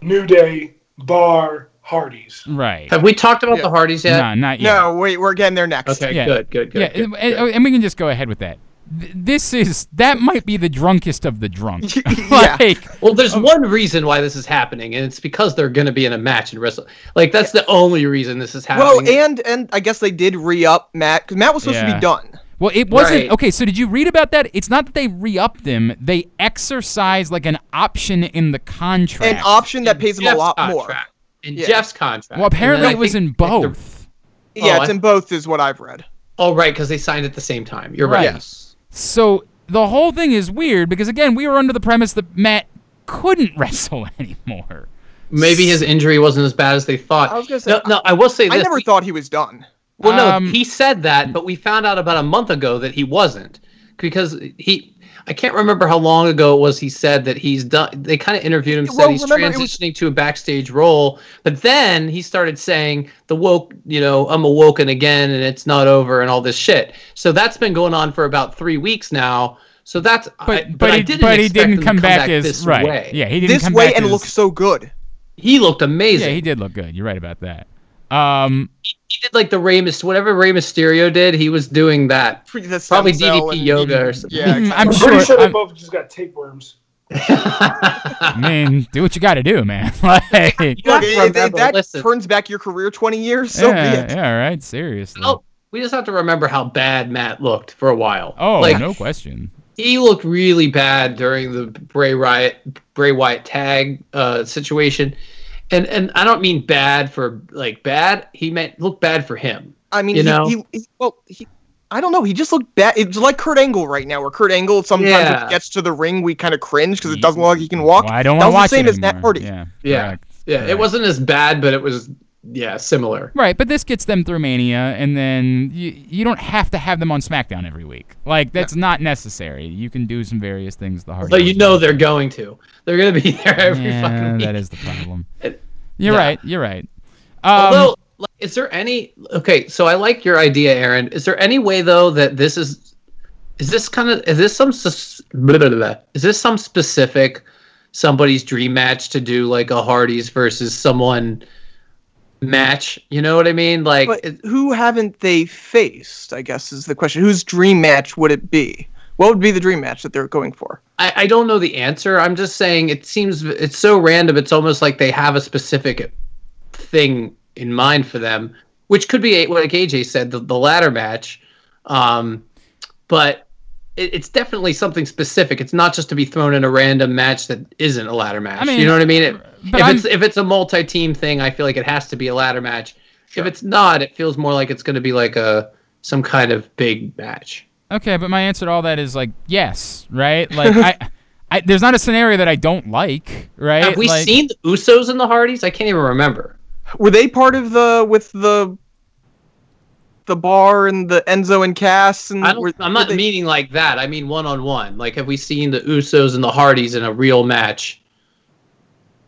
Speaker 2: New Day, Bar, Hardys.
Speaker 1: Right.
Speaker 4: have we talked about
Speaker 3: Yeah.
Speaker 4: the Hardys yet?
Speaker 1: No, not yet.
Speaker 3: No, wait, we're getting there next.
Speaker 4: Okay,
Speaker 1: Yeah.
Speaker 4: good, good, good.
Speaker 1: yeah,
Speaker 4: good,
Speaker 1: and,
Speaker 4: good.
Speaker 1: and- and we can just go ahead with that. Th- This is that might be the drunkest of the drunk.
Speaker 3: Yeah.
Speaker 4: Well,
Speaker 1: Oh.
Speaker 4: there's one reason why this is happening, and it's because they're going to be in a match in Wrestle. Like that's the only reason this is happening.
Speaker 3: Well, and and I guess they did re up Matt because Matt was supposed to be done.
Speaker 1: Well, it wasn't
Speaker 4: Right.
Speaker 1: okay. So did you read about that? It's not that they re-upped him; they exercise like an option in the contract.
Speaker 3: An option that pays him a lot
Speaker 4: contract,
Speaker 3: more.
Speaker 4: In
Speaker 3: Yeah.
Speaker 4: Jeff's contract.
Speaker 1: Well, apparently it was in both.
Speaker 3: Yeah,
Speaker 4: Oh,
Speaker 3: it's
Speaker 4: I-
Speaker 3: in both, is what I've read.
Speaker 4: Oh, right, because they signed at the same time. You're right.
Speaker 3: Yes.
Speaker 1: So the whole thing is weird because again, we were under the premise that Matt couldn't wrestle anymore.
Speaker 4: Maybe his injury wasn't as bad as they thought.
Speaker 3: I was gonna say,
Speaker 4: no, no. I will say
Speaker 3: I
Speaker 4: this.
Speaker 3: never thought he was done.
Speaker 4: Well, no,
Speaker 1: Um,
Speaker 4: he said that, but we found out about a month ago that he wasn't because he. I can't remember how long ago it was. He said that he's done. They kind of interviewed him, said
Speaker 3: Well,
Speaker 4: he's
Speaker 3: remember, it was-
Speaker 4: transitioning to a backstage role, but then he started saying the woke, you know, I'm awoken again, and it's not over, and all this shit. So that's been going on for about three weeks now. So that's,
Speaker 1: But
Speaker 4: I,
Speaker 1: but,
Speaker 4: but, I
Speaker 1: he,
Speaker 4: didn't
Speaker 1: but he
Speaker 4: expect him
Speaker 1: didn't
Speaker 4: to
Speaker 1: come back, as
Speaker 4: this
Speaker 1: right.
Speaker 4: way.
Speaker 1: Yeah, he didn't come back.
Speaker 3: This
Speaker 1: come
Speaker 3: way
Speaker 1: back
Speaker 3: and
Speaker 1: as,
Speaker 3: look so good.
Speaker 4: he looked amazing.
Speaker 1: Yeah, he did look good. You're right about that. Um,
Speaker 4: he did like the Rey Mysterio, whatever Rey Mysterio did, he was doing that. Probably
Speaker 3: stem cell
Speaker 4: DDP
Speaker 3: and-
Speaker 4: yoga or something.
Speaker 3: Yeah,
Speaker 1: Mm,
Speaker 3: exactly.
Speaker 1: I'm
Speaker 2: I'm
Speaker 1: sure.
Speaker 2: pretty sure they
Speaker 1: I'm-
Speaker 2: both just got tapeworms.
Speaker 1: I mean, do what you got to do, man. like,
Speaker 3: Look,
Speaker 4: to
Speaker 3: if, if that
Speaker 4: listen,
Speaker 3: turns back your career 20 years, so
Speaker 1: yeah,
Speaker 3: be it.
Speaker 1: yeah, all right. Seriously.
Speaker 4: Oh, we just have to remember how bad Matt looked for a while.
Speaker 1: Oh,
Speaker 4: like
Speaker 1: no question.
Speaker 4: he looked really bad during the Bray Riot Bray Wyatt tag uh, situation, and and I don't mean bad for like bad. He meant look bad for him.
Speaker 3: I mean,
Speaker 4: You
Speaker 3: he,
Speaker 4: know?
Speaker 3: he, he- well, he, I don't know. He just looked bad. It's like Kurt Angle right now, where Kurt Angle sometimes when
Speaker 4: Yeah.
Speaker 3: he gets to the ring, we kind of cringe because it doesn't look like he can walk.
Speaker 1: Well, I don't
Speaker 3: that
Speaker 1: want to watch
Speaker 3: the same
Speaker 1: it
Speaker 3: as Matt
Speaker 1: anymore.
Speaker 3: Hardy.
Speaker 1: Yeah.
Speaker 4: Yeah.
Speaker 1: correct,
Speaker 4: Yeah, it wasn't as bad, but it was yeah similar.
Speaker 1: Right, but this gets them through Mania, and then you you don't have to have them on SmackDown every week. Like that's not necessary. You can do some various things the hard.
Speaker 4: But you know they're going to. They're going to be there every
Speaker 1: yeah,
Speaker 4: fucking week.
Speaker 1: that is the problem.
Speaker 4: It-
Speaker 1: You're
Speaker 4: yeah.
Speaker 1: right. You're right. Um,
Speaker 4: Although, like, is there any? Okay, so I like your idea, Aaron. Is there any way though that this is? Is this kind of? Is this some? Blah, blah, blah. Is this some specific somebody's dream match to do like a Hardys versus someone match? You know what I mean? Like,
Speaker 3: But who haven't they faced? I guess is the question. Whose dream match would it be? What would be the dream match that they're going for?
Speaker 4: I, I don't know the answer. I'm just saying it seems it's so random. It's almost like they have a specific thing in mind for them, which could be like AJ said, the, the ladder match. Um, but it's definitely something specific. It's not just to be thrown in a random match that isn't a ladder match.
Speaker 1: mean,
Speaker 4: you know what I mean? It, if
Speaker 1: I'm-
Speaker 4: it's if it's a multi-team thing, I feel like it has to be a ladder match. If it's not, it feels more like it's going to be like a some kind of big match.
Speaker 1: Okay, but my answer to all that is like yes, right? Like I, I there's not a scenario that I don't like, right?
Speaker 4: Have we
Speaker 1: Like-
Speaker 4: seen the Usos and the Hardys? I can't even remember.
Speaker 3: Were they part of the with the the bar and the Enzo and Cass? And
Speaker 4: I
Speaker 3: were-
Speaker 4: don't, I'm not
Speaker 3: they-
Speaker 4: meaning like that. I mean one on one. Like, have we seen the Usos and the Hardys in a real match?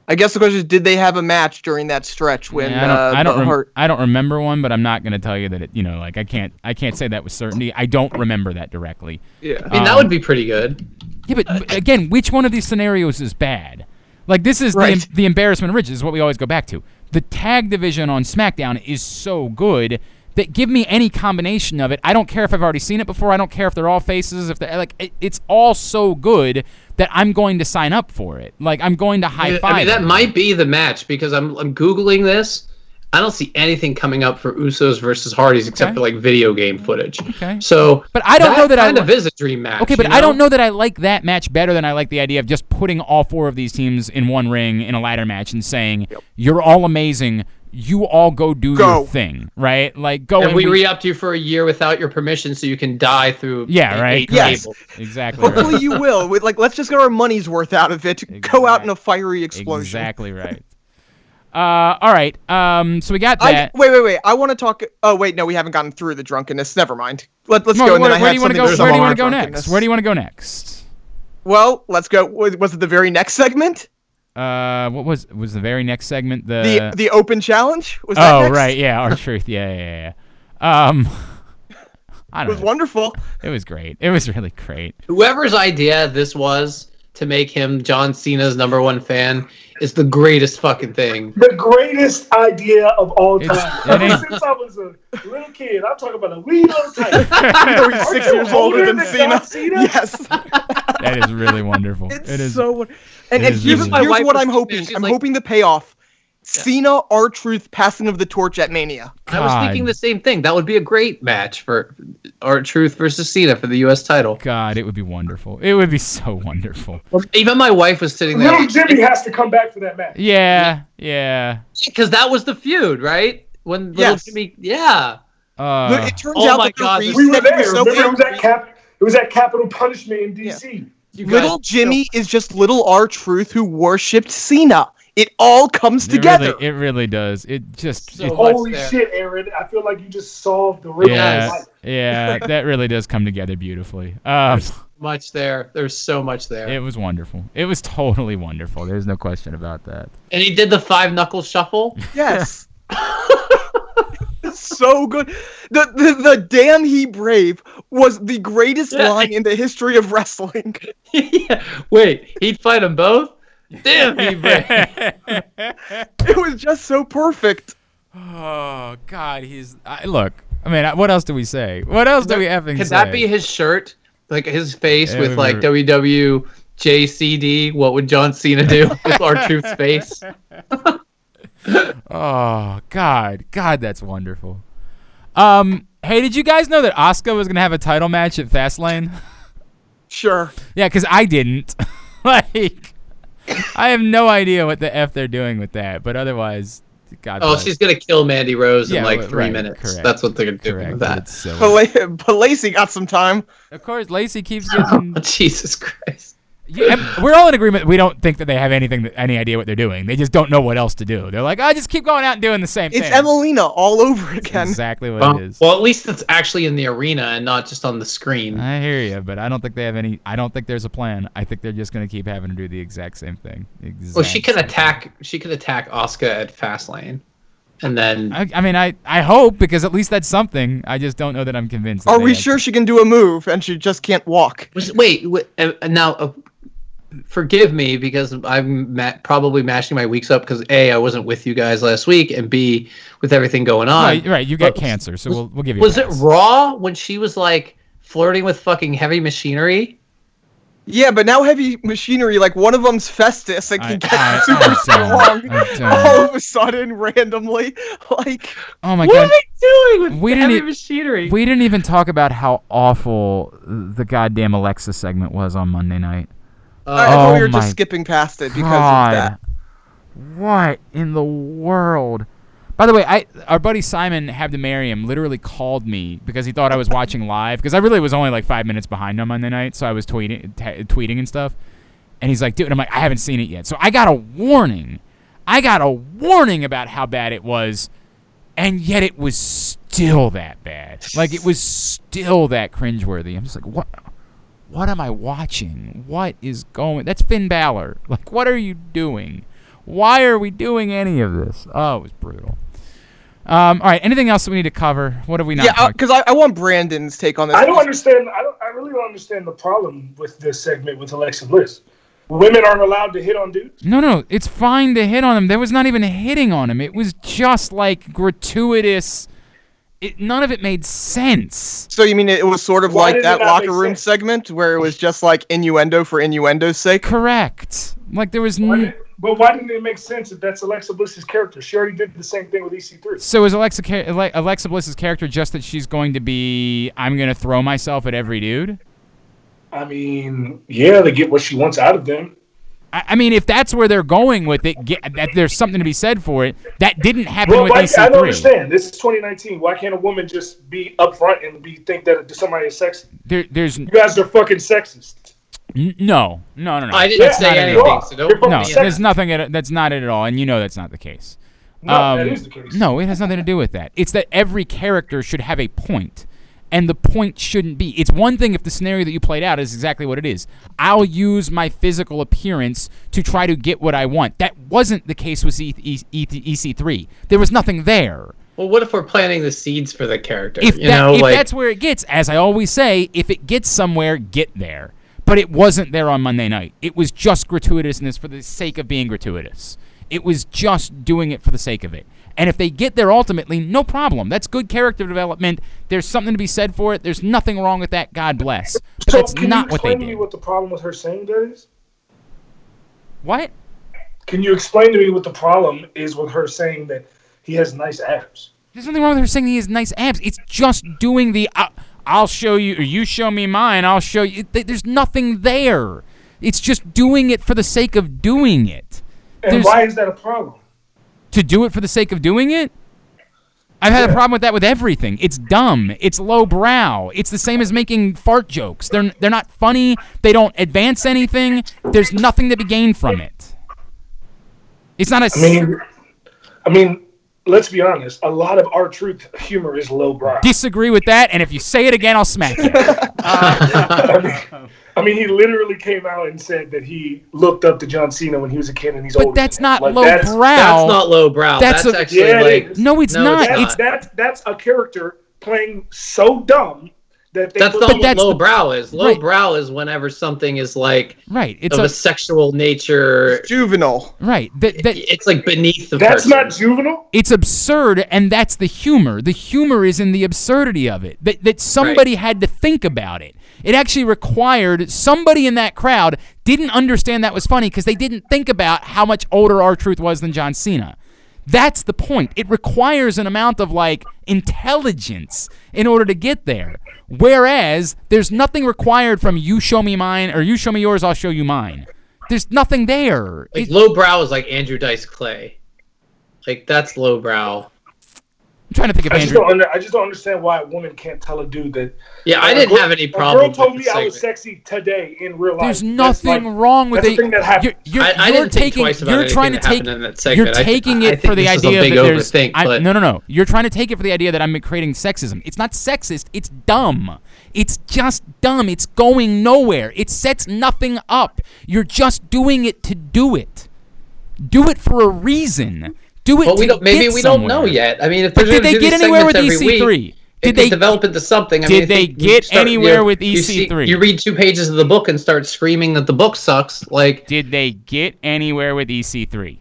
Speaker 3: I guess the question is, did they have a match during that stretch when
Speaker 1: Yeah, I don't,
Speaker 3: uh,
Speaker 1: I, don't
Speaker 3: the
Speaker 1: rem-
Speaker 3: Hart-
Speaker 1: I don't remember one, but I'm not going to tell you that it. You know, like I can't. I can't say that with certainty. I don't remember that directly.
Speaker 3: Yeah.
Speaker 4: I mean, that
Speaker 1: Um,
Speaker 4: would be pretty good.
Speaker 1: Yeah, but but again, which one of these scenarios is bad? Like this is
Speaker 3: Right.
Speaker 1: the, the embarrassment of riches. Is what we always go back to. The tag division on SmackDown is so good that give me any combination of it. I don't care if I've already seen it before. I don't care if they're all faces. If they're like, it, it's all so good that I'm going to sign up for it. Like I'm going to high five.
Speaker 4: I mean, that might be the match because I'm I'm googling this. I don't see anything coming up for Usos versus Hardys except
Speaker 1: Okay.
Speaker 4: for like video game footage.
Speaker 1: Okay.
Speaker 4: So,
Speaker 1: But I don't know that I
Speaker 4: kind of is a dream match.
Speaker 1: Okay, but
Speaker 4: you
Speaker 1: I don't know that I like that match better than I like the idea of just putting all four of these teams in one ring in a ladder match and saying, "You're all amazing. You all go do
Speaker 3: Go.
Speaker 1: your thing." Right? Like go
Speaker 4: And
Speaker 1: and
Speaker 4: we
Speaker 1: we-
Speaker 4: re-upped you for a year without your permission, so you can die through.
Speaker 1: Yeah, right.
Speaker 4: eight
Speaker 3: Yes.
Speaker 4: tables.
Speaker 1: exactly. Right.
Speaker 3: Hopefully you will. With, like, let's just get our money's worth out of it. Go out in a fiery explosion.
Speaker 1: Exactly right. Uh, all right. Um, so we got
Speaker 3: I,
Speaker 1: that.
Speaker 3: wait, wait, wait. I want to talk. Oh, wait, no, we haven't gotten through the drunkenness. Never mind. Let, let's
Speaker 1: Mo,
Speaker 3: go. And
Speaker 1: where,
Speaker 3: then I
Speaker 1: where
Speaker 3: have
Speaker 1: do you want to go? Where do you want to go next? Where do you want to go next?
Speaker 3: Well, let's go. Was was it the very next segment?
Speaker 1: Uh, what was was the very next segment? The,
Speaker 3: The the open challenge was
Speaker 1: oh
Speaker 3: next?
Speaker 1: right, yeah, our truth, yeah, yeah, yeah. Um, I
Speaker 3: It
Speaker 1: don't
Speaker 3: was
Speaker 1: know.
Speaker 3: wonderful.
Speaker 1: It was great. It was really great.
Speaker 4: Whoever's idea this was to make him John Cena's number one fan is the greatest fucking thing.
Speaker 2: The greatest idea of all time. Ever since I was a little kid, I'm talking about a wee little tiny.
Speaker 3: Even though he's
Speaker 2: Aren't
Speaker 3: six
Speaker 2: you
Speaker 3: years older than
Speaker 2: John
Speaker 3: Cena.
Speaker 2: Cena?
Speaker 3: Yes,
Speaker 1: That is really wonderful.
Speaker 3: it's
Speaker 1: it is.
Speaker 3: so. And,
Speaker 1: it
Speaker 3: and
Speaker 1: is
Speaker 3: here's,
Speaker 1: really-
Speaker 3: here's what I'm hoping. I'm
Speaker 4: like-
Speaker 3: hoping the payoff. Cena, R-Truth, passing of the torch at Mania.
Speaker 4: I was thinking the same thing. That would be a great match for R-Truth versus Cena for the U.S. title.
Speaker 1: God, it would be wonderful. It would be so wonderful.
Speaker 4: Even my wife was sitting there
Speaker 2: Little Jimmy has to come back for that match.
Speaker 1: Yeah, yeah.
Speaker 4: because that was the feud, right? When little
Speaker 3: Yes.
Speaker 4: Jimmy, yeah.
Speaker 1: Uh,
Speaker 3: Look, it turns
Speaker 4: oh
Speaker 3: out
Speaker 4: my God,
Speaker 2: We were there.
Speaker 3: was so
Speaker 2: Remember, it was at Cap. It was at Capital Punishment in D.C.
Speaker 4: You
Speaker 3: Little
Speaker 4: guys-
Speaker 3: Jimmy is just little R Truth who worshipped Cena. It all comes
Speaker 1: it
Speaker 3: together.
Speaker 1: Really, it really does. It just.
Speaker 4: So
Speaker 1: it-
Speaker 2: Holy shit, Aaron! I feel like you just solved the riddle
Speaker 1: yeah,
Speaker 2: life.
Speaker 1: yeah. That really does come together beautifully. Um,
Speaker 4: much there. There's so much there.
Speaker 1: it was wonderful. It was totally wonderful. There's no question about that.
Speaker 4: and he did the five knuckle shuffle.
Speaker 3: Yes. so good. The, the the damn he brave was the greatest
Speaker 4: Yeah.
Speaker 3: line in the history of wrestling.
Speaker 4: yeah. Wait, he'd fight them both? Damn, he brave.
Speaker 3: It was just so perfect.
Speaker 1: Oh God, he's. I, look, I mean, what else do we say? What else do we effing
Speaker 4: Could
Speaker 1: say?
Speaker 4: that be his shirt? Like his face
Speaker 1: Yeah,
Speaker 4: with like
Speaker 1: were-
Speaker 4: WWJCD? What would John Cena do with our truth's face?
Speaker 1: Oh God, God, that's wonderful. Um, hey, did you guys know that Asuka was gonna have a title match at Fastlane?
Speaker 3: Sure.
Speaker 1: yeah, because I didn't. like, I have no idea what the f they're doing with that. But otherwise, God.
Speaker 4: Oh,
Speaker 1: bless.
Speaker 4: she's gonna kill Mandy Rose
Speaker 1: Yeah,
Speaker 4: in like three
Speaker 1: right,
Speaker 4: minutes.
Speaker 1: correct.
Speaker 4: That's what they're doing
Speaker 1: correct.
Speaker 4: with that.
Speaker 1: It's so.
Speaker 3: But, La- but Lacey got some time.
Speaker 1: of course, Lacey keeps getting.
Speaker 4: Jesus Christ.
Speaker 1: Yeah, and we're all in agreement. We don't think that they have anything, that, any idea what they're doing. They just don't know what else to do. They're like, I just keep going out and doing the same
Speaker 3: It's
Speaker 1: thing.
Speaker 3: It's Emmalina all over again.
Speaker 1: Exactly what
Speaker 4: Well,
Speaker 1: it is.
Speaker 4: well, at least it's actually in the arena and not just on the screen.
Speaker 1: I hear you, but I don't think they have any. I don't think there's a plan. I think they're just gonna keep having to do the exact same thing. The
Speaker 4: Well, she can
Speaker 1: same
Speaker 4: attack. She could attack Asuka at Fastlane, and then.
Speaker 1: I, I mean, I I hope because at least that's something. I just don't know that I'm convinced. that
Speaker 3: Are we
Speaker 1: have-
Speaker 3: sure she can do a move and she just can't walk?
Speaker 4: Was- wait, wait uh, now. Uh, forgive me because I'm ma- probably mashing my weeks up because a I wasn't with you guys last week, and b with everything going on.
Speaker 1: Right, right. You got
Speaker 4: But- uh,
Speaker 1: cancer, so
Speaker 4: was-
Speaker 1: we'll we'll give you. a
Speaker 4: Was it. Raw when she was like flirting with fucking heavy machinery?
Speaker 3: Yeah, but now heavy machinery, like one of them's Festus and
Speaker 1: I-
Speaker 3: can get
Speaker 1: I-
Speaker 3: super
Speaker 1: I
Speaker 3: strong all of a sudden randomly. Like
Speaker 1: Oh my
Speaker 4: what
Speaker 1: god.
Speaker 4: are they doing with
Speaker 1: We didn't
Speaker 4: heavy
Speaker 1: e-
Speaker 4: machinery?
Speaker 1: We didn't even talk about how awful the goddamn Alexa segment was on Monday night.
Speaker 3: I thought we
Speaker 1: Oh
Speaker 3: were
Speaker 1: my
Speaker 3: just skipping past it because
Speaker 1: God.
Speaker 3: of that.
Speaker 1: What in the world? By the way, I our buddy Simon Habdamariam literally called me because he thought I was watching live because I really was only like five minutes behind on Monday night, so I was tweeting, t- tweeting and stuff. And he's like, "Dude," I'm like, "I haven't seen it yet." So I got a warning. I got a warning about how bad it was, and yet it was still that bad. Like it was still that cringeworthy. I'm just like, what? What am I watching? What is going? That's Finn Balor. Like, what are you doing? Why are we doing any of this? Oh, it was brutal. Um, all right. Anything else that we need to cover? What have we not?
Speaker 3: Yeah,
Speaker 1: talked-
Speaker 3: because I, I want Brandon's take on this.
Speaker 2: I don't understand. I don't. I really don't understand the problem with this segment with Alexa Bliss. Women aren't allowed to hit on dudes.
Speaker 1: No, no, it's fine to hit on him. There was not even hitting on him. It was just like gratuitous. It, none of it made sense.
Speaker 3: So you mean it was sort of
Speaker 2: Why
Speaker 3: like that locker room
Speaker 2: sense?
Speaker 3: segment where it was just like innuendo for innuendo's sake?
Speaker 1: Correct. Like there was.
Speaker 2: Why
Speaker 1: N-
Speaker 2: but why didn't it make sense if that's Alexa Bliss's character? She already did the same thing with E EC3.
Speaker 1: so is Alexa Alexa Bliss's character just that she's going to be? I'm going to throw myself at every dude.
Speaker 2: I mean, yeah, to get what she wants out of them.
Speaker 1: I, I mean, if that's where they're going with it, get, that there's something to be said for it. That didn't happen
Speaker 2: Well,
Speaker 1: with
Speaker 2: why, I don't understand. This is 2019. Why can't a woman just be upfront and be think that somebody is sexist?
Speaker 1: There, there's
Speaker 2: You guys are fucking sexist.
Speaker 1: n- no, no, no, no.
Speaker 4: I didn't
Speaker 2: Yeah,
Speaker 4: say
Speaker 1: not
Speaker 4: anything,
Speaker 1: at
Speaker 4: so
Speaker 2: You're
Speaker 4: don't
Speaker 1: no,
Speaker 4: me
Speaker 2: fucking
Speaker 4: in.
Speaker 1: there's nothing. At, that's not it at all, and you know that's not the case.
Speaker 2: No, that
Speaker 1: Um,
Speaker 2: is the case.
Speaker 1: No, it has nothing to do with that. It's that every character should have a point, and the point shouldn't be. It's one thing if the scenario that you played out is exactly what it is. I'll use my physical appearance to try to get what I want. That wasn't the case with E- E- E- EC3. There was nothing there.
Speaker 4: Well, what if we're planting the seeds for the character?
Speaker 1: If,
Speaker 4: you
Speaker 1: that,
Speaker 4: know,
Speaker 1: if
Speaker 4: like
Speaker 1: that's where it gets, as I always say, if it gets somewhere, get there. But it wasn't there on Monday night. It was just gratuitousness for the sake of being gratuitous. It was just doing it for the sake of it. And if they get there ultimately, no problem. That's good character development. There's something to be said for it. There's nothing wrong with that. God bless. But
Speaker 2: So
Speaker 1: that's
Speaker 2: can
Speaker 1: not
Speaker 2: you
Speaker 1: what they
Speaker 2: to
Speaker 1: did.
Speaker 2: me what the problem with her saying that is?
Speaker 1: what?
Speaker 2: Can you explain to me what the problem is with her saying that he has nice abs?
Speaker 1: There's nothing wrong with her saying he has nice abs. It's just doing the "I- I'll show you or you show me mine, I'll show you. There's nothing there. It's just doing it for the sake of doing it.
Speaker 2: And
Speaker 1: There's-
Speaker 2: why is that a problem?
Speaker 1: To do it for the sake of doing it? I've had a problem with that with everything. It's dumb. It's lowbrow. It's the same as making fart jokes. They're they're not funny. They don't advance anything. There's nothing to be gained from it. It's not a.
Speaker 2: I mean, I mean, let's be honest. A lot of R-Truth humor is lowbrow.
Speaker 1: disagree with that, and if you say it again, I'll smack you.
Speaker 2: I mean, I mean, he literally came out and said that he looked up to John Cena when he was a kid, and he's
Speaker 1: But
Speaker 2: older
Speaker 1: that's not
Speaker 2: Like,
Speaker 1: lowbrow.
Speaker 2: that's-
Speaker 4: that's not lowbrow.
Speaker 1: That's
Speaker 4: That's,
Speaker 1: a-
Speaker 4: actually
Speaker 2: Yeah,
Speaker 4: like
Speaker 2: is.
Speaker 1: No, it's
Speaker 4: No,
Speaker 1: not.
Speaker 4: it's
Speaker 1: It's,
Speaker 4: not.
Speaker 2: That's that's a character playing so dumb that they
Speaker 4: that's not
Speaker 2: him-
Speaker 4: what
Speaker 1: that's the-
Speaker 4: lowbrow is.
Speaker 1: Right.
Speaker 4: Lowbrow is whenever something is like
Speaker 1: right. It's
Speaker 4: of a,
Speaker 1: a,
Speaker 4: sexual nature.
Speaker 3: Juvenile.
Speaker 1: right. That, that,
Speaker 4: It's like beneath the
Speaker 2: That's
Speaker 4: person.
Speaker 2: not juvenile.
Speaker 1: it's absurd, and that's the humor. The humor is in the absurdity of it. That that somebody had to think about it. It actually required somebody in that crowd didn't understand that was funny because they didn't think about how much older R-Truth was than John Cena. That's the point. It requires an amount of like intelligence in order to get there. Whereas there's nothing required from you show me mine or you show me yours, I'll show you mine. There's nothing there.
Speaker 4: like
Speaker 1: It-
Speaker 4: lowbrow is like Andrew Dice Clay. Like that's lowbrow.
Speaker 1: I'm trying to think of
Speaker 2: I just
Speaker 1: Andrew.
Speaker 2: don't. Under, I just don't understand why a woman can't tell a dude that.
Speaker 4: Yeah, I
Speaker 2: uh,
Speaker 4: didn't
Speaker 2: girl-
Speaker 4: have any problem.
Speaker 2: A
Speaker 4: problem.
Speaker 2: girl told
Speaker 4: with
Speaker 2: me
Speaker 4: the
Speaker 2: I was sexy today in real life.
Speaker 1: There's nothing
Speaker 2: like-
Speaker 1: wrong with
Speaker 2: that's a
Speaker 1: it.
Speaker 2: thing that happened.
Speaker 1: You're, you're,
Speaker 4: I, I
Speaker 1: you're
Speaker 4: didn't think
Speaker 1: taking.
Speaker 4: twice about
Speaker 1: you're
Speaker 4: anything
Speaker 1: trying to
Speaker 4: that
Speaker 1: take.
Speaker 4: happened in that
Speaker 1: You're
Speaker 4: segment. I-
Speaker 1: taking
Speaker 4: I
Speaker 1: it
Speaker 4: think
Speaker 1: for the
Speaker 4: a
Speaker 1: idea
Speaker 4: big
Speaker 1: that there's.
Speaker 4: overthink,
Speaker 1: I-
Speaker 4: but-
Speaker 1: no, no, no. You're trying to take it for the idea that I'm creating sexism. It's not sexist. It's dumb. It's just dumb. It's going nowhere. It sets nothing up. You're just doing it to do it. Do it for a reason. Do it.
Speaker 4: But we don't. Maybe we don't know yet. I mean, if they're
Speaker 1: did they get anywhere with EC3?
Speaker 4: week,
Speaker 1: Did they
Speaker 4: develop into something? I
Speaker 1: did
Speaker 4: mean,
Speaker 1: they get
Speaker 4: start-
Speaker 1: anywhere
Speaker 4: you know,
Speaker 1: with EC3?
Speaker 4: You read two pages of the book and start screaming that the book sucks. Like,
Speaker 1: Did they get anywhere with EC3?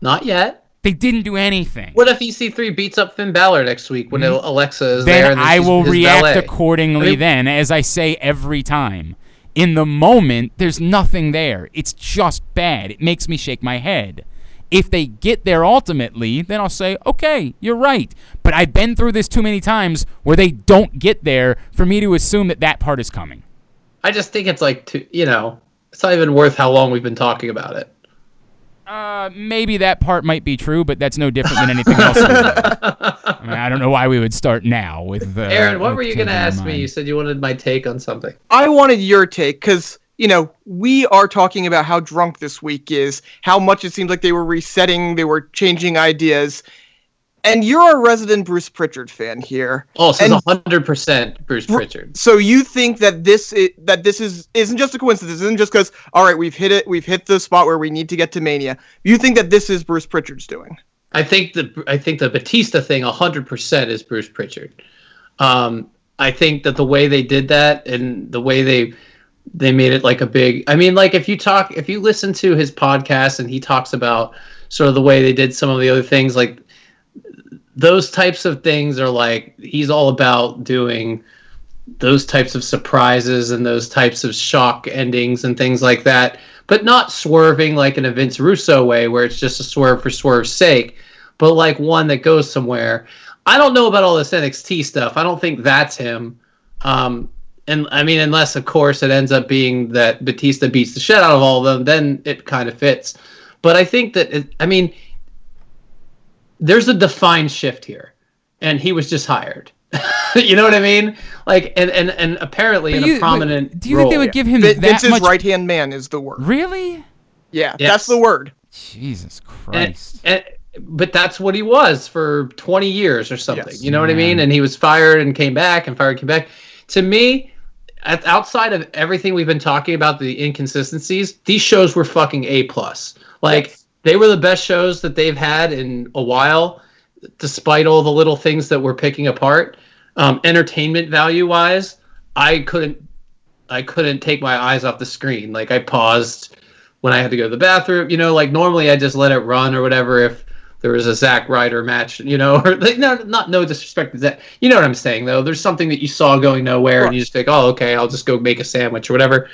Speaker 4: not yet.
Speaker 1: They didn't do anything.
Speaker 4: What if EC3 beats up Finn Balor next week when Alexa is there?
Speaker 1: Mm-hmm. then I will react
Speaker 4: valet?
Speaker 1: accordingly.
Speaker 4: I mean-
Speaker 1: then, as I say every time, in the moment, there's nothing there. It's just bad. It makes me shake my head. If they get there ultimately, then I'll say, okay, you're right. But I've been through this too many times where they don't get there for me to assume that that part is coming.
Speaker 4: I just think it's like, too, you know, it's not even worth how long we've been talking about it.
Speaker 1: Uh, maybe that part might be true, but that's no different than anything else. I mean, I don't know why we would start now with. Uh,
Speaker 4: Aaron, what
Speaker 1: with
Speaker 4: were you going to ask me? You said you wanted my take on something.
Speaker 3: I wanted your take because you know we are talking about how drunk this week is, how much it seems like they were resetting, they were changing ideas, and you're a resident Bruce Prichard fan here.
Speaker 4: Oh, so
Speaker 3: And-
Speaker 4: hundred percent Bruce Prichard.
Speaker 3: So you think that this i that this is isn't just a coincidence? Isn't just because all right, we've hit it, we've hit the spot where we need to get to Mania. You think that this is Bruce Prichard's doing?
Speaker 4: I think the I think the Batista thing hundred percent is Bruce Prichard. Um, I think that the way they did that and the way they they made it like a big. I mean, like if you talk, if you listen to his podcast and he talks about sort of the way they did some of the other things, like those types of things are like he's all about doing those types of surprises and those types of shock endings and things like that, but not swerving like in a Vince Russo way where it's just a swerve for swerve's sake, but like one that goes somewhere. I don't know about all this NXT stuff. I don't think that's him. Um, and I mean, unless of course it ends up being that Batista beats the shit out of all of them, then it kind of fits. But I think that it, I mean, there's a defined shift here, and he was just hired. you know what I mean? Like, and and and apparently
Speaker 1: But
Speaker 4: in
Speaker 1: you-
Speaker 4: a prominent.
Speaker 1: but do you think they would give him
Speaker 3: Vin-
Speaker 1: that
Speaker 3: Vince's
Speaker 1: much?
Speaker 3: right hand man is the word.
Speaker 1: Really?
Speaker 3: Yeah,
Speaker 4: Yes.
Speaker 3: that's the word.
Speaker 1: Jesus Christ.
Speaker 4: and but that's what he was for 20 years or something.
Speaker 3: Yes.
Speaker 4: You know what I mean? And he was fired and came back and fired and came back. To me, at, outside of everything we've been talking about, the inconsistencies, these shows were fucking A plus. Like they were the best shows that they've had in a while, despite all the little things that we're picking apart. Um, entertainment value wise, I couldn't I couldn't take my eyes off the screen. Like I paused when I had to go to the bathroom. You know, like normally I just let it run or whatever if there was a Zack Ryder match. You know, or like no, not no disrespect to that. You know what I'm saying though. There's something that you saw going nowhere, and you just think, oh, okay, I'll just go make a sandwich or whatever.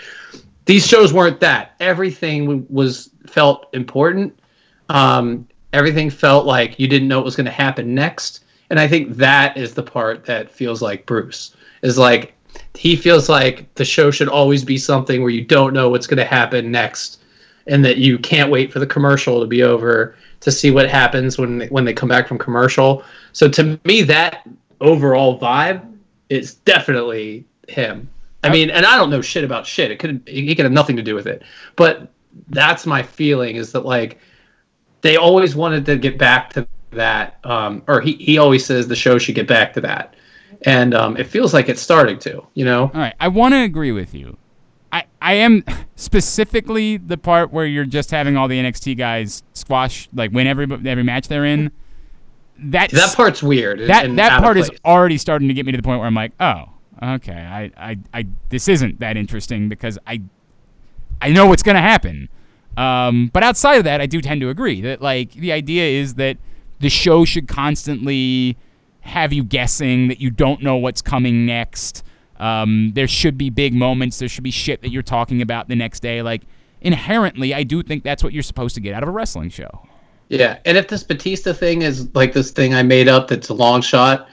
Speaker 4: These shows weren't that. Everything was felt important. Um, everything felt like you didn't know what was going to happen next, and I think that is the part that feels like Bruce is like he feels like the show should always be something where you don't know what's going to happen next and that you can't wait for the commercial to be over to see what happens when they, when they come back from commercial. So to me that overall vibe is definitely him. I mean, and I don't know shit about shit. It could he could have nothing to do with it. But that's my feeling is that like they always wanted to get back to that um or he he always says the show should get back to that. And um, it feels like it's starting to, you know.
Speaker 1: All right, I want to agree with you. I I am specifically the part where you're just having all the NXT guys squash like win every every match they're in. That's,
Speaker 4: That part's weird.
Speaker 1: that that part is already starting to get me to the point where I'm like, oh, okay, I, I, I this isn't that interesting because I I know what's gonna happen. Um, but outside of that, I do tend to agree that like the idea is that the show should constantly have you guessing that you don't know what's coming next. Um, there should be big moments. There should be shit that you're talking about the next day. Like inherently, I do think that's what you're supposed to get out of a wrestling show.
Speaker 4: Yeah, and if this Batista thing is like this thing I made up that's a long shot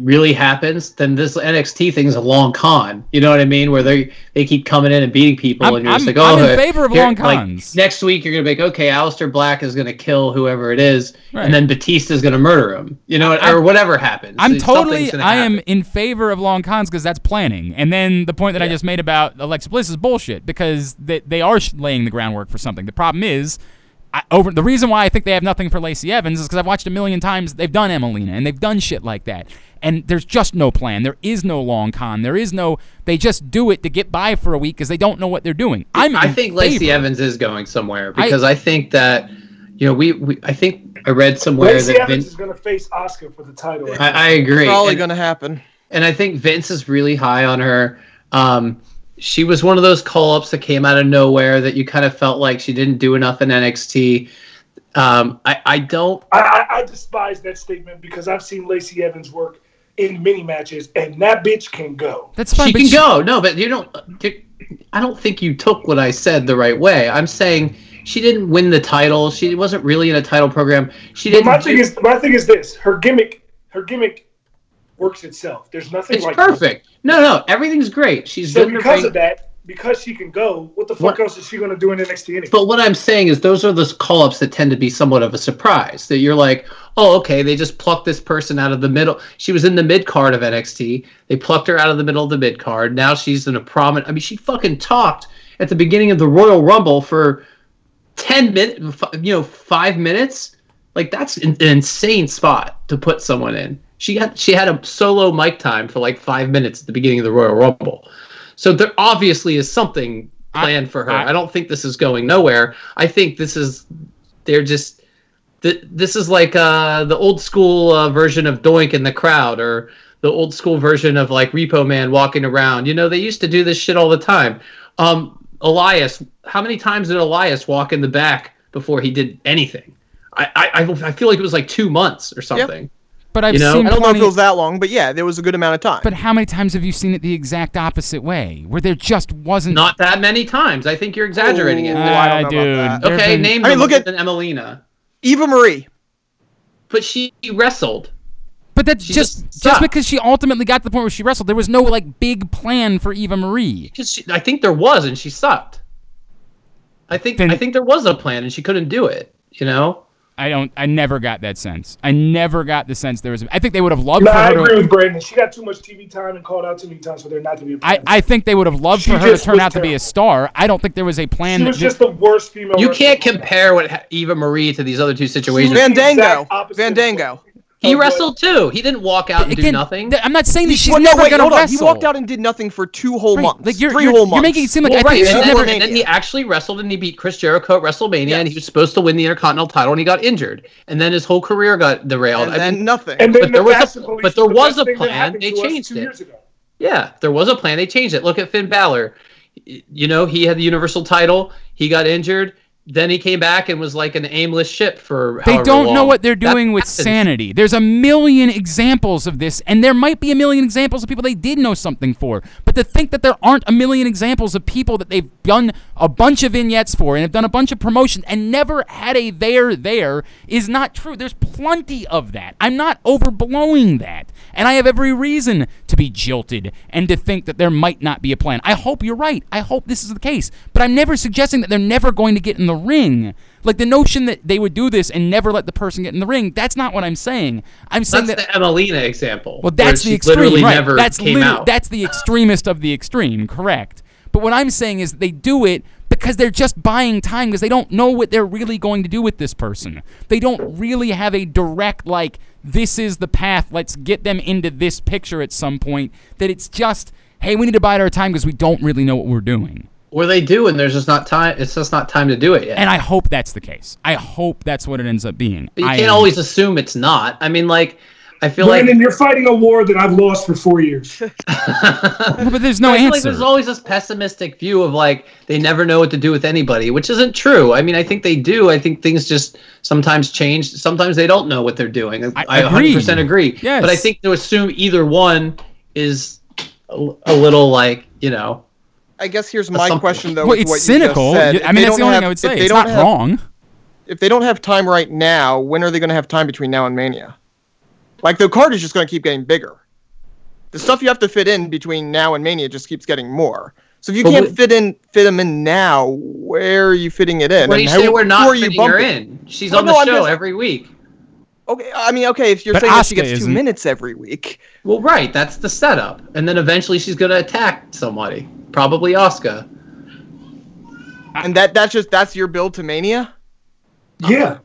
Speaker 4: really happens, then this NXT thing is a long con. You know what I mean? Where they they keep coming in and beating people,
Speaker 1: I'm-
Speaker 4: and you're just
Speaker 1: I'm-
Speaker 4: like, oh,
Speaker 1: I'm in favor of long
Speaker 4: like,
Speaker 1: cons.
Speaker 4: next week you're gonna be like, okay, Aleister Black is gonna kill whoever it is,
Speaker 1: Right.
Speaker 4: and then Batista's gonna murder him. You know,
Speaker 1: I'm-
Speaker 4: or whatever happens.
Speaker 1: I'm totally, I am in favor of long cons because that's planning. And then the point that I just made about Alexa Bliss is bullshit because they, they are laying the groundwork for something. The problem is, I, over the reason why I think they have nothing for Lacey Evans is because I've watched a million times they've done Emmalina and they've done shit like that. And there's just no plan. There is no long con. There is no. They just do it to get by for a week because they don't know what they're doing. I'm.
Speaker 4: I
Speaker 1: in
Speaker 4: think Lacey
Speaker 1: favor.
Speaker 4: Evans is going somewhere because I, think that you know we, we I think I read somewhere
Speaker 2: Lacey
Speaker 4: that
Speaker 2: Evans
Speaker 4: Vince.
Speaker 2: is going to face Asuka for the title.
Speaker 4: I, I agree.
Speaker 3: Probably gonna happen.
Speaker 4: and I think Vince is really high on her. Um, she was one of those call ups that came out of nowhere that you kind of felt like she didn't do enough in NXT. Um, I, I don't.
Speaker 2: I, I, I despise that statement because I've seen Lacey Evans work in mini matches, and that bitch can go.
Speaker 1: That's fine.
Speaker 4: she
Speaker 1: but
Speaker 4: can go. No, but you don't. I don't think you took what I said the right way. I'm saying she didn't win the title. She wasn't really in a title program. She didn't.
Speaker 2: my thing is, my thing is this: her gimmick, her gimmick works itself. There's nothing
Speaker 4: it's
Speaker 2: like
Speaker 4: perfect. No, no, everything's great. She's
Speaker 2: So
Speaker 4: good in the
Speaker 2: because of that, because she can go, what the fuck
Speaker 4: What-
Speaker 2: else is she going to do in NXT anyway?
Speaker 4: But what I'm saying is those are those call ups that tend to be somewhat of a surprise. That you're like, oh, okay, they just plucked this person out of the middle. She was in the mid card of NXT. They plucked her out of the middle of the mid card. Now she's in a prominent. I mean, she fucking talked at the beginning of the Royal Rumble for ten minutes. You know, five minutes. Like that's an insane spot to put someone in. She had she had a solo mic time for like five minutes at the beginning of the Royal Rumble. So there obviously is something planned for her.
Speaker 1: I-
Speaker 4: I, don't think this is going nowhere. I think this is they're just th- this is like uh, the old school uh, version of Doink in the crowd or the old school version of like Repo Man walking around. You know, they used to do this shit all the time. Um, Elias, how many times did Elias walk in the back before he did anything? I, I, I- I feel like it was like two months or something.
Speaker 1: But I've
Speaker 4: You know?
Speaker 1: seen
Speaker 3: I don't know if it was that long, but yeah, there was a good amount of time.
Speaker 1: but how many times have you seen it the exact opposite way, where there just wasn't?
Speaker 4: Not that many times. I think you're exaggerating it.
Speaker 3: Ooh, I don't
Speaker 1: Ah,
Speaker 3: know about
Speaker 1: dude.
Speaker 3: that.
Speaker 4: Okay,
Speaker 1: been-
Speaker 4: name
Speaker 3: I mean, look at-
Speaker 4: Emmalina.
Speaker 3: Eva Marie.
Speaker 4: But she wrestled.
Speaker 1: But that's
Speaker 4: She
Speaker 1: just
Speaker 4: just
Speaker 1: just, because she ultimately got to the point where she wrestled. There was no like big plan for Eva Marie.
Speaker 4: Because she, I think there was, and she sucked. I think
Speaker 1: Then-
Speaker 4: I think there was a plan, and she couldn't do it. You know,
Speaker 1: I don't. I never got that sense. I never got the sense there was. I think they would have loved
Speaker 2: No,
Speaker 1: for
Speaker 2: I agree
Speaker 1: to.
Speaker 2: with Brandon. She got too much TV time and called out too many times for there not to be a
Speaker 1: I,
Speaker 2: plan.
Speaker 1: I think they would have loved
Speaker 2: She
Speaker 1: for her to turn
Speaker 2: was
Speaker 1: out to be a star. I don't think there was a plan.
Speaker 2: she was
Speaker 1: thi-
Speaker 2: just the worst female.
Speaker 4: You can't compare what Eva Marie to these other two situations.
Speaker 3: Van
Speaker 2: the exact
Speaker 3: Dango.
Speaker 2: opposite
Speaker 3: Van
Speaker 2: of
Speaker 3: Dango.
Speaker 4: He
Speaker 2: oh, of
Speaker 4: wrestled too. He didn't walk out and do nothing.
Speaker 1: th- I'm not saying that she's
Speaker 3: Well, no,
Speaker 1: never
Speaker 3: wait,
Speaker 1: gonna
Speaker 3: hold on.
Speaker 1: wrestle.
Speaker 3: He walked out and did nothing for two whole
Speaker 1: Right,
Speaker 3: months.
Speaker 1: Like you're,
Speaker 3: 3
Speaker 1: you're,
Speaker 3: whole
Speaker 1: you're
Speaker 3: months.
Speaker 1: making it seem like
Speaker 4: well,
Speaker 1: I
Speaker 4: right,
Speaker 1: think
Speaker 4: and then,
Speaker 1: never.
Speaker 4: and then he actually wrestled and he beat Chris Jericho at WrestleMania, and he was supposed to win the Intercontinental title, and he got injured, and then his whole career got derailed.
Speaker 3: and
Speaker 4: I
Speaker 3: then
Speaker 4: mean,
Speaker 3: nothing.
Speaker 2: And then
Speaker 4: But
Speaker 2: the
Speaker 4: there was a-
Speaker 2: Bastard Police
Speaker 4: but there
Speaker 2: the
Speaker 4: was
Speaker 2: best
Speaker 4: a
Speaker 2: thing that
Speaker 4: plan.
Speaker 2: happened
Speaker 4: They
Speaker 2: to us
Speaker 4: changed
Speaker 2: two
Speaker 4: it.
Speaker 2: years ago.
Speaker 4: yeah, there was a plan. They changed it. Look at Finn Balor. You know, he had the Universal title. He got injured. Then he came back and was like an aimless ship for.
Speaker 1: They don't know what they're
Speaker 4: That
Speaker 1: doing with
Speaker 4: happens.
Speaker 1: sanity. There's a million examples of this, and there might be a million examples of people they did know something for. But to think that there aren't a million examples of people that they've done a bunch of vignettes for and have done a bunch of promotion and never had a there there is not true. There's plenty of that. I'm not overblowing that. And I have every reason to be jilted and to think that there might not be a plan. I hope you're right. I hope this is the case. But I'm never suggesting that they're never going to get in the ring. Like the notion that they would do this and never let the person get in the ring, that's not what I'm saying. I'm saying
Speaker 4: That's
Speaker 1: that
Speaker 4: the Emmalina example.
Speaker 1: well, that's the extreme,
Speaker 4: Literally
Speaker 1: right?
Speaker 4: never
Speaker 1: that's
Speaker 4: came out.
Speaker 1: that's the extremist of the extreme, correct? But what I'm saying is they do it because they're just buying time because they don't know what they're really going to do with this person. They don't really have a direct like this is the path. Let's get them into this picture at some point. That it's just hey, we need to bide our time because we don't really know what we're doing.
Speaker 4: Or they do, and there's just not time. It's just not time to do it yet.
Speaker 1: And I hope that's the case. I hope that's what it ends up being.
Speaker 4: But you
Speaker 1: I
Speaker 4: can't
Speaker 1: am-
Speaker 4: always assume it's not. I mean, like, I feel
Speaker 2: Brandon,
Speaker 4: like.
Speaker 2: you're fighting a war that I've lost for four years.
Speaker 1: but there's no
Speaker 4: I feel like
Speaker 1: answer.
Speaker 4: there's always this pessimistic view of like they never know what to do with anybody, which isn't true. I mean, I think they do. I think things just sometimes change. Sometimes they don't know what they're doing.
Speaker 1: I
Speaker 4: I,
Speaker 1: agree.
Speaker 4: 100% agree.
Speaker 1: Yes.
Speaker 4: But I think to assume either one is a, a little like you know.
Speaker 3: I guess here's my
Speaker 4: something.
Speaker 3: question though.
Speaker 1: well, it's
Speaker 3: what
Speaker 1: cynical.
Speaker 3: You just said.
Speaker 1: I mean,
Speaker 3: they
Speaker 1: that's the only
Speaker 3: have-
Speaker 1: thing I would say.
Speaker 3: they
Speaker 1: It's
Speaker 3: don't
Speaker 1: not
Speaker 3: have-
Speaker 1: wrong.
Speaker 3: If they don't have time right now, when are they going to have time between now and Mania? Like the card is just going to keep getting bigger. The stuff you have to fit in between now and Mania just keeps getting more. So if you
Speaker 4: But
Speaker 3: can't
Speaker 4: we-
Speaker 3: fit in fit them in now, where are you fitting it in?
Speaker 4: What do you
Speaker 3: And
Speaker 4: say we're not
Speaker 3: are you
Speaker 4: fitting her in? She's
Speaker 3: Well,
Speaker 4: on the
Speaker 3: no, I'm
Speaker 4: show
Speaker 3: just-
Speaker 4: every week.
Speaker 3: Okay, I mean, okay, if you're
Speaker 1: But
Speaker 3: saying that she gets two
Speaker 1: isn't.
Speaker 3: minutes every week,
Speaker 4: Well, right. That's the setup, and then eventually she's gonna attack somebody, probably Asuka.
Speaker 3: and that that's just that's your build to Mania.
Speaker 2: Yeah.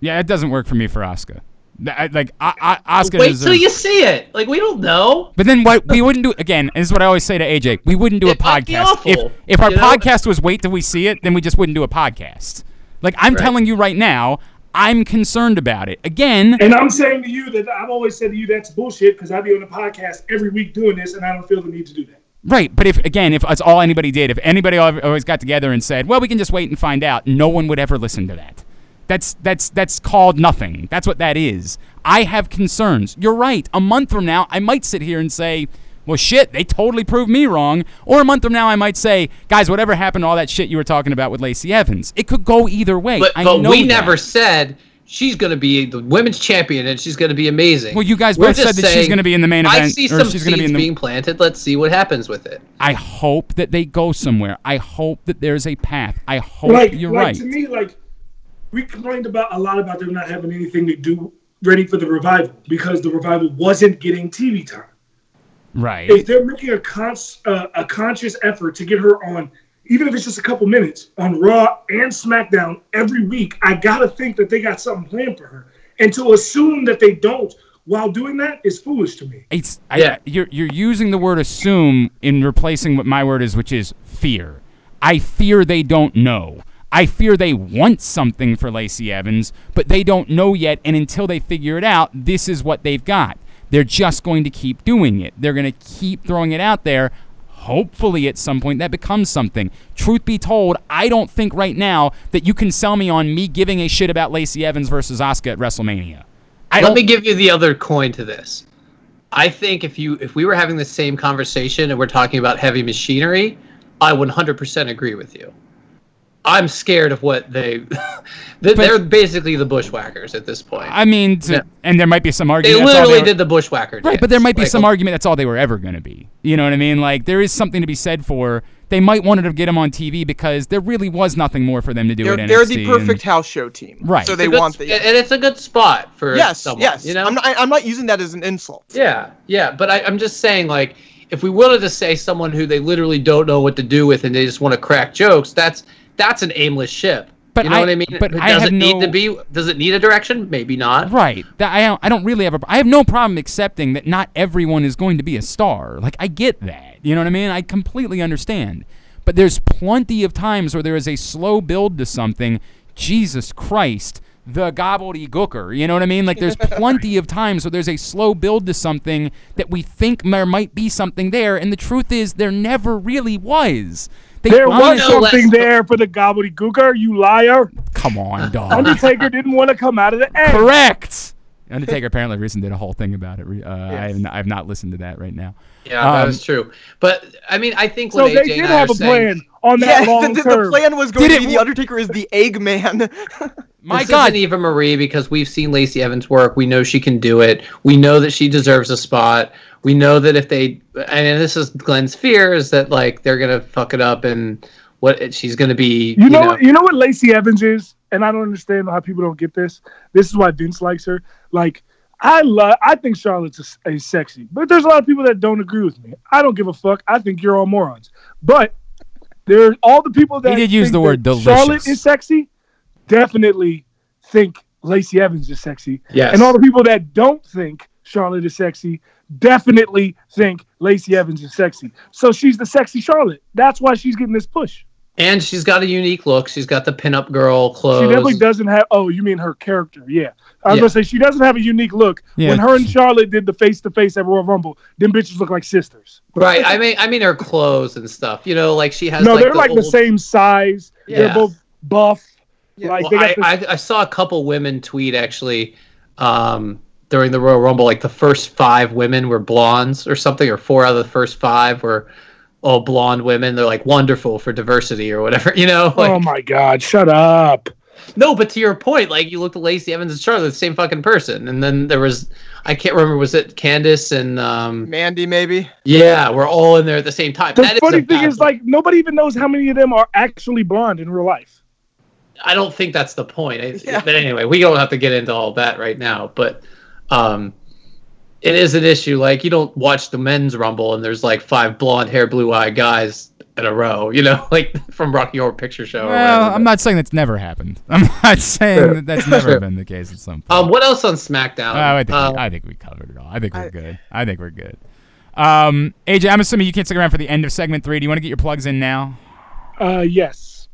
Speaker 1: Yeah, it doesn't work for me for Asuka. Th- I- Like I, I, Asuka
Speaker 4: Wait
Speaker 1: deserves-
Speaker 4: till you see it. Like we don't know.
Speaker 1: But then what we wouldn't do again, this is what I always say to AJ. We wouldn't do a
Speaker 4: It might be
Speaker 1: podcast.
Speaker 4: awful,
Speaker 1: if if our
Speaker 4: know?
Speaker 1: podcast was wait till we see it, then we just wouldn't do a podcast. Like I'm
Speaker 4: Right.
Speaker 1: telling you right now, I'm concerned about it. Again,
Speaker 2: And I'm saying to you that I've always said to you that's bullshit because I'd be on the podcast every week doing this and I don't feel the need to do that.
Speaker 1: right, but if again, if that's all anybody did, if anybody always got together and said, "Well, we can just wait and find out," no one would ever listen to that. That's that's that's called nothing. That's what that is. I have concerns. You're right. A month from now, I might sit here and say, "Well, shit, they totally proved me wrong." Or a month from now, I might say, "Guys, whatever happened to all that shit you were talking about with Lacey Evans?" It could go either way.
Speaker 4: But
Speaker 1: I
Speaker 4: but
Speaker 1: know
Speaker 4: we
Speaker 1: that.
Speaker 4: never said she's gonna be the women's champion and she's gonna be amazing.
Speaker 1: Well, you guys
Speaker 4: We're
Speaker 1: both said
Speaker 4: just
Speaker 1: that she's gonna be in the main event.
Speaker 4: I
Speaker 1: see
Speaker 4: some
Speaker 1: she's gonna be
Speaker 4: seeds
Speaker 1: in the-
Speaker 4: being planted. Let's see what happens with it.
Speaker 1: I hope that they go somewhere. I hope that there's a path. I hope
Speaker 2: like,
Speaker 1: you're
Speaker 2: like
Speaker 1: right.
Speaker 2: to me, like we complained about a lot about them not having anything to do ready for the revival because the revival wasn't getting TV time.
Speaker 1: right.
Speaker 2: If they're making a cons- uh, a conscious effort to get her on, even if it's just a couple minutes on Raw and SmackDown every week, I gotta think that they got something planned for her. And to assume that they don't while doing that is foolish to me.
Speaker 1: It's
Speaker 4: Yeah.
Speaker 1: I, you're you're using the word assume in replacing what my word is, which is fear. I fear they don't know. I fear they want something for Lacey Evans, but they don't know yet. And until they figure it out, this is what they've got. They're just going to keep doing it. They're going to keep throwing it out there. Hopefully, at some point, that becomes something. Truth be told, I don't think right now that you can sell me on me giving a shit about Lacey Evans versus Asuka at WrestleMania. I
Speaker 4: Let me give you the other coin to this. I think if you if we were having the same conversation and we're talking about heavy machinery, I 100% agree with you. I'm scared of what they they- they're basically the bushwhackers at this point.
Speaker 1: I mean, to,
Speaker 4: Yeah.
Speaker 1: and there might be some
Speaker 4: they
Speaker 1: argument. that's all
Speaker 4: literally
Speaker 1: were-
Speaker 4: did the bushwhacker
Speaker 1: right, but there might be
Speaker 4: Like,
Speaker 1: some oh. argument that's all they were ever going to be. You know what I mean? Like there is something to be said for they might wanted to get him on TV because there really was nothing more for them to do
Speaker 3: They're,
Speaker 1: at
Speaker 3: they're
Speaker 1: NXT.
Speaker 3: the
Speaker 1: and-
Speaker 3: perfect house show team.
Speaker 1: Right.
Speaker 3: So
Speaker 1: It's
Speaker 3: they
Speaker 4: good
Speaker 3: want
Speaker 4: sp-
Speaker 3: the.
Speaker 4: and it's a good spot for
Speaker 3: Yes,
Speaker 4: someone.
Speaker 3: yes.
Speaker 4: You know,
Speaker 3: I'm not, I'm not using that as an insult.
Speaker 4: Yeah, yeah, but I, I'm just saying, like, if we wanted to say someone who they literally don't know what to do with and they just want to crack jokes, that's that's an aimless ship.
Speaker 1: But
Speaker 4: you know
Speaker 1: I-
Speaker 4: what I mean?
Speaker 1: but I
Speaker 4: does
Speaker 1: have
Speaker 4: it need
Speaker 1: no-
Speaker 4: to be? Does it need a direction? Maybe not.
Speaker 1: Right. I don't, I don't really have a I have no problem accepting that not everyone is going to be a star. Like I get that. You know what I mean? I completely understand. But there's plenty of times where there is a slow build to something. Jesus Christ, the gobbledygooker. You know what I mean? Like there's plenty of times where there's a slow build to something that we think there might be something there, and the truth is there never really was. They
Speaker 2: There was something there for the gobbledygooker, you liar.
Speaker 1: Come on, dog.
Speaker 2: Undertaker didn't want to come out of the egg.
Speaker 1: Correct. Undertaker apparently recently did a whole thing about it. Re- Uh, I, have not, I have not listened to that right now.
Speaker 4: Yeah, that
Speaker 1: Um,
Speaker 4: was true. But I mean, I think
Speaker 2: So
Speaker 4: when
Speaker 2: they
Speaker 4: AJ
Speaker 2: did have a
Speaker 4: saying,
Speaker 2: plan on that
Speaker 3: Yeah,
Speaker 2: long
Speaker 3: the, the,
Speaker 2: term.
Speaker 3: the plan was going
Speaker 1: Did
Speaker 3: to
Speaker 1: it
Speaker 3: be the Undertaker is the Eggman.
Speaker 1: My
Speaker 4: this
Speaker 1: God,
Speaker 4: isn't Eva Marie because we've seen Lacey Evans work. We know she can do it. We know that she deserves a spot. We know that if they and this is Glenn's fear is that like they're gonna fuck it up and what she's gonna be.
Speaker 2: You know, you know what Lacey Evans is, and I don't understand how people don't get this. This is why Vince likes her. Like, I love, I think Charlotte's a, a sexy, but there's a lot of people that don't agree with me. I don't give a fuck. I think you're all morons. But there, all the people that he
Speaker 1: did use the word delicious.
Speaker 2: Charlotte is sexy, definitely think Lacey Evans is sexy.
Speaker 4: Yes.
Speaker 2: And all the people that don't think Charlotte is sexy definitely think Lacey Evans is sexy. So she's the sexy Charlotte. That's why she's getting this push.
Speaker 4: And she's got a unique look. She's got the pinup girl clothes.
Speaker 2: She definitely doesn't have. Oh, you mean her character? Yeah, I was
Speaker 4: Yeah.
Speaker 2: gonna say she doesn't have a unique look.
Speaker 1: Yeah.
Speaker 2: When her and Charlotte did the face to face at Royal Rumble, them bitches look like sisters.
Speaker 4: Right. I mean, I mean her clothes and stuff. You know, like she has.
Speaker 2: no,
Speaker 4: like
Speaker 2: they're
Speaker 4: the
Speaker 2: like the same size. They're
Speaker 4: Yeah.
Speaker 2: both buff. like
Speaker 4: Well,
Speaker 2: they
Speaker 4: I,
Speaker 2: got the,
Speaker 4: I, I saw a couple women tweet actually um, during the Royal Rumble, like the first five women were blondes or something, or four out of the first five were all blonde women. They're like wonderful for diversity or whatever, you know? Like,
Speaker 2: oh my god, shut up.
Speaker 4: no, but to your point, like you looked at Lacey Evans and Charlotte, the same fucking person. And then there was, I can't remember, was it Candace and, um,
Speaker 3: Mandy, maybe.
Speaker 4: yeah, we're all in there at the same time.
Speaker 2: The
Speaker 4: That is
Speaker 2: funny
Speaker 4: a
Speaker 2: thing is, like, nobody even knows how many of them are actually blonde in real life.
Speaker 4: I don't think that's the point. I,
Speaker 3: Yeah.
Speaker 4: But anyway, we don't have to get into all that right now. But um, it is an issue. Like you don't watch the men's rumble and there's like five blonde hair, blue eyed guys in a row. You know, like from Rocky Horror Picture Show. or
Speaker 1: Well,
Speaker 4: whatever.
Speaker 1: I'm not saying that's never happened. I'm not saying that that's never been the case at some point.
Speaker 4: Um, what else on SmackDown?
Speaker 1: Oh, I think
Speaker 4: Uh,
Speaker 1: I think we covered it all. I think we're
Speaker 3: I-
Speaker 1: good. I think we're good. Um, AJ, I'm assuming you can't stick around for the end of segment three. Do you want to get your plugs in now?
Speaker 2: Uh, yes.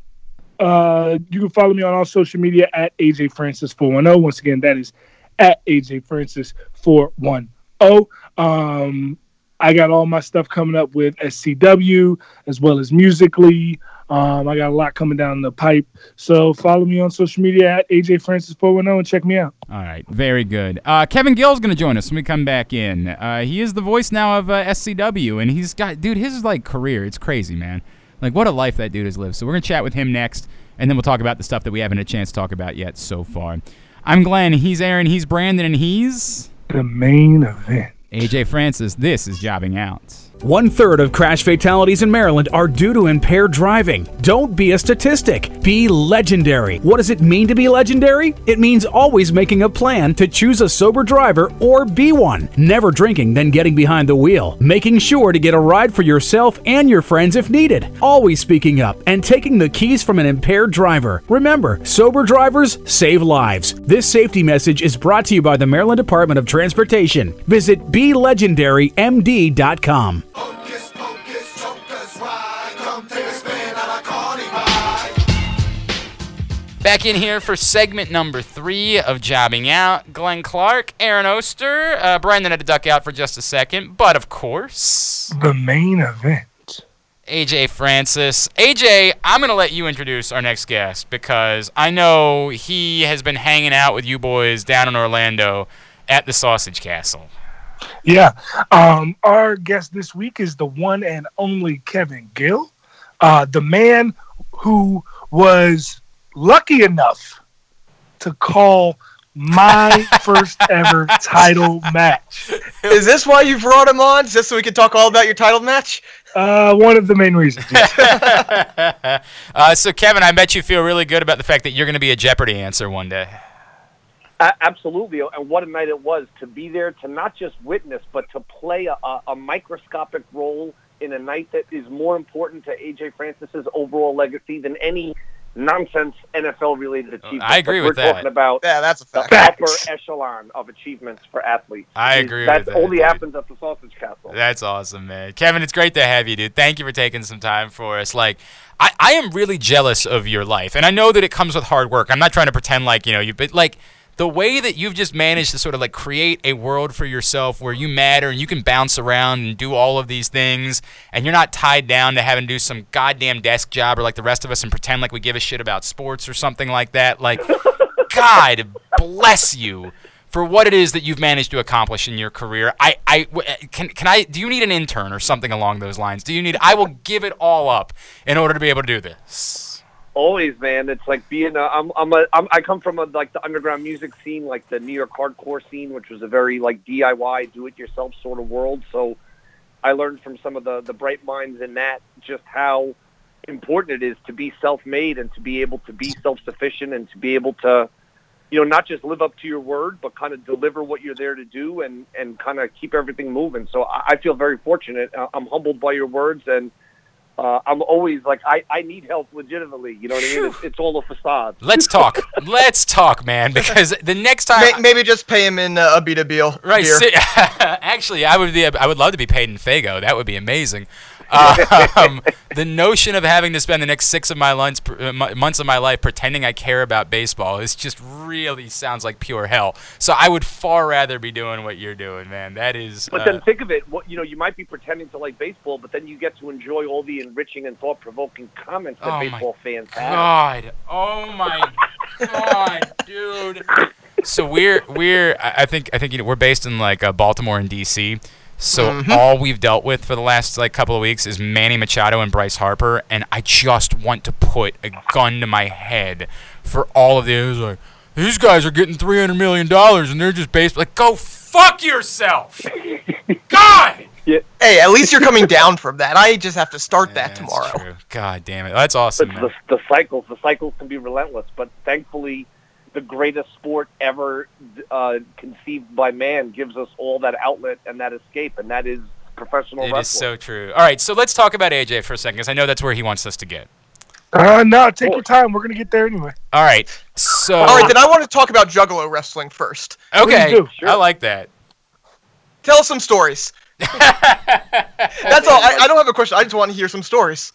Speaker 2: Uh, you can follow me on all social media at AJ Francis 410. Once again, that is at AJ Francis 410. Oh, um, I got all my stuff coming up with SCW as well as musically. Um, I got a lot coming down the pipe. So follow me on social media at AJ Francis 410 and check me out.
Speaker 1: All right, very good. Uh, Kevin Gill's going to join us when we come back in. Uh, he is the voice now of uh, SCW, and he's got, dude, his like career, it's crazy, man. Like what a life that dude has lived. So we're going to chat with him next, and then we'll talk about the stuff that we haven't had a chance to talk about yet so far. I'm Glenn. He's Aaron. He's Brandon, and he's
Speaker 2: The main event.
Speaker 1: AJ Francis. This is jobbing out.
Speaker 6: One third of crash fatalities in Maryland are due to impaired driving. Don't be a statistic. Be legendary. What does it mean to be legendary? It means always making a plan to choose a sober driver or be one. Never drinking, then getting behind the wheel. Making sure to get a ride for yourself and your friends if needed. Always speaking up and taking the keys from an impaired driver. Remember, sober drivers save lives. This safety message is brought to you by the Maryland Department of Transportation. Visit BeLegendaryMD.com.
Speaker 1: Back in here for segment number three of Jobbing Out. Glenn Clark, Aaron Oster. Uh, Brandon had to duck out for just a second, but of course,
Speaker 2: The main event.
Speaker 1: AJ Francis. AJ, I'm going to let you introduce our next guest because I know he has been hanging out with you boys down in Orlando at the Sausage Castle.
Speaker 2: Yeah. Um, our guest this week is the one and only Kevin Gill, uh, the man who was lucky enough to call my first ever title match.
Speaker 3: Is this why you brought him on? Just so we can talk all about your title match?
Speaker 2: Uh, one of the main reasons. yes.
Speaker 1: uh, so, Kevin, I bet you feel really good about the fact that you're going to be a Jeopardy answer one day.
Speaker 7: A- absolutely, and what a night it was to be there to not just witness, but to play a, a, a microscopic role in a night that is more important to AJ Francis's overall legacy than any nonsense NFL related achievements.
Speaker 1: I agree
Speaker 7: Like,
Speaker 1: with
Speaker 7: we're
Speaker 1: that.
Speaker 7: talking about
Speaker 3: Yeah, that's a fact.
Speaker 7: the
Speaker 3: fact.
Speaker 7: upper echelon of achievements for athletes.
Speaker 1: I
Speaker 7: And
Speaker 1: agree with
Speaker 7: That
Speaker 1: that,
Speaker 7: only
Speaker 1: dude.
Speaker 7: happens at the Sausage Castle.
Speaker 1: That's awesome, man. Kevin, it's great to have you, dude. Thank you for taking some time for us. Like, I, I am really jealous of your life, and I know that it comes with hard work. I'm not trying to pretend like you know you, but like the way that you've just managed to sort of like create a world for yourself where you matter and you can bounce around and do all of these things, and you're not tied down to having to do some goddamn desk job or like the rest of us and pretend like we give a shit about sports or something like that. Like, God bless you for what it is that you've managed to accomplish in your career. I, I uh, can, can I? Do you need an intern or something along those lines? Do you need? I will give it all up in order to be able to do this.
Speaker 7: Always, man. It's like being. A, I'm. I'm. A, I'm. I come from a, like the underground music scene, like the New York hardcore scene, which was a very like DIY, do-it-yourself sort of world. So, I learned from some of the the bright minds in that just how important it is to be self-made and to be able to be self-sufficient and to be able to, you know, not just live up to your word, but kind of deliver what you're there to do and and kind of keep everything moving. So I, I feel very fortunate. I'm humbled by your words and. Uh, I'm always like I, I need help legitimately. You know what I mean? It's, it's all a facade.
Speaker 1: Let's talk. Let's talk, man. Because the next time,
Speaker 3: May- Maybe just pay him in uh, a Beta Beal
Speaker 1: right?
Speaker 3: beer.
Speaker 1: si- actually, I would be. I would love to be paid in Faygo. That would be amazing. Um, the notion of having to spend the next six of my lunch, uh, months of my life pretending I care about baseball is just really sounds like pure hell. So I would far rather be doing what you're doing, man. That is.
Speaker 7: But
Speaker 1: uh,
Speaker 7: then think of it. What you know, you might be pretending to like baseball, but then you get to enjoy all the enriching and thought-provoking comments that
Speaker 1: Oh,
Speaker 7: baseball fans have.
Speaker 1: God. Oh my God, dude. So we're we're I I think I think you know we're based in like uh, Baltimore and DC. So mm-hmm. all we've dealt with for the last like couple of weeks is Manny Machado and Bryce Harper, and I just want to put a gun to my head for all of these. Like these guys are getting three hundred million dollars, and they're just based like go fuck yourself. God. Yeah.
Speaker 3: Hey, at least you're coming down from that. I just have to start
Speaker 1: Yeah,
Speaker 3: that
Speaker 1: that's
Speaker 3: tomorrow.
Speaker 1: true. God damn it, that's awesome.
Speaker 7: But
Speaker 1: Man.
Speaker 7: the, the cycles, the cycles can be relentless. But thankfully, the greatest sport ever uh, conceived by man gives us all that outlet and that escape, and that is professional
Speaker 1: It is
Speaker 7: wrestling.
Speaker 1: so true. All right, so let's talk about AJ for a second, because I know that's where he wants us to get.
Speaker 2: Uh, no, take your time. We're gonna get there anyway.
Speaker 1: All right, so
Speaker 3: All right, then I want to talk about Juggalo wrestling first.
Speaker 1: okay,
Speaker 2: do.
Speaker 1: I like that.
Speaker 3: Tell us some stories. That's all. I, I don't have a question. I just want to hear some stories.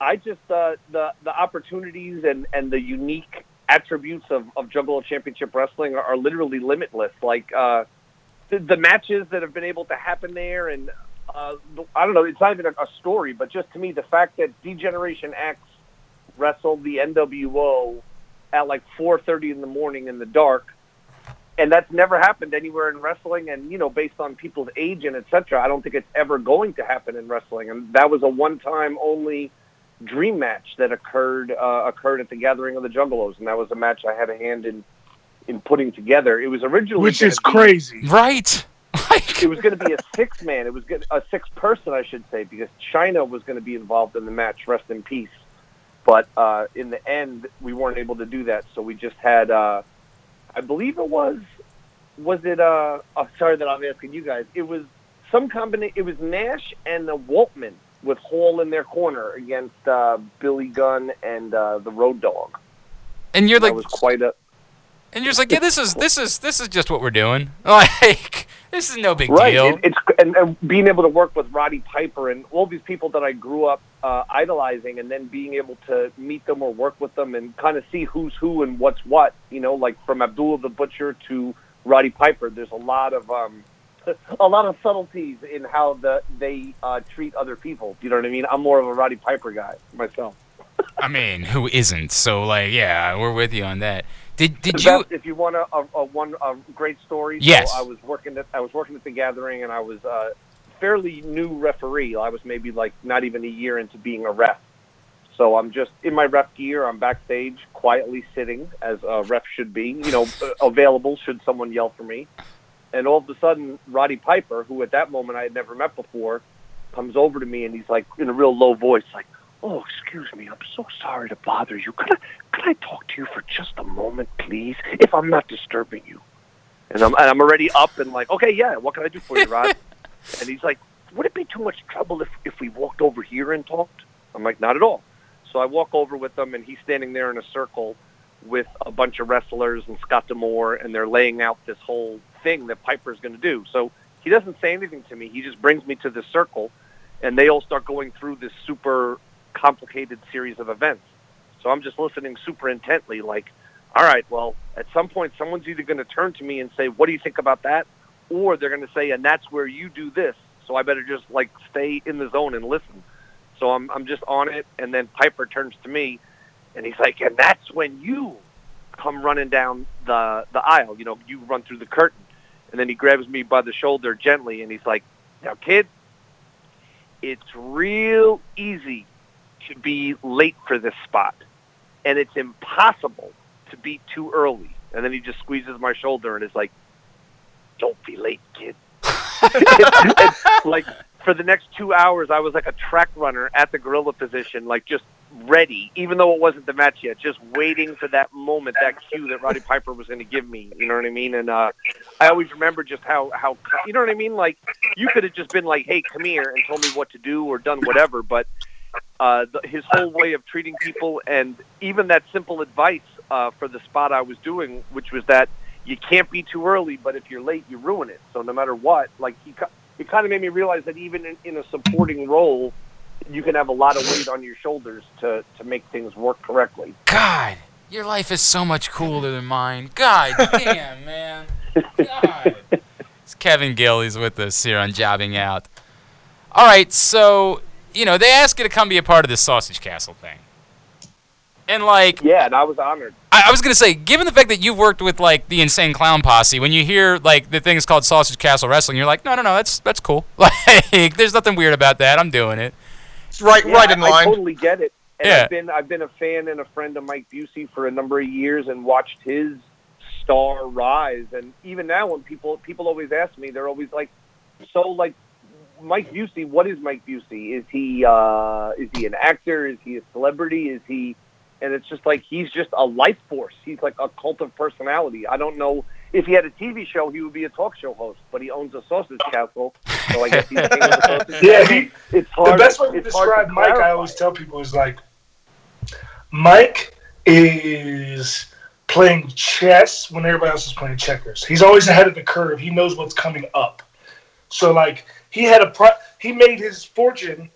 Speaker 7: I just uh, the the opportunities and and the unique attributes of of Juggalo Championship Wrestling are, are literally limitless. Like uh, the, the matches that have been able to happen there, and uh, I don't know, it's not even a, a story, but just to me, the fact that D-Generation X wrestled the NWO at like 4:30 in the morning in the dark. And that's never happened anywhere in wrestling, and you know, based on people's age and etc., I don't think it's ever going to happen in wrestling. And that was a one-time only dream match that occurred uh, occurred at the Gathering of the Juggalos, and that was a match I had a hand in in putting together. It was originally
Speaker 2: Which is
Speaker 7: be-
Speaker 2: crazy.
Speaker 1: Right. Like,
Speaker 7: It was going to be a six man. It was gonna, a six person, I should say, because Chyna was going to be involved in the match. Rest in peace. But uh, in the end, we weren't able to do that, so we just had. Uh, I believe it was. Was it? Uh, oh, sorry that I'm asking you guys. It was some combination. It was Nash and the Waltman with Hall in their corner against uh, Billy Gunn and uh, the Road Dog.
Speaker 1: and you're like, That
Speaker 7: was quite a
Speaker 1: and you're just like, yeah, this is this is this is just what we're doing. Like, this is no big
Speaker 7: right.
Speaker 1: deal.
Speaker 7: It, it's and, and being able to work with Roddy Piper and all these people that I grew up uh, idolizing, and then being able to meet them or work with them and kind of see who's who and what's what. You know, like from Abdullah the Butcher to Roddy Piper. There's a lot of um, a lot of subtleties in how the they uh, treat other people. You know what I mean? I'm more of a Roddy Piper guy myself.
Speaker 1: I mean, who isn't? So like, yeah, we're with you on that. Did did you?
Speaker 7: best- if you want a, a, a one a great story,
Speaker 1: Yes.
Speaker 7: So I was working at I was working at the gathering, and I was uh, fairly new referee. I was maybe like not even a year into being a ref. So I'm just in my ref gear. I'm backstage, quietly sitting as a ref should be. You know, available should someone yell for me. And all of a sudden, Roddy Piper, who at that moment I had never met before, comes over to me and he's like in a real low voice, like, "Oh, excuse me, I'm so sorry to bother you. Could I could I talk to you for just a moment, please, if I'm not disturbing you?" And I'm and I'm already up and like, "Okay, yeah, what can I do for you, Rod?" and he's like, "Would it be too much trouble if if we walked over here and talked?" I'm like, "Not at all." So I walk over with him, and he's standing there in a circle with a bunch of wrestlers and Scott D'Amore, and they're laying out this whole thing that Piper's going to do. So he doesn't say anything to me. He just brings me to this circle, and they all start going through this super complicated series of events. So I'm just listening super intently, like, all right, well, at some point, someone's either going to turn to me and say, what do you think about that? Or they're going to say, and that's where you do this. So I better just like stay in the zone and listen. So I'm I'm just on it, and then Piper turns to me, and he's like, and that's when you come running down the the aisle. You know, you run through the curtain, and then he grabs me by the shoulder gently, and he's like, now, kid, it's real easy to be late for this spot, and it's impossible to be too early. And then he just squeezes my shoulder and is like, don't be late, kid. And, like for the next two hours, I was like a track runner at the gorilla position, like just ready, even though it wasn't the match yet, just waiting for that moment, that cue that Roddy Piper was going to give me. You know what I mean? And uh, I always remember just how how you know what I mean. Like you could have just been like, "Hey, come here," and told me what to do or done whatever, but uh, the, his whole way of treating people and even that simple advice uh, for the spot I was doing, which was that you can't be too early, but if you're late, you ruin it. So no matter what, like he, it kind of made me realize that even in, in a supporting role, you can have a lot of weight on your shoulders to to make things work correctly.
Speaker 1: God, your life is so much cooler than mine. God damn, man. God. It's Kevin Gill. He's with us here on Jobbing Out. All right, so you know they ask you to come be a part of this Sausage Castle thing, and like
Speaker 7: Yeah, and I was honored.
Speaker 1: I, I was gonna say, given the fact that you've worked with like the Insane Clown Posse, when you hear like the thing is called Sausage Castle Wrestling, you're like, no, no, no, that's that's cool. Like, there's nothing weird about that. I'm doing it.
Speaker 3: It's right,
Speaker 7: Yeah,
Speaker 3: right in
Speaker 7: I, I totally get it. And
Speaker 1: Yeah.
Speaker 7: I've been I've been a fan and a friend of Mike Busey for a number of years and watched his star rise. And even now, when people people always ask me, they're always like, "So, like, Mike Busey, what is Mike Busey? Is he uh, is he an actor? Is he a celebrity? Is he?" And it's just like he's just a life force. He's like a cult of personality. I don't know if he had a TV show, he would be a talk show host. But he owns a sausage castle, so I guess he's king of the sausage
Speaker 2: Yeah, he,
Speaker 7: It's hard.
Speaker 2: the best way to
Speaker 7: it's hard
Speaker 2: describe Mike, I always tell people, is like Mike is playing chess when everybody else is playing checkers. He's always ahead of the curve. He knows what's coming up. So like he had a pri- he made his fortune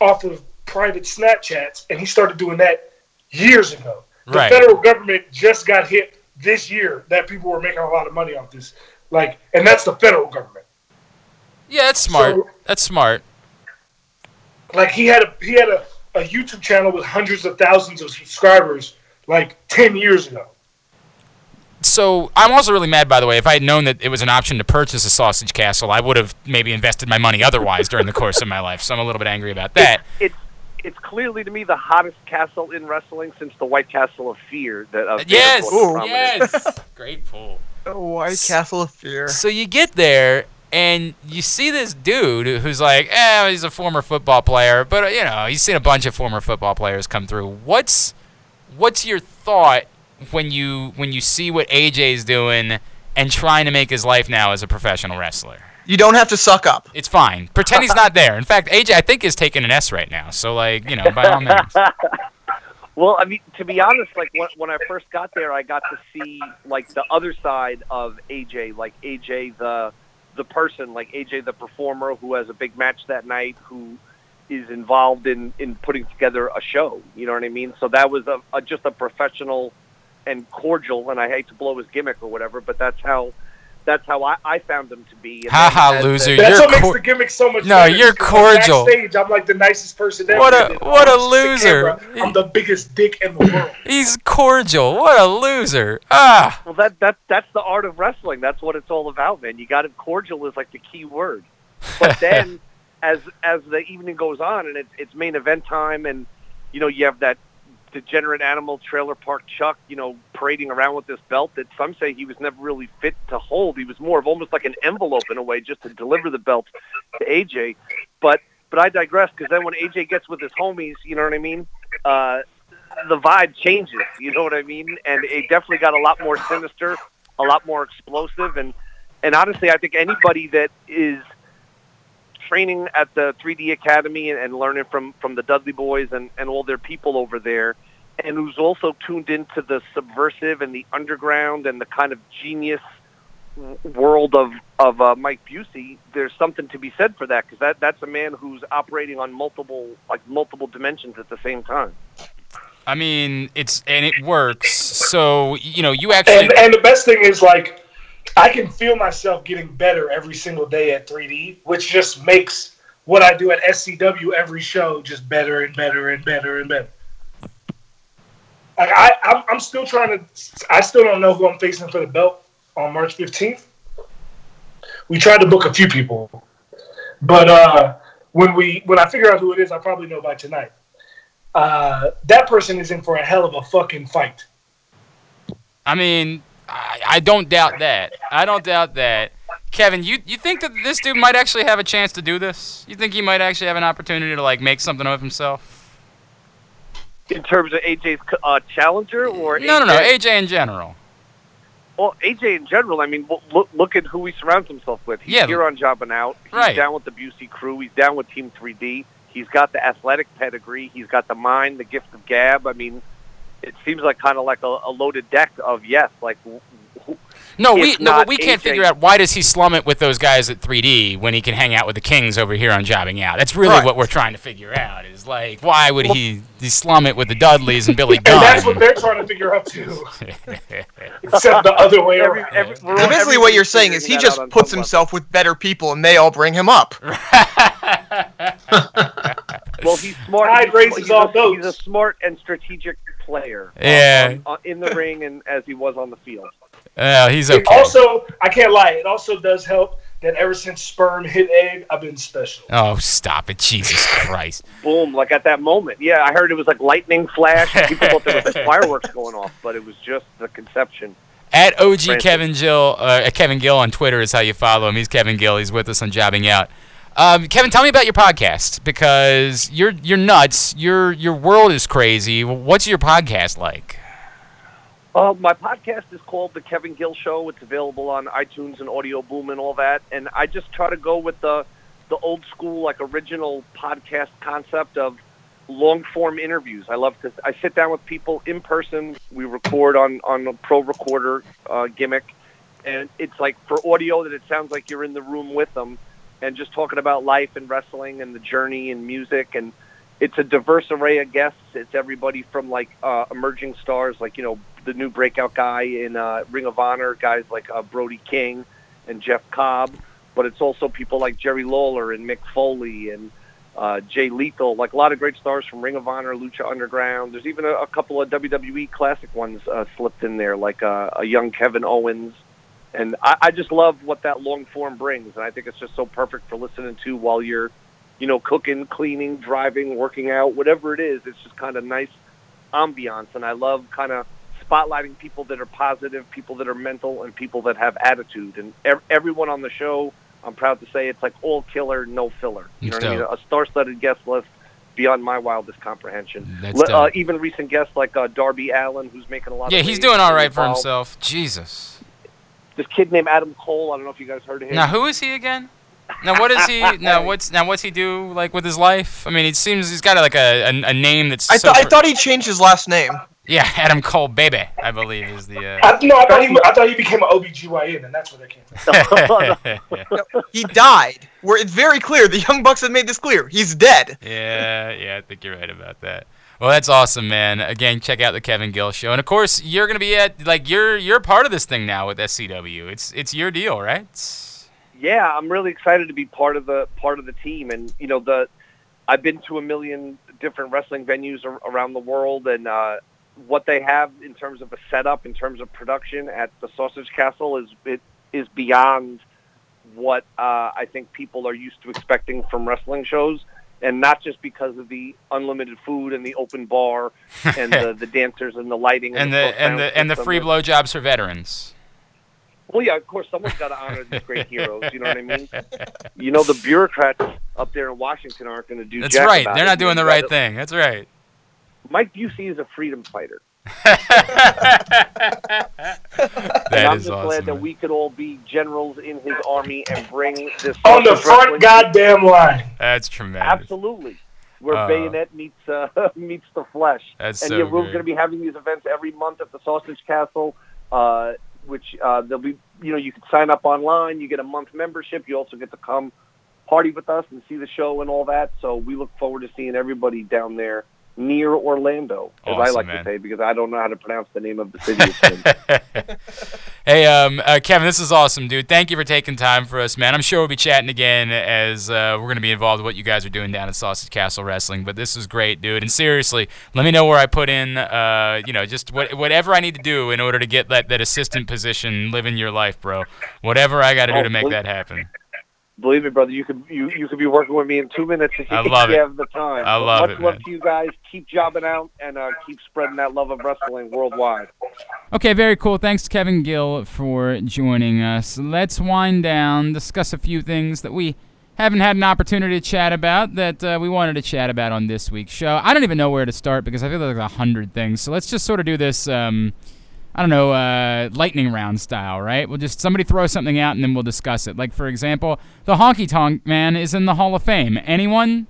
Speaker 2: off of private Snapchats, and he started doing that years ago. The
Speaker 1: Right.
Speaker 2: federal government just got hit this year that people were making a lot of money off this. Like, and that's the federal government.
Speaker 1: Yeah, that's smart.
Speaker 2: So-
Speaker 1: that's smart.
Speaker 2: like he had a he had a, a YouTube channel with hundreds of thousands of subscribers like ten years ago.
Speaker 1: So I'm also really mad, by the way. If I had known that it was an option to purchase a sausage castle, I would have maybe invested my money otherwise during the course of my life. So I'm a little bit angry about that.
Speaker 7: it's it's clearly to me the hottest castle in wrestling since the White Castle of Fear that uh,
Speaker 1: Yes,
Speaker 7: Vanderbilt
Speaker 1: yes. Great pull.
Speaker 3: Oh, White Castle of Fear.
Speaker 1: So you get there and you see this dude who's like, eh, he's a former football player, but uh, you know, he's seen a bunch of former football players come through. What's what's your thought when you when you see what AJ's doing and trying to make his life now as a professional wrestler?
Speaker 3: You don't have to suck up.
Speaker 1: It's fine. Pretend he's not there. In fact, AJ I think is taking an S right now. So like, you know, by all means.
Speaker 7: Well, I mean, to be honest, like when, when I first got there, I got to see like the other side of AJ, like AJ the the person, like AJ the performer who has a big match that night, who is involved in in putting together a show. You know what I mean? So that was a, a just a professional and cordial, and I hate to blow his gimmick or whatever, but that's how that's how I, I found them to be. And
Speaker 1: Ha ha, loser.
Speaker 2: That's
Speaker 1: You're
Speaker 2: what makes the gimmick so much.
Speaker 1: No, you're cordial.
Speaker 2: Backstage, I'm like the nicest person ever.
Speaker 1: What a- what a
Speaker 2: on the
Speaker 1: loser.
Speaker 2: camera, I'm the biggest dick in the world.
Speaker 1: He's cordial. What a loser. Ah.
Speaker 7: Well, that that that's the art of wrestling. That's what it's all about, man. You got it. Cordial is like the key word. But then, as as the evening goes on and it's it's main event time, and you know you have that degenerate animal trailer park Chuck, you know, parading around with this belt that some say he was never really fit to hold. He was more of almost like an envelope in a way, just to deliver the belt to AJ. But but I digress because then when AJ gets with his homies, you know what I mean? Uh, the vibe changes. You know what I mean? And it definitely got a lot more sinister, a lot more explosive, and and honestly, I think anybody that is training at the 3D Academy and, and learning from from the Dudley Boys and and all their people over there, and who's also tuned into the subversive and the underground and the kind of genius world of of uh, Mike Busey, there's something to be said for that because that that's a man who's operating on multiple like multiple dimensions at the same time.
Speaker 1: I mean, it's and it works. So you know, you actually
Speaker 2: And and the best thing is like I can feel myself getting better every single day at 3D, which just makes what I do at SCW every show just better and better and better and better. Like I, I'm, I'm still trying to. I still don't know who I'm facing for the belt on March 15th. We tried to book a few people, but uh, when we when I figure out who it is, I probably know by tonight. Uh, that person is in for a hell of a fucking fight.
Speaker 1: I mean, I, I don't doubt that. I don't doubt that. Kevin, you you think that this dude might actually have a chance to do this? You think he might actually have an opportunity to like make something of himself?
Speaker 7: In terms of AJ's uh, challenger, or
Speaker 1: No, no, no.
Speaker 7: AJ?
Speaker 1: AJ in general.
Speaker 7: Well, AJ in general, I mean, look look at who he surrounds himself with. He's
Speaker 1: Yeah.
Speaker 7: here on Jobbing Out. He's
Speaker 1: Right.
Speaker 7: down with the Busey crew. He's down with Team 3D. He's got the athletic pedigree. He's got the mind, the gift of gab. I mean, it seems like kind of like a, a loaded deck of yes. Like, wh- wh-
Speaker 1: No, we no,
Speaker 7: not
Speaker 1: we can't figure out why does he slum it with those guys at 3D when he can hang out with the Kings over here on Jobbing Out. That's really
Speaker 3: Right.
Speaker 1: what we're trying to figure out. Is like why would he, he slum it with the Dudleys and Billy Gunn?
Speaker 2: And that's what they're trying to figure out too. Except the other way
Speaker 7: every,
Speaker 2: around.
Speaker 7: every, we're all-
Speaker 3: So basically, what you're saying is he just puts
Speaker 7: some level.
Speaker 3: himself with better people, and they all bring him up.
Speaker 7: Well, he's smart.
Speaker 2: Tide
Speaker 7: He's,
Speaker 2: raises
Speaker 7: he's,
Speaker 2: all
Speaker 7: a, he's a smart and strategic player. uh,
Speaker 1: Yeah.
Speaker 7: on- on- in the ring and as he was on the field.
Speaker 1: Oh, he's
Speaker 2: It
Speaker 1: okay.
Speaker 2: also, I can't lie. It also does help that ever since sperm hit egg, I've been special.
Speaker 1: oh, stop it, Jesus Christ!
Speaker 7: Boom! Like at that moment, yeah. I heard it was like lightning flash. People thought there was like fireworks going off, but it was just the conception.
Speaker 1: At OG
Speaker 7: Francis.
Speaker 1: Kevin Gill, uh, at Kevin Gill on Twitter is how you follow him. He's Kevin Gill. He's with us on Jobbing Out. Um, Kevin, tell me about your podcast because you're you're nuts. Your your world is crazy. What's your podcast like?
Speaker 7: Uh, my podcast is called The Kevin Gill Show. It's available on iTunes and Audio Boom and all that. And I just try to go with the the old school, like original podcast concept of long form interviews. I love to. I sit down with people in person. We record on on a pro recorder uh, gimmick, and it's like for audio that it sounds like you're in the room with them, and just talking about life and wrestling and the journey and music and. It's a diverse array of guests. It's everybody from like uh, emerging stars, like you know the new breakout guy in uh, Ring of Honor, guys like uh, Brody King and Jeff Cobb, but it's also people like Jerry Lawler and Mick Foley and uh, Jay Lethal, like a lot of great stars from Ring of Honor, Lucha Underground. There's even a, a couple of WWE classic ones uh, slipped in there, like uh, a young Kevin Owens. And I, I just love what that long form brings, and I think it's just so perfect for listening to while you're, you know, cooking, cleaning, driving, working out, whatever it is. It's just kind of nice ambiance, and I love kind of spotlighting people that are positive, people that are mental, and people that have attitude. And ev- everyone on the show, I'm proud to say, it's like all killer, no filler. You know what I mean? A star-studded guest list beyond my wildest comprehension.
Speaker 1: That's
Speaker 7: Le- uh, even recent guests like uh, Darby Allin, who's making a lot.
Speaker 1: Yeah,
Speaker 7: of
Speaker 1: he's doing all right for himself. Jesus.
Speaker 7: This kid named Adam Cole. I don't know if you guys heard of him.
Speaker 1: Now who is he again? Now what is he? Now what's now what's he do like with his life? I mean, it seems he's got like a a, a name that's.
Speaker 3: I,
Speaker 1: so
Speaker 3: thought I thought he changed his last name.
Speaker 1: Yeah, Adam Cole, baby, I believe is the. Uh...
Speaker 2: I, no, I thought he, I thought he became an OBGYN, and that's where that came from.
Speaker 3: He died. Where it's very clear. The Young Bucks have made this clear. He's dead.
Speaker 1: yeah, yeah, I think you're right about that. Well, that's awesome, man. Again, check out the Kevin Gill show, and of course, you're gonna be at like you're you're part of this thing now with SCW. It's it's your deal, right?
Speaker 7: yeah, I'm really excited to be part of the part of the team, and you know the I've been to a million different wrestling venues ar- around the world, and uh, what they have in terms of a setup, in terms of production at the Sausage Castle is it is beyond what uh, I think people are used to expecting from wrestling shows. And not just because of the unlimited food and the open bar and the, the dancers and the lighting
Speaker 1: And
Speaker 7: the
Speaker 1: the
Speaker 7: full
Speaker 1: and the and the free blowjobs for veterans.
Speaker 7: Well, yeah, of course, someone's got to honor these great heroes. You know what I mean? You know, the bureaucrats up there in Washington aren't going to do.
Speaker 1: That's right. They're
Speaker 7: it.
Speaker 1: not doing the right thing. That's right.
Speaker 7: Mike Busey is a freedom fighter.
Speaker 1: That
Speaker 7: and I'm
Speaker 1: is
Speaker 7: just
Speaker 1: awesome.
Speaker 7: glad that
Speaker 1: man.
Speaker 7: we could all be generals in his army and bring this
Speaker 2: On the front goddamn line.
Speaker 1: That's tremendous.
Speaker 7: Absolutely. Where
Speaker 1: Uh,
Speaker 7: bayonet meets uh, meets the flesh.
Speaker 1: That's
Speaker 7: and
Speaker 1: so
Speaker 7: yeah, we're going to be having these events every month at the Sausage Castle, uh, which uh, there'll be. You know, you can sign up online. You get a month membership. You also get to come party with us and see the show and all that. So we look forward to seeing everybody down there near Orlando, as I like
Speaker 1: man.
Speaker 7: to say, because I don't know how to pronounce the name of the city.
Speaker 1: hey, um, uh, Kevin, this is awesome, dude. Thank you for taking time for us, man. I'm sure we'll be chatting again as uh, we're going to be involved with what you guys are doing down at Sausage Castle Wrestling. But this is great, dude. And seriously, let me know where I put in, uh, you know, just what, whatever I need to do in order to get that, that assistant position, living your life, bro. Whatever I got to do
Speaker 7: Oh,
Speaker 1: to make
Speaker 7: please.
Speaker 1: that happen.
Speaker 7: Believe me, brother, you could you, you could be working with me in two minutes if you,
Speaker 1: I love
Speaker 7: if you
Speaker 1: it.
Speaker 7: have the time.
Speaker 1: I
Speaker 7: But
Speaker 1: love
Speaker 7: much
Speaker 1: it,
Speaker 7: love
Speaker 1: man.
Speaker 7: to you guys. Keep jobbing out and uh, keep spreading that love of wrestling worldwide.
Speaker 1: Okay, very cool. Thanks, Kevin Gill, for joining us. Let's wind down, discuss a few things that we haven't had an opportunity to chat about that uh, we wanted to chat about on this week's show. I don't even know where to start because I feel like there's a hundred things. So let's just sort of do this. Um, I don't know, uh, lightning round style, right? We'll just somebody throw something out and then we'll discuss it. Like for example, the Honky Tonk Man is in the Hall of Fame. Anyone?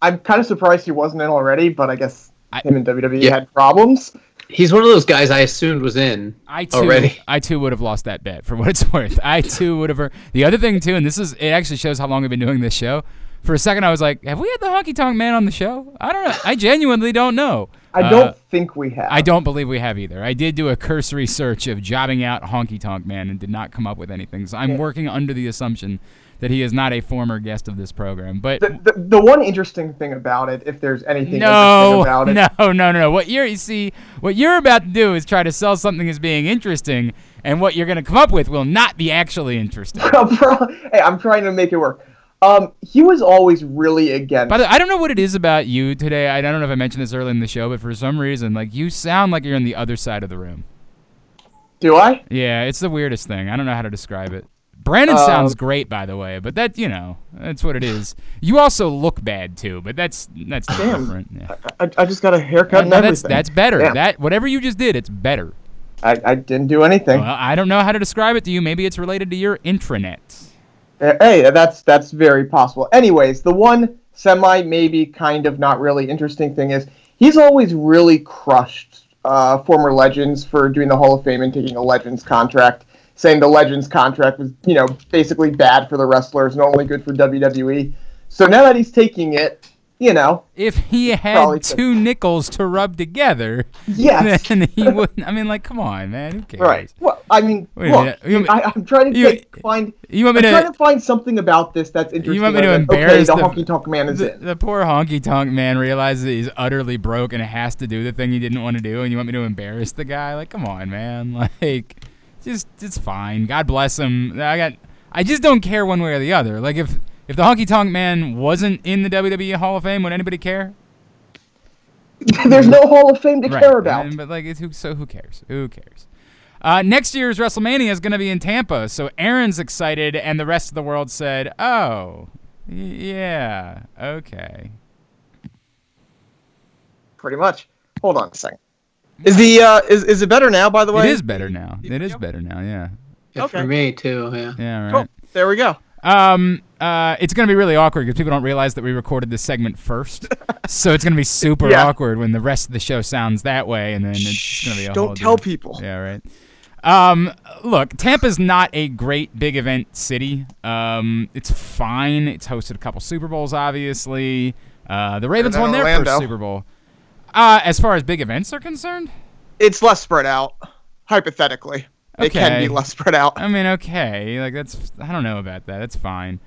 Speaker 3: I'm kind of surprised he wasn't in already, but I guess
Speaker 1: I-
Speaker 3: him and WWE
Speaker 4: Yeah.
Speaker 3: had problems.
Speaker 4: He's one of those guys I assumed was in.
Speaker 1: I too,
Speaker 4: Already.
Speaker 1: I too would have lost that bet for what it's worth. I too would have. The other thing too, and this is it actually shows how long we've been doing this show. For a second, I was like, "Have we had the Honky Tonk Man on the show?" I don't know. I genuinely don't know.
Speaker 3: I
Speaker 1: Uh,
Speaker 3: don't think we have.
Speaker 1: I don't believe we have either. I did do a cursory search of jobbing out Honky Tonk Man and did not come up with anything. So I'm working under the assumption that he is not a former guest of this program. But
Speaker 3: The, the, the one interesting thing about it, if there's anything
Speaker 1: no,
Speaker 3: interesting about it,
Speaker 1: no, no, no, no. What you're you see, what you're about to do is try to sell something as being interesting, and what you're going to come up with will not be actually interesting.
Speaker 3: hey, I'm trying to make it work. Um, he was always really against.
Speaker 1: By the way, I don't know what it is about you today. I don't know if I mentioned this early in the show, but for some reason, like you sound like you're on the other side of the room.
Speaker 3: Do I?
Speaker 1: Yeah, it's the weirdest thing. I don't know how to describe it. Brandon
Speaker 3: Uh,
Speaker 1: sounds great, by the way, but that you know, that's what it is. You also look bad too, but that's that's
Speaker 3: Damn.
Speaker 1: different. Yeah.
Speaker 3: I, I just got a haircut and
Speaker 1: no,
Speaker 3: everything.
Speaker 1: that's that's better.
Speaker 3: Damn.
Speaker 1: That whatever you just did, it's better.
Speaker 3: I, I didn't do anything.
Speaker 1: Well, I don't know how to describe it to you. Maybe it's related to your intranet.
Speaker 3: Uh, Hey, that's that's very possible. Anyways, the one semi, maybe kind of not really interesting thing is he's always really crushed uh, former legends for doing the Hall of Fame and taking a Legends contract, saying the Legends contract was you know basically bad for the wrestlers and only good for WWE. So now that he's taking it, you know,
Speaker 1: If he had two nickels to rub together,
Speaker 3: yes,
Speaker 1: then he wouldn't. I mean, like, come on, man. Who cares?
Speaker 3: right. Well, I mean,
Speaker 1: Wait
Speaker 3: look.
Speaker 1: You-
Speaker 3: I, I'm trying to
Speaker 1: you-
Speaker 3: take, find.
Speaker 1: You want me
Speaker 3: I'm
Speaker 1: to?
Speaker 3: trying to find something about this that's interesting.
Speaker 1: You want me to
Speaker 3: other than, okay,
Speaker 1: embarrass
Speaker 3: the,
Speaker 1: the-
Speaker 3: honky tonk man is
Speaker 1: The,
Speaker 3: in.
Speaker 1: the poor honky tonk man realizes that he's utterly broke and has to do the thing he didn't want to do, and you want me to embarrass the guy? Like, come on, man. Like, just it's fine. God bless him. I got. I just don't care one way or the other. Like, if if the honky tonk man wasn't in the WWE Hall of Fame, would anybody care?
Speaker 3: There's no Hall of Fame to
Speaker 1: Right.
Speaker 3: care about.
Speaker 1: And- but like, it's, who, so who cares? Who cares? Uh, next year's WrestleMania is going to be in Tampa, so Aaron's excited, and the rest of the world said, "Oh, y- yeah, okay."
Speaker 3: Pretty much. Hold on a second. Is the uh, is is it better now? By the way, it
Speaker 1: is better now. It is better now. Yeah.
Speaker 4: Yeah,
Speaker 3: Okay.
Speaker 4: For me too. Yeah.
Speaker 1: Yeah.
Speaker 3: Cool.
Speaker 1: Right.
Speaker 3: There we go.
Speaker 1: Um. Uh. It's gonna be really awkward because people don't realize that we recorded this segment first, so it's gonna be super
Speaker 3: Yeah.
Speaker 1: awkward when the rest of the show sounds that way, and then it's gonna be a
Speaker 3: Don't tell
Speaker 1: different-
Speaker 3: people.
Speaker 1: Yeah, right. Um, look, Tampa's not a great big event city. Um, it's fine. It's hosted a couple Super Bowls, obviously. Uh, the Ravens won their
Speaker 3: Orlando.
Speaker 1: first Super Bowl. Uh, as far as big events are concerned,
Speaker 3: It's less spread out. Hypothetically, it can be less spread out.
Speaker 1: I mean, okay, like that's I don't know about that. That's fine.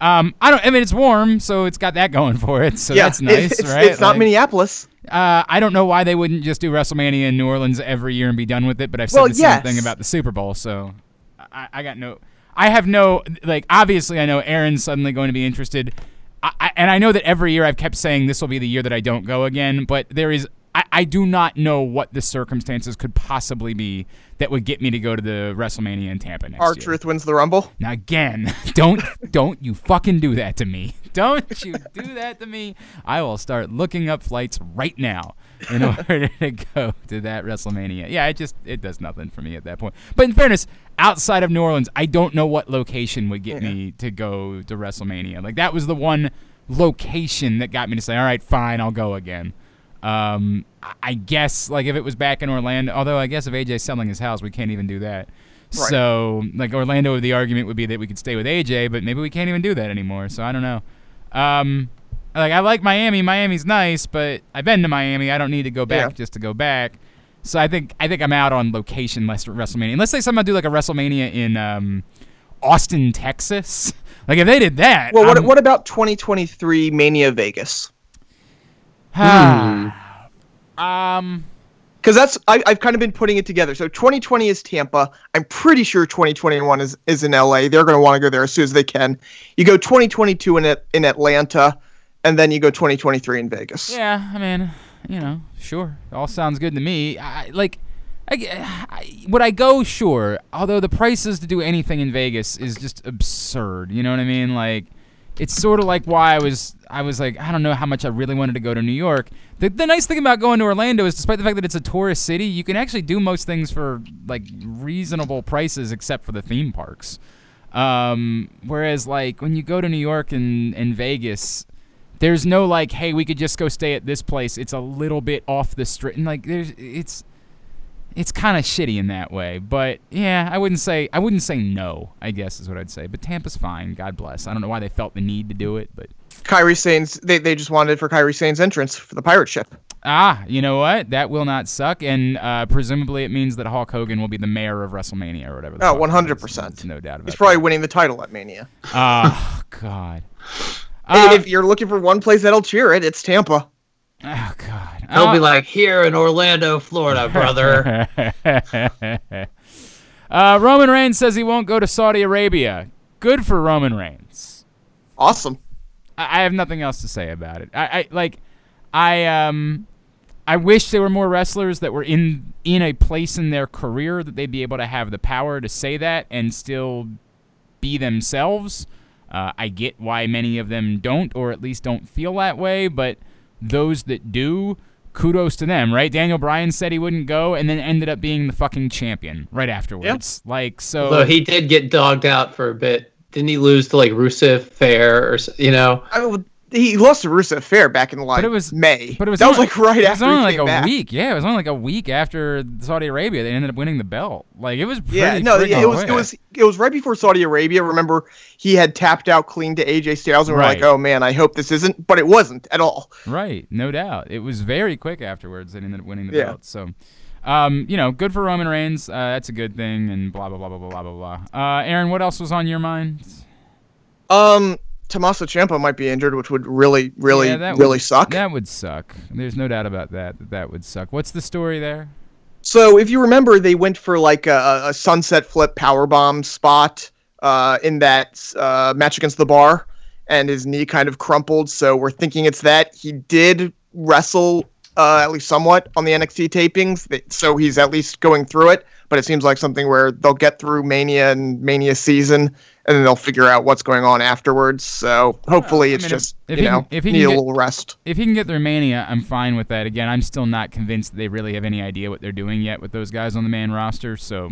Speaker 1: Um, I don't. I mean, it's warm, so it's got that going for it. So
Speaker 3: yeah,
Speaker 1: that's nice,
Speaker 3: it's,
Speaker 1: right?
Speaker 3: It's not
Speaker 1: Like,
Speaker 3: Minneapolis.
Speaker 1: Uh, I don't know why they wouldn't just do WrestleMania in New Orleans every year and be done with it, but I've said
Speaker 3: Well,
Speaker 1: the same thing about the Super Bowl, so I, I got no. I have no like. Obviously, I know Aaron's suddenly going to be interested, I, I, and I know that every year I've kept saying this will be the year that I don't go again. But there is, I, I do not know what the circumstances could possibly be that would get me to go to the WrestleMania in Tampa next
Speaker 3: Our
Speaker 1: year.
Speaker 3: truth wins the Rumble.
Speaker 1: Now again, don't don't you fucking do that to me. Don't you do that to me. I will start looking up flights right now in order to go to that WrestleMania. Yeah, it just it does nothing for me at that point. But in fairness, outside of New Orleans, I don't know what location would get me mm-hmm. to go to WrestleMania. Like that was the one location that got me to say, "All right, fine, I'll go again." Um, I- guess like if it was back in Orlando, although I guess if AJ's selling his house, we can't even do that.
Speaker 3: Right.
Speaker 1: So like Orlando, the argument would be that we could stay with AJ, but maybe we can't even do that anymore. So I don't know. Um, like I like Miami. Miami's nice, but I've been to Miami. I don't need to go back
Speaker 3: Yeah.
Speaker 1: just to go back. So I think I think I'm out on location less WrestleMania. Unless they somehow do like a WrestleMania in um, Austin, Texas. like if they did that,
Speaker 3: Well, what,
Speaker 1: I'm-
Speaker 3: what about 2023 Mania Vegas?
Speaker 1: Um,
Speaker 3: Because that's I, I've kind of been putting it together. So 2020 is Tampa. I'm pretty sure 2021 is, is in LA. They're going to want to go there as soon as they can. You go 2022 in At- in Atlanta, and then you go 2023 in Vegas.
Speaker 1: Yeah, I mean, you know, sure, all sounds good to me. I, like, I, I, would I go? Sure. Although the prices to do anything in Vegas is just absurd. You know what I mean? Like, it's sort of like why I was, I was like, I don't know how much I really wanted to go to New York. The, the nice thing about going to Orlando is, despite the fact that it's a tourist city, you can actually do most things for like reasonable prices, except for the theme parks. Um, whereas, like, when you go to New York and, and Vegas, there's no like, hey, we could just go stay at this place. It's a little bit off the street, and like, there's it's it's kind of shitty in that way. But yeah, I wouldn't say I wouldn't say no. I guess is what I'd say. But Tampa's fine. God bless. I don't know why they felt the need to do it, but
Speaker 3: Kairi Sane's they, they just wanted for Kairi Sane's entrance for the pirate ship.
Speaker 1: ah, you know what? That will not suck, and uh, presumably it means that Hulk Hogan will be the mayor of WrestleMania or whatever.
Speaker 3: Oh,
Speaker 1: it is.
Speaker 3: 100%.
Speaker 1: No doubt about it.
Speaker 3: He's probably winning the title at Mania.
Speaker 1: Oh God. Uh,
Speaker 3: if you're looking for one place that'll cheer it, it's Tampa.
Speaker 1: Oh God.
Speaker 4: He'll be
Speaker 1: Uh,
Speaker 4: like, here in Orlando, Florida, brother.
Speaker 1: uh, Roman Reigns says he won't go to Saudi Arabia. Good for Roman Reigns.
Speaker 3: Awesome.
Speaker 1: I, I have nothing else to say about it. I, I like, I um, I wish there were more wrestlers that were in in a place in their career that they'd be able to have the power to say that and still be themselves. Uh, I get why many of them don't, or at least don't feel that way, but those that do, kudos to them, right? Daniel Bryan said he wouldn't go, and then ended up being the fucking champion right afterwards. Like so.
Speaker 4: Although he did get dogged out for a bit. Didn't he lose to like Rusev Fair or you know?
Speaker 3: I mean, he lost to Rusev Fair back in the like
Speaker 1: But it was
Speaker 3: May.
Speaker 1: But it was
Speaker 3: that was like right after.
Speaker 1: it was
Speaker 3: after
Speaker 1: only like a
Speaker 3: back.
Speaker 1: week. Yeah, it was only like a week after Saudi Arabia they ended up winning the belt. Like it was pretty
Speaker 3: Yeah, no,
Speaker 1: freaking
Speaker 3: it was it was it was right before Saudi Arabia. Remember, he had tapped out clean to AJ Styles, and we're like, oh man, I hope this isn't. But it wasn't at all.
Speaker 1: right, no doubt. It was very quick afterwards. They ended up winning the
Speaker 3: Yeah.
Speaker 1: belt. So, um, you know, good for Roman Reigns. Uh, that's a good thing. And blah blah blah blah blah blah blah. Uh, Aaron, what else was on your mind?
Speaker 3: Um, Tommaso Ciampa might be injured, which would really, really,
Speaker 1: Yeah, that
Speaker 3: really
Speaker 1: would,
Speaker 3: suck.
Speaker 1: That would suck. There's no doubt about that. That that would suck. What's the story there?
Speaker 3: So if you remember, they went for like a, a sunset flip power bomb spot uh, in that uh, match against the bar, and his knee kind of crumpled. So we're thinking it's that he did wrestle uh, at least somewhat on the NXT tapings, so he's at least going through it. But it seems like something where they'll get through Mania and Mania season, and then they'll figure out what's going on afterwards. So hopefully, it's
Speaker 1: mean,
Speaker 3: just
Speaker 1: if
Speaker 3: you know
Speaker 1: if he
Speaker 3: need a
Speaker 1: get-
Speaker 3: little rest.
Speaker 1: if he can get through Mania, I'm fine with that. Again, I'm still not convinced that they really have any idea what they're doing yet with those guys on the main roster. So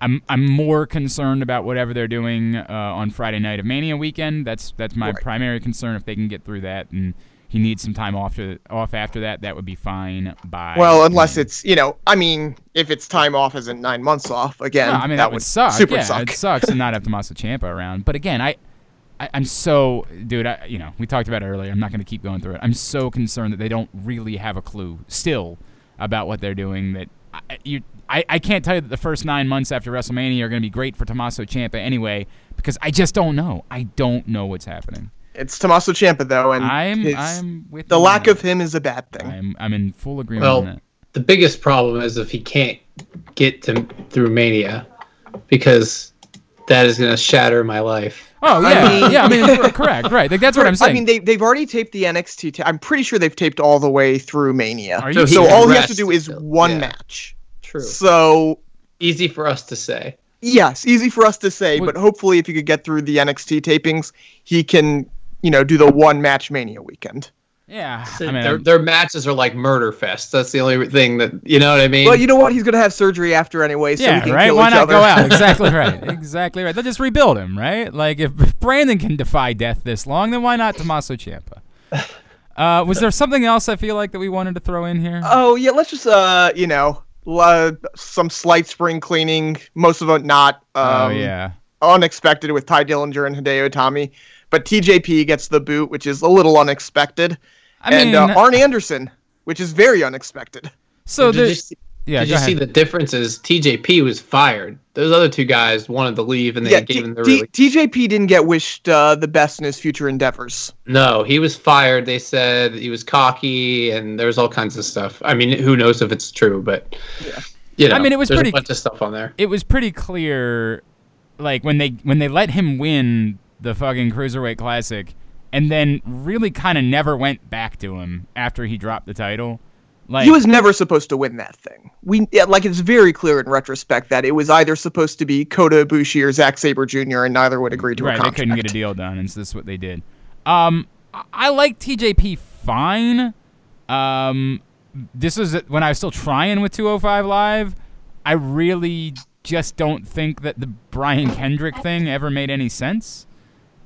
Speaker 1: I'm I'm more concerned about whatever they're doing uh, on Friday night of Mania weekend. That's that's my
Speaker 3: Right.
Speaker 1: primary concern. If they can get through that and he needs some time off to off after that, that would be fine. By
Speaker 3: Well, unless it's you know, I mean, if it's time off isn't nine months off again,
Speaker 1: No, I mean
Speaker 3: that,
Speaker 1: that, would suck.
Speaker 3: super
Speaker 1: yeah,
Speaker 3: suck.
Speaker 1: it sucks to not have Tommaso Ciampa around. But again, I, I I'm so dude. I, you know, we talked about it earlier. I'm not going to keep going through it. I'm so concerned that they don't really have a clue still about what they're doing. That I, you, I, I can't tell you that the first nine months after WrestleMania are going to be great for Tommaso Ciampa anyway because I just don't know. I don't know what's happening.
Speaker 3: It's Tommaso Ciampa though, and
Speaker 1: I'm
Speaker 3: his-
Speaker 1: I'm with
Speaker 3: the lack
Speaker 1: that.
Speaker 3: of him is a bad thing.
Speaker 1: I'm I'm in full agreement on
Speaker 4: Well,
Speaker 1: that.
Speaker 4: the biggest problem is if he can't get to through Mania, because that is going to shatter my life.
Speaker 1: Oh
Speaker 3: I
Speaker 1: yeah,
Speaker 3: mean-
Speaker 1: yeah. I mean, correct, right? Like that's what I'm saying.
Speaker 3: I mean, they they've already taped the NXT. Ta- I'm pretty sure they've taped all the way through Mania.
Speaker 1: Are
Speaker 4: So
Speaker 1: you
Speaker 4: he
Speaker 3: so all he has to do is
Speaker 4: still.
Speaker 3: one
Speaker 4: Yeah.
Speaker 3: match.
Speaker 4: True.
Speaker 3: So
Speaker 4: Easy for us to say.
Speaker 3: yes, easy for us to say,
Speaker 1: Would-
Speaker 3: but hopefully, if you could get through the NXT tapings, he can, you know, do the one match Mania weekend.
Speaker 1: yeah. I mean,
Speaker 4: their, their matches are like murder fests. That's the only thing that you know what I mean.
Speaker 3: Well, you know what? He's gonna have surgery after anyway, so
Speaker 1: yeah,
Speaker 3: he can
Speaker 1: right.
Speaker 3: kill
Speaker 1: Why
Speaker 3: each
Speaker 1: not
Speaker 3: other.
Speaker 1: go out? Exactly right. Exactly right. They'll just rebuild him, right? Like if if Brandon can defy death this long, then why not Tommaso Ciampa? Uh, was there something else I feel like that we wanted to throw in here?
Speaker 3: Oh yeah, let's just uh, you know, la- some slight spring cleaning. Most of it not um,
Speaker 1: oh yeah.
Speaker 3: unexpected with Tye Dillinger and Hideo Itami, but TJP gets the boot, which is a little unexpected,
Speaker 1: I
Speaker 3: and
Speaker 1: mean,
Speaker 3: uh, Arn Anderson, which is very unexpected.
Speaker 1: so
Speaker 4: did you, see,
Speaker 1: yeah.
Speaker 4: did
Speaker 1: go
Speaker 4: you see
Speaker 1: ahead.
Speaker 4: the differences? TJP was fired. Those other two guys wanted to leave, and they
Speaker 3: yeah,
Speaker 4: gave
Speaker 3: T-
Speaker 4: him the
Speaker 3: T-
Speaker 4: release.
Speaker 3: TJP didn't get wished uh, the best in his future endeavors.
Speaker 4: No, he was fired. They said he was cocky, and there was all kinds of stuff. I mean, who knows if it's true, but you know,
Speaker 1: I mean, it was
Speaker 4: there's
Speaker 1: pretty-
Speaker 4: a bunch of stuff on there.
Speaker 1: it was pretty clear like when they when they let him win the fucking cruiserweight classic and then really kind of never went back to him after he dropped the title like
Speaker 3: he was never supposed to win that thing. We yeah, like it's very clear in retrospect that it was either supposed to be Kota Ibushi or Zack Sabre Jr. and neither would agree to a
Speaker 1: right they couldn't get a deal done and so this is what they did um i, I like tjp fine um this is when i was still trying with 205 live i really just don't think that the brian kendrick thing ever made any sense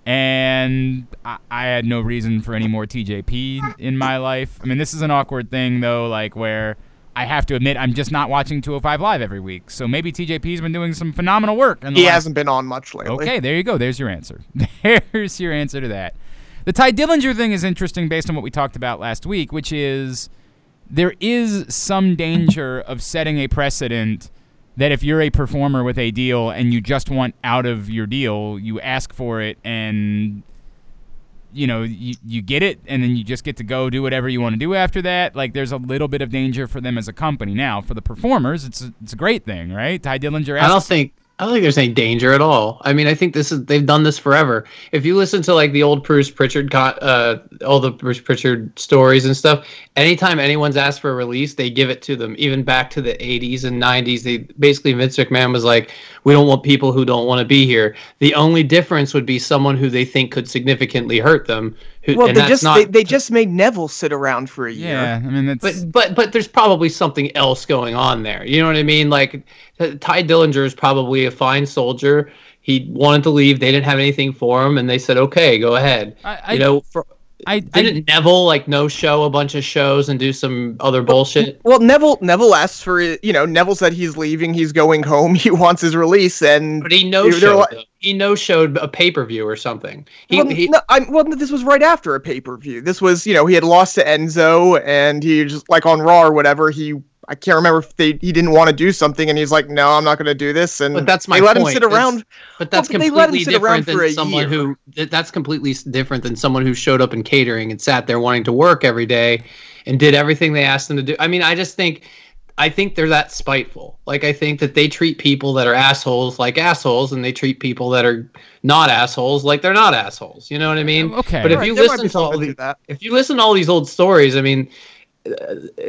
Speaker 1: and I, I had no reason for any more TJP in my life. I mean, this is an awkward thing though, like where I have to admit I'm just not watching 205 Live every week. So maybe TJP's been doing some phenomenal work. The
Speaker 3: He
Speaker 1: last-
Speaker 3: hasn't been on much lately.
Speaker 1: Okay, there you go. There's your answer. There's your answer to that. The Tye Dillinger thing is interesting based on what we talked about last week, which is there is some danger of setting a precedent that if you're a performer with a deal and you just want out of your deal, you ask for it and you know, you, you get it and then you just get to go do whatever you want to do after that. Like there's a little bit of danger for them as a company. Now, for the performers, it's a, it's a great thing, right? Tye Dillinger
Speaker 4: I don't think I don't think there's any danger at all. I mean, I think this is they've done this forever. If you listen to like the old Bruce Prichard, uh, all the Bruce Prichard stories and stuff, anytime anyone's asked for a release, they give it to them. Even back to the 80s and 90s, they basically Vince McMahon was like, "We don't want people who don't want to be here." The only difference would be someone who they think could significantly hurt them. Who,
Speaker 3: Well,
Speaker 4: and
Speaker 3: they just
Speaker 4: not,
Speaker 3: they, they just made Neville sit around for a year.
Speaker 1: Yeah, I mean that's
Speaker 4: but but but there's probably something else going on there. You know what I mean? Like Tye Dillinger is probably a fine soldier. He wanted to leave. They didn't have anything for him, and they said, "Okay, go ahead."
Speaker 1: I, I,
Speaker 4: you know, for,
Speaker 1: I, I
Speaker 4: didn't Neville like no show a bunch of shows and do some other bullshit?
Speaker 3: Well, Neville Neville asked for. You know, Neville said he's leaving. He's going home. He wants his release, and
Speaker 4: But he no showed
Speaker 3: like-
Speaker 4: he no showed a pay per view or something. He,
Speaker 3: well,
Speaker 4: he
Speaker 3: no, I'm, well, this was right after a pay per view. This was, you know, he had lost to Enzo, and he just like on Raw or whatever. He, I can't remember if they he didn't want to do something, and he's like, no, I'm not going to do this. And
Speaker 4: But that's my
Speaker 3: they let
Speaker 4: point.
Speaker 3: him sit
Speaker 4: It's-
Speaker 3: around.
Speaker 4: But that's
Speaker 3: but they let him
Speaker 4: completely
Speaker 3: sit around
Speaker 4: different
Speaker 3: for
Speaker 4: than
Speaker 3: a
Speaker 4: someone
Speaker 3: year.
Speaker 4: who that's completely different than someone who showed up in catering and sat there wanting to work every day and did everything they asked them to do. I mean, I just think I think they're that spiteful. Like I think that they treat people that are assholes like assholes and they treat people that are not assholes like they're not assholes. You know what I mean?
Speaker 1: Okay.
Speaker 4: But if
Speaker 3: Right,
Speaker 4: you listen to all
Speaker 3: something
Speaker 4: the
Speaker 3: to that.
Speaker 4: if you listen to all these old stories, I mean,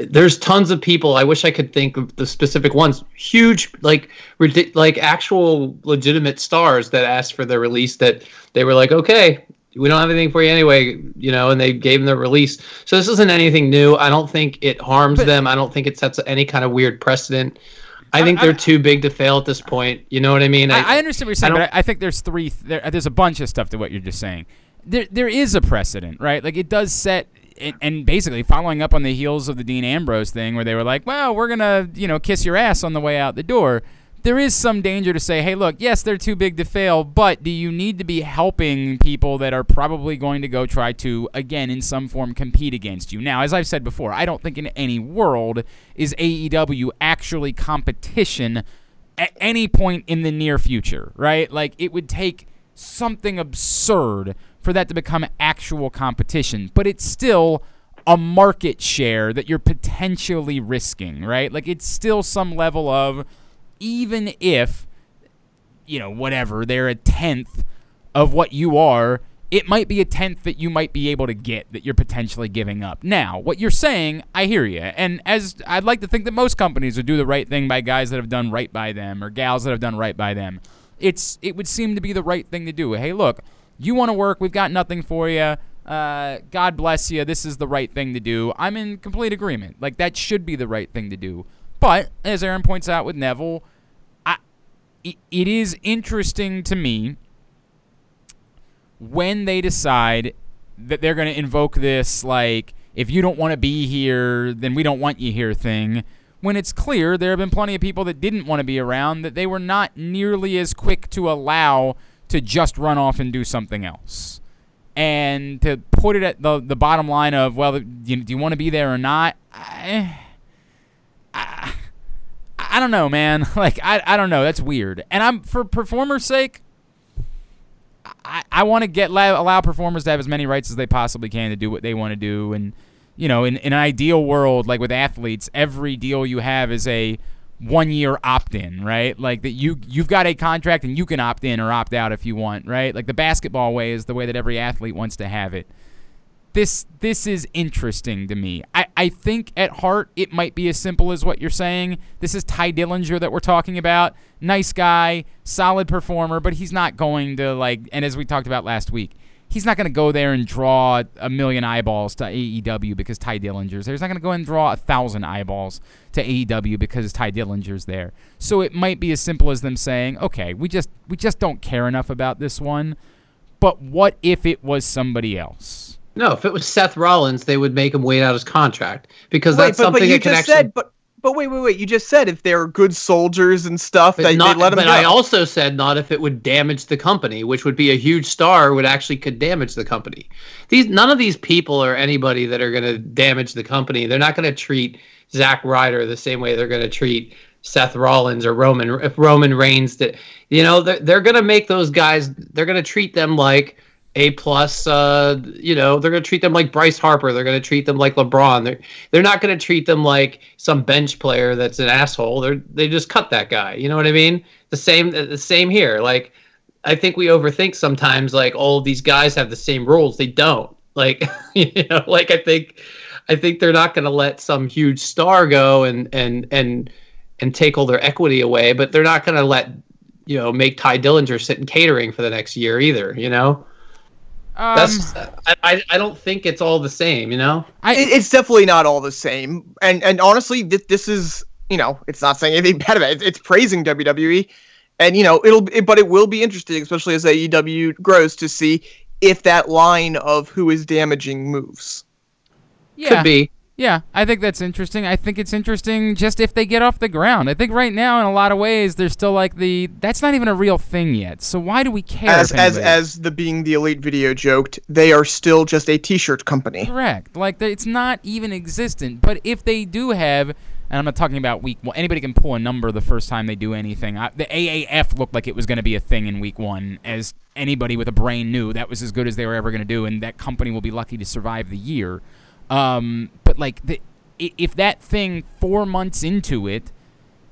Speaker 4: there's tons of people. I wish I could think of the specific ones. Huge, like, ridic- like actual legitimate stars that asked for their release. That they were like, okay, we don't have anything for you anyway, you know, and they gave them their release. So this isn't anything new. I don't think it harms
Speaker 1: But-
Speaker 4: them. I don't think it sets any kind of weird precedent. I
Speaker 1: I-
Speaker 4: think
Speaker 1: I-
Speaker 4: they're too big to fail at this point. You know what I mean?
Speaker 1: I, I understand what you're saying,
Speaker 4: I
Speaker 1: but I, I think there's three. There, there's a bunch of stuff to what you're just saying. There, there is a precedent, right? Like it does set, and, and basically following up on the heels of the Dean Ambrose thing, where they were like, "Well, we're gonna, you know, kiss your ass on the way out the door." There is some danger to say, "Hey, look, yes, they're too big to fail, but do you need to be helping people that are probably going to go try to, again, in some form, compete against you?" Now, as I've said before, I don't think in any world is AEW actually competition at any point in the near future, right? Like it would take something absurd for that to become actual competition, but it's still a market share that you're potentially risking, right? Like it's still some level of even if you know whatever they're a tenth of what you are, it might be a tenth that you might be able to get that you're potentially giving up. Now, what you're saying, I hear you. And as I'd like to think that most companies would do the right thing by guys that have done right by them or gals that have done right by them. It's it would seem to be the right thing to do. Hey, look, you want to work, we've got nothing for you. Uh, God bless you. This is the right thing to do. I'm in complete agreement. Like that should be the right thing to do. But as Aaron points out with Neville, it is interesting to me when they decide that they're going to invoke this like if you don't want to be here then we don't want you here thing when it's clear there have been plenty of people that didn't want to be around that they were not nearly as quick to allow to just run off and do something else. And to put it at the, the bottom line of well do you, you want to be there or not? I, I, I don't know man. Like I, I don't know. That's weird. And i'm for performer's sake I, I want to get allow, allow performers to have as many rights as they possibly can to do what they want to do. And you know, in, in an ideal world, like with athletes, every deal you have is a one year opt in, right? Like that you you've got a contract and you can opt in or opt out if you want, right? Like the basketball way is the way that every athlete wants to have it. This this is interesting to me. I, I think at heart it might be as simple as what you're saying. This is Tye Dillinger that we're talking about. Nice guy, solid performer, but he's not going to like and as we talked about last week, he's not going to go there and draw a million eyeballs to AEW because Tye Dillinger's there. He's not going to go and draw a thousand eyeballs to AEW because Tye Dillinger's there. So it might be as simple as them saying, "Okay, we just we just don't care enough about this one." But what if it was somebody else?
Speaker 4: No, if it was Seth Rollins, they would make him wait out his contract because
Speaker 3: Wait,
Speaker 4: that's
Speaker 3: but,
Speaker 4: something
Speaker 3: but you
Speaker 4: that can
Speaker 3: just
Speaker 4: actually.
Speaker 3: said, but but wait, wait, wait. You just said if they're good soldiers and stuff,
Speaker 4: But,
Speaker 3: they,
Speaker 4: not,
Speaker 3: they let them
Speaker 4: but
Speaker 3: go.
Speaker 4: I also said not if it would damage the company, which would be a huge star would actually could damage the company. These none of these people are anybody that are going to damage the company. They're not going to treat Zack Ryder the same way they're going to treat Seth Rollins or Roman. If Roman Reigns, that you know they're they're going to make those guys. They're going to treat them like a plus. Uh, you know they're going to treat them like Bryce Harper. They're going to treat them like LeBron. They're they're not going to treat them like some bench player that's an asshole. They're they just cut that guy. You know what I mean? The same the same here. Like I think we overthink sometimes. Like all of these guys have the same rules. They don't. Like you know. Like I think I think they're not going to let some huge star go and and and and take all their equity away. But they're not going to let you know make Tye Dillinger sit in catering for the next year either. You know.
Speaker 1: Um,
Speaker 4: That's I, I I don't think it's all the same. You know.
Speaker 1: I,
Speaker 3: It- it's definitely not all the same. And and honestly, this, this is you know, it's not saying anything bad about it. It's, it's praising WWE, and you know, it'll it, but it will be interesting, especially as AEW grows, to see if that line of who is damaging moves.
Speaker 1: yeah.
Speaker 4: Could be.
Speaker 1: Yeah, I think that's interesting. I think it's interesting just if they get off the ground. I think right now, in a lot of ways, they're still like the that's not even a real thing yet. So why do we care?
Speaker 3: As as as the being the elite video joked, they are still just a T-shirt company.
Speaker 1: correct, like it's not even existent. But if they do have, and I'm not talking about week one. Anybody can pull a number the first time they do anything. I, the AAF looked like it was going to be a thing in week one, as anybody with a brain knew that was as good as they were ever going to do, and that company will be lucky to survive the year. Um, but like the, if that thing four months into it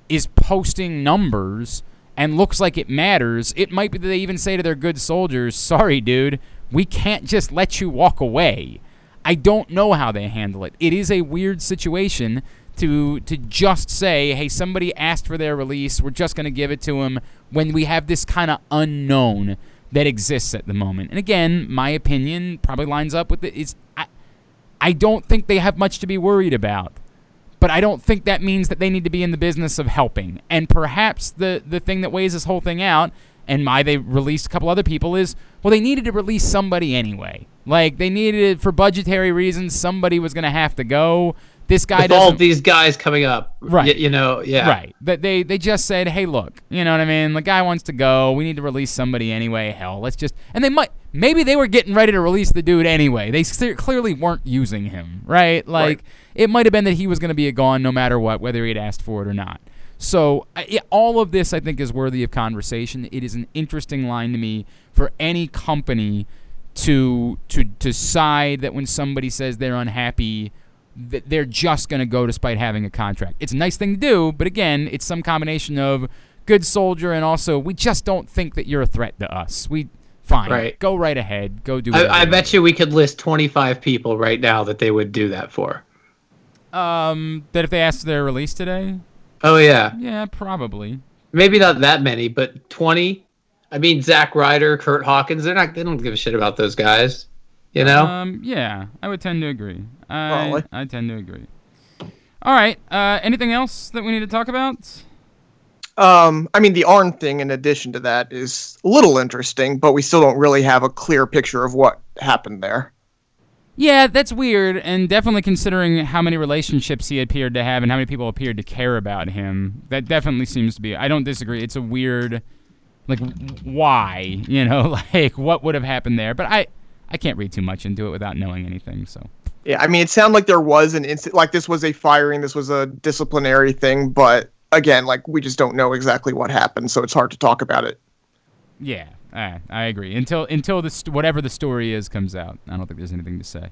Speaker 1: is posting numbers and looks like it matters, it might be that they even say to their good soldiers, "Sorry, dude, we can't just let you walk away." I don't know how they handle it. It is a weird situation to to just say, "Hey, somebody asked for their release. We're just going to give it to them." When we have this kind of unknown that exists at the moment. And again, my opinion probably lines up with it. Is I, I don't think they have much to be worried about. But I don't think that means that they need to be in the business of helping. And perhaps the the thing that weighs this whole thing out and why they released a couple other people is well they needed to release somebody anyway. Like they needed for budgetary reasons somebody was going to have to go. This guy
Speaker 4: With all these guys coming up,
Speaker 1: Right.
Speaker 4: y- you know, yeah.
Speaker 1: Right. But they they just said, "Hey, look, you know what I mean? The guy wants to go. We need to release somebody anyway. Hell, let's just." And they might maybe they were getting ready to release the dude anyway. They clear- clearly weren't using him, right? Like it might have been that he was going to be a gone no matter what, whether he had asked for it or not. So I- yeah, all of this, I think, is worthy of conversation. It is an interesting line to me for any company to to decide that when somebody says they're unhappy that they're just going to go despite having a contract. It's a nice thing to do, but again, it's some combination of good soldier and also we just don't think that you're a threat to us. We fine.
Speaker 4: Right.
Speaker 1: Go right ahead. Go do.
Speaker 4: I, I bet you we could list 25 people right now that they would do that for.
Speaker 1: Um, that if they asked for their release today,
Speaker 4: Oh yeah,
Speaker 1: yeah, probably.
Speaker 4: maybe not that many, but 20. I mean, Zack Ryder, Kurt Hawkins. They're not. They don't give a shit about those guys. You know.
Speaker 1: Um, yeah, I would tend to agree. I
Speaker 3: Probably.
Speaker 1: I tend to agree. All right. Uh, anything else that we need to talk about?
Speaker 3: Um, I mean, the Arn thing, in addition to that, is a little interesting, but we still don't really have a clear picture of what happened there.
Speaker 1: Yeah, that's weird, and definitely considering how many relationships he appeared to have and how many people appeared to care about him, that definitely seems to be. I don't disagree. It's a weird, like, why? You know, like what would have happened there? But I, I can't read too much into it without knowing anything. So
Speaker 3: Yeah, I mean, it sounded like there was an incident, like this was a firing, this was a disciplinary thing, but again, like we just don't know exactly what happened, so it's hard to talk about it.
Speaker 1: yeah, I, I agree. Until until the st- whatever the story is comes out, I don't think there's anything to say.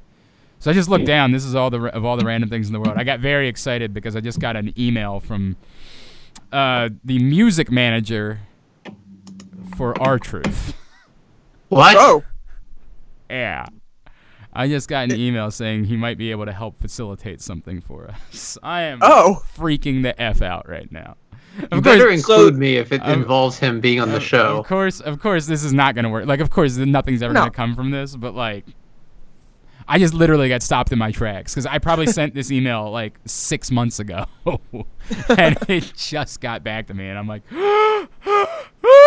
Speaker 1: So I just looked down. This is all the of all the random things in the world. I got very excited because I just got an email from uh, the music manager for R-Truth.
Speaker 4: what?
Speaker 3: Oh,
Speaker 1: Yeah. I just got an email saying he might be able to help facilitate something for us. I am
Speaker 3: oh,
Speaker 1: freaking the F out right now.
Speaker 4: You
Speaker 1: Of
Speaker 4: better
Speaker 1: course,
Speaker 4: include me if it
Speaker 1: um,
Speaker 4: involves him being on the show.
Speaker 1: of course, of course, this is not gonna work. Like, of course, nothing's ever
Speaker 3: No.
Speaker 1: gonna come from this. But like, I just literally got stopped in my tracks because I probably sent this email like six months ago, and it just got back to me, and I'm like, all right.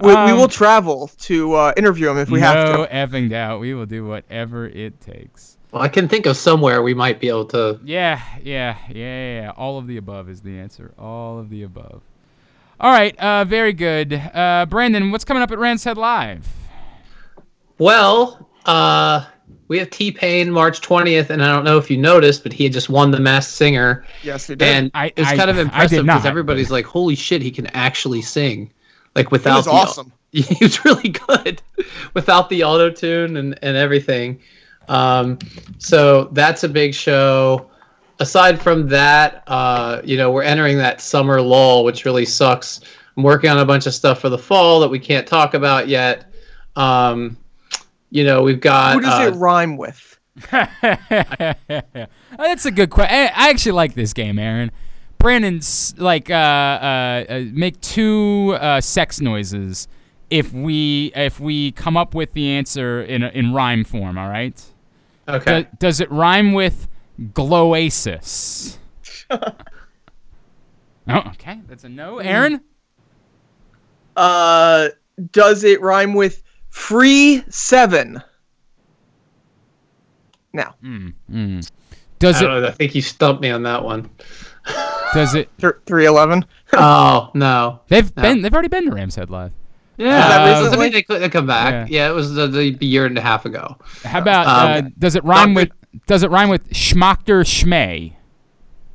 Speaker 3: we, we
Speaker 1: Um,
Speaker 3: will travel to uh, interview him if we
Speaker 1: no
Speaker 3: have to.
Speaker 1: No effing doubt. We will do whatever it takes.
Speaker 4: Well, I can think of somewhere we might be able to.
Speaker 1: Yeah, yeah, yeah, yeah, yeah. All of the above is the answer. All of the above. All right, uh, very good. Uh, Brandon, what's coming up at Ram's Head Live?
Speaker 4: Well, uh, we have T Pain March 20th, and I don't know if you noticed, but he had just won the Masked Singer,
Speaker 3: Yes, we did.
Speaker 4: and
Speaker 1: I-
Speaker 4: it was
Speaker 1: I-
Speaker 4: kind of impressive because everybody's like, "Holy shit, he can actually sing!" Like without
Speaker 3: was
Speaker 4: the,
Speaker 3: awesome.
Speaker 4: he was really good without the auto tune and, and everything. Um, so that's a big show. Aside from that, uh, you know, we're entering that summer lull, which really sucks. I'm working on a bunch of stuff for the fall that we can't talk about yet. Um, you know, we've got
Speaker 3: Who does
Speaker 4: uh,
Speaker 3: it rhyme with?
Speaker 1: That's a good question. I actually like this game, Aaron. Brandon's like uh, uh, uh, make two uh, sex noises if we if we come up with the answer in in rhyme form. All right.
Speaker 4: okay.
Speaker 1: Do- does it rhyme with gloasis? oh, okay. That's a no. Aaron.
Speaker 3: Uh, does it rhyme with free seven? No.
Speaker 1: Mm, mm. Does
Speaker 4: I,
Speaker 1: it?
Speaker 4: don't know, I think you stumped me on that one.
Speaker 1: Does it?
Speaker 3: three eleven.
Speaker 4: oh no.
Speaker 1: They've
Speaker 4: No.
Speaker 1: been. They've already been to Ram's Head Live.
Speaker 4: Yeah,
Speaker 3: that
Speaker 1: Uh,
Speaker 4: I mean, they, could- they come back. Yeah, it was the, the year and a half ago.
Speaker 1: How about?
Speaker 4: Um,
Speaker 1: uh, does it rhyme
Speaker 4: Dr.
Speaker 1: with? Does it rhyme with schmachter schmay?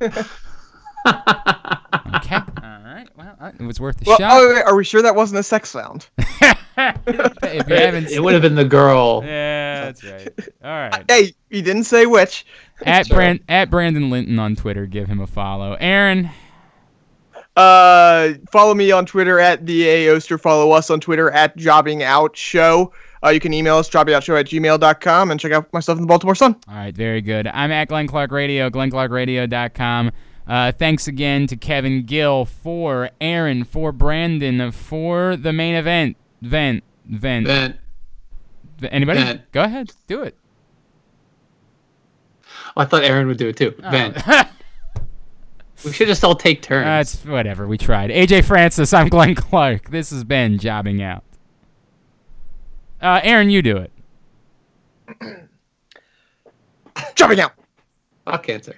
Speaker 1: okay. All right. Well, uh, it was worth a
Speaker 3: Well,
Speaker 1: shot.
Speaker 3: oh, are we sure that wasn't a sex sound?
Speaker 1: if you haven't.
Speaker 4: It, it would have been the girl.
Speaker 1: yeah, that's right. All right.
Speaker 3: Hey, you didn't say which.
Speaker 1: At
Speaker 4: Sure.
Speaker 1: Brand at Brandon Linton on Twitter, give him a follow. Aaron.
Speaker 3: Uh, follow me on Twitter at the A Oster. Follow us on Twitter at Jobbing Out Show. Uh, you can email us jobbingoutshow at gmail.com and check out my stuff in the Baltimore Sun.
Speaker 1: All right, very good. I'm at Glenn Clark Radio, glennclarkradio.com. Uh, thanks again to Kevin Gill for Aaron, for Brandon, for the main event. Vent, vent.
Speaker 4: Then
Speaker 1: Anybody?
Speaker 4: Vent.
Speaker 1: Go ahead, do it.
Speaker 4: Oh, I thought Aaron would do it too.
Speaker 1: Oh.
Speaker 4: Vent. We should just all take turns.
Speaker 1: That's whatever. We tried. AJ Francis. I'm Glenn Clark. This has been jobbing out. Uh, Aaron, you do it.
Speaker 3: Jobbing Out.
Speaker 4: Fuck cancer.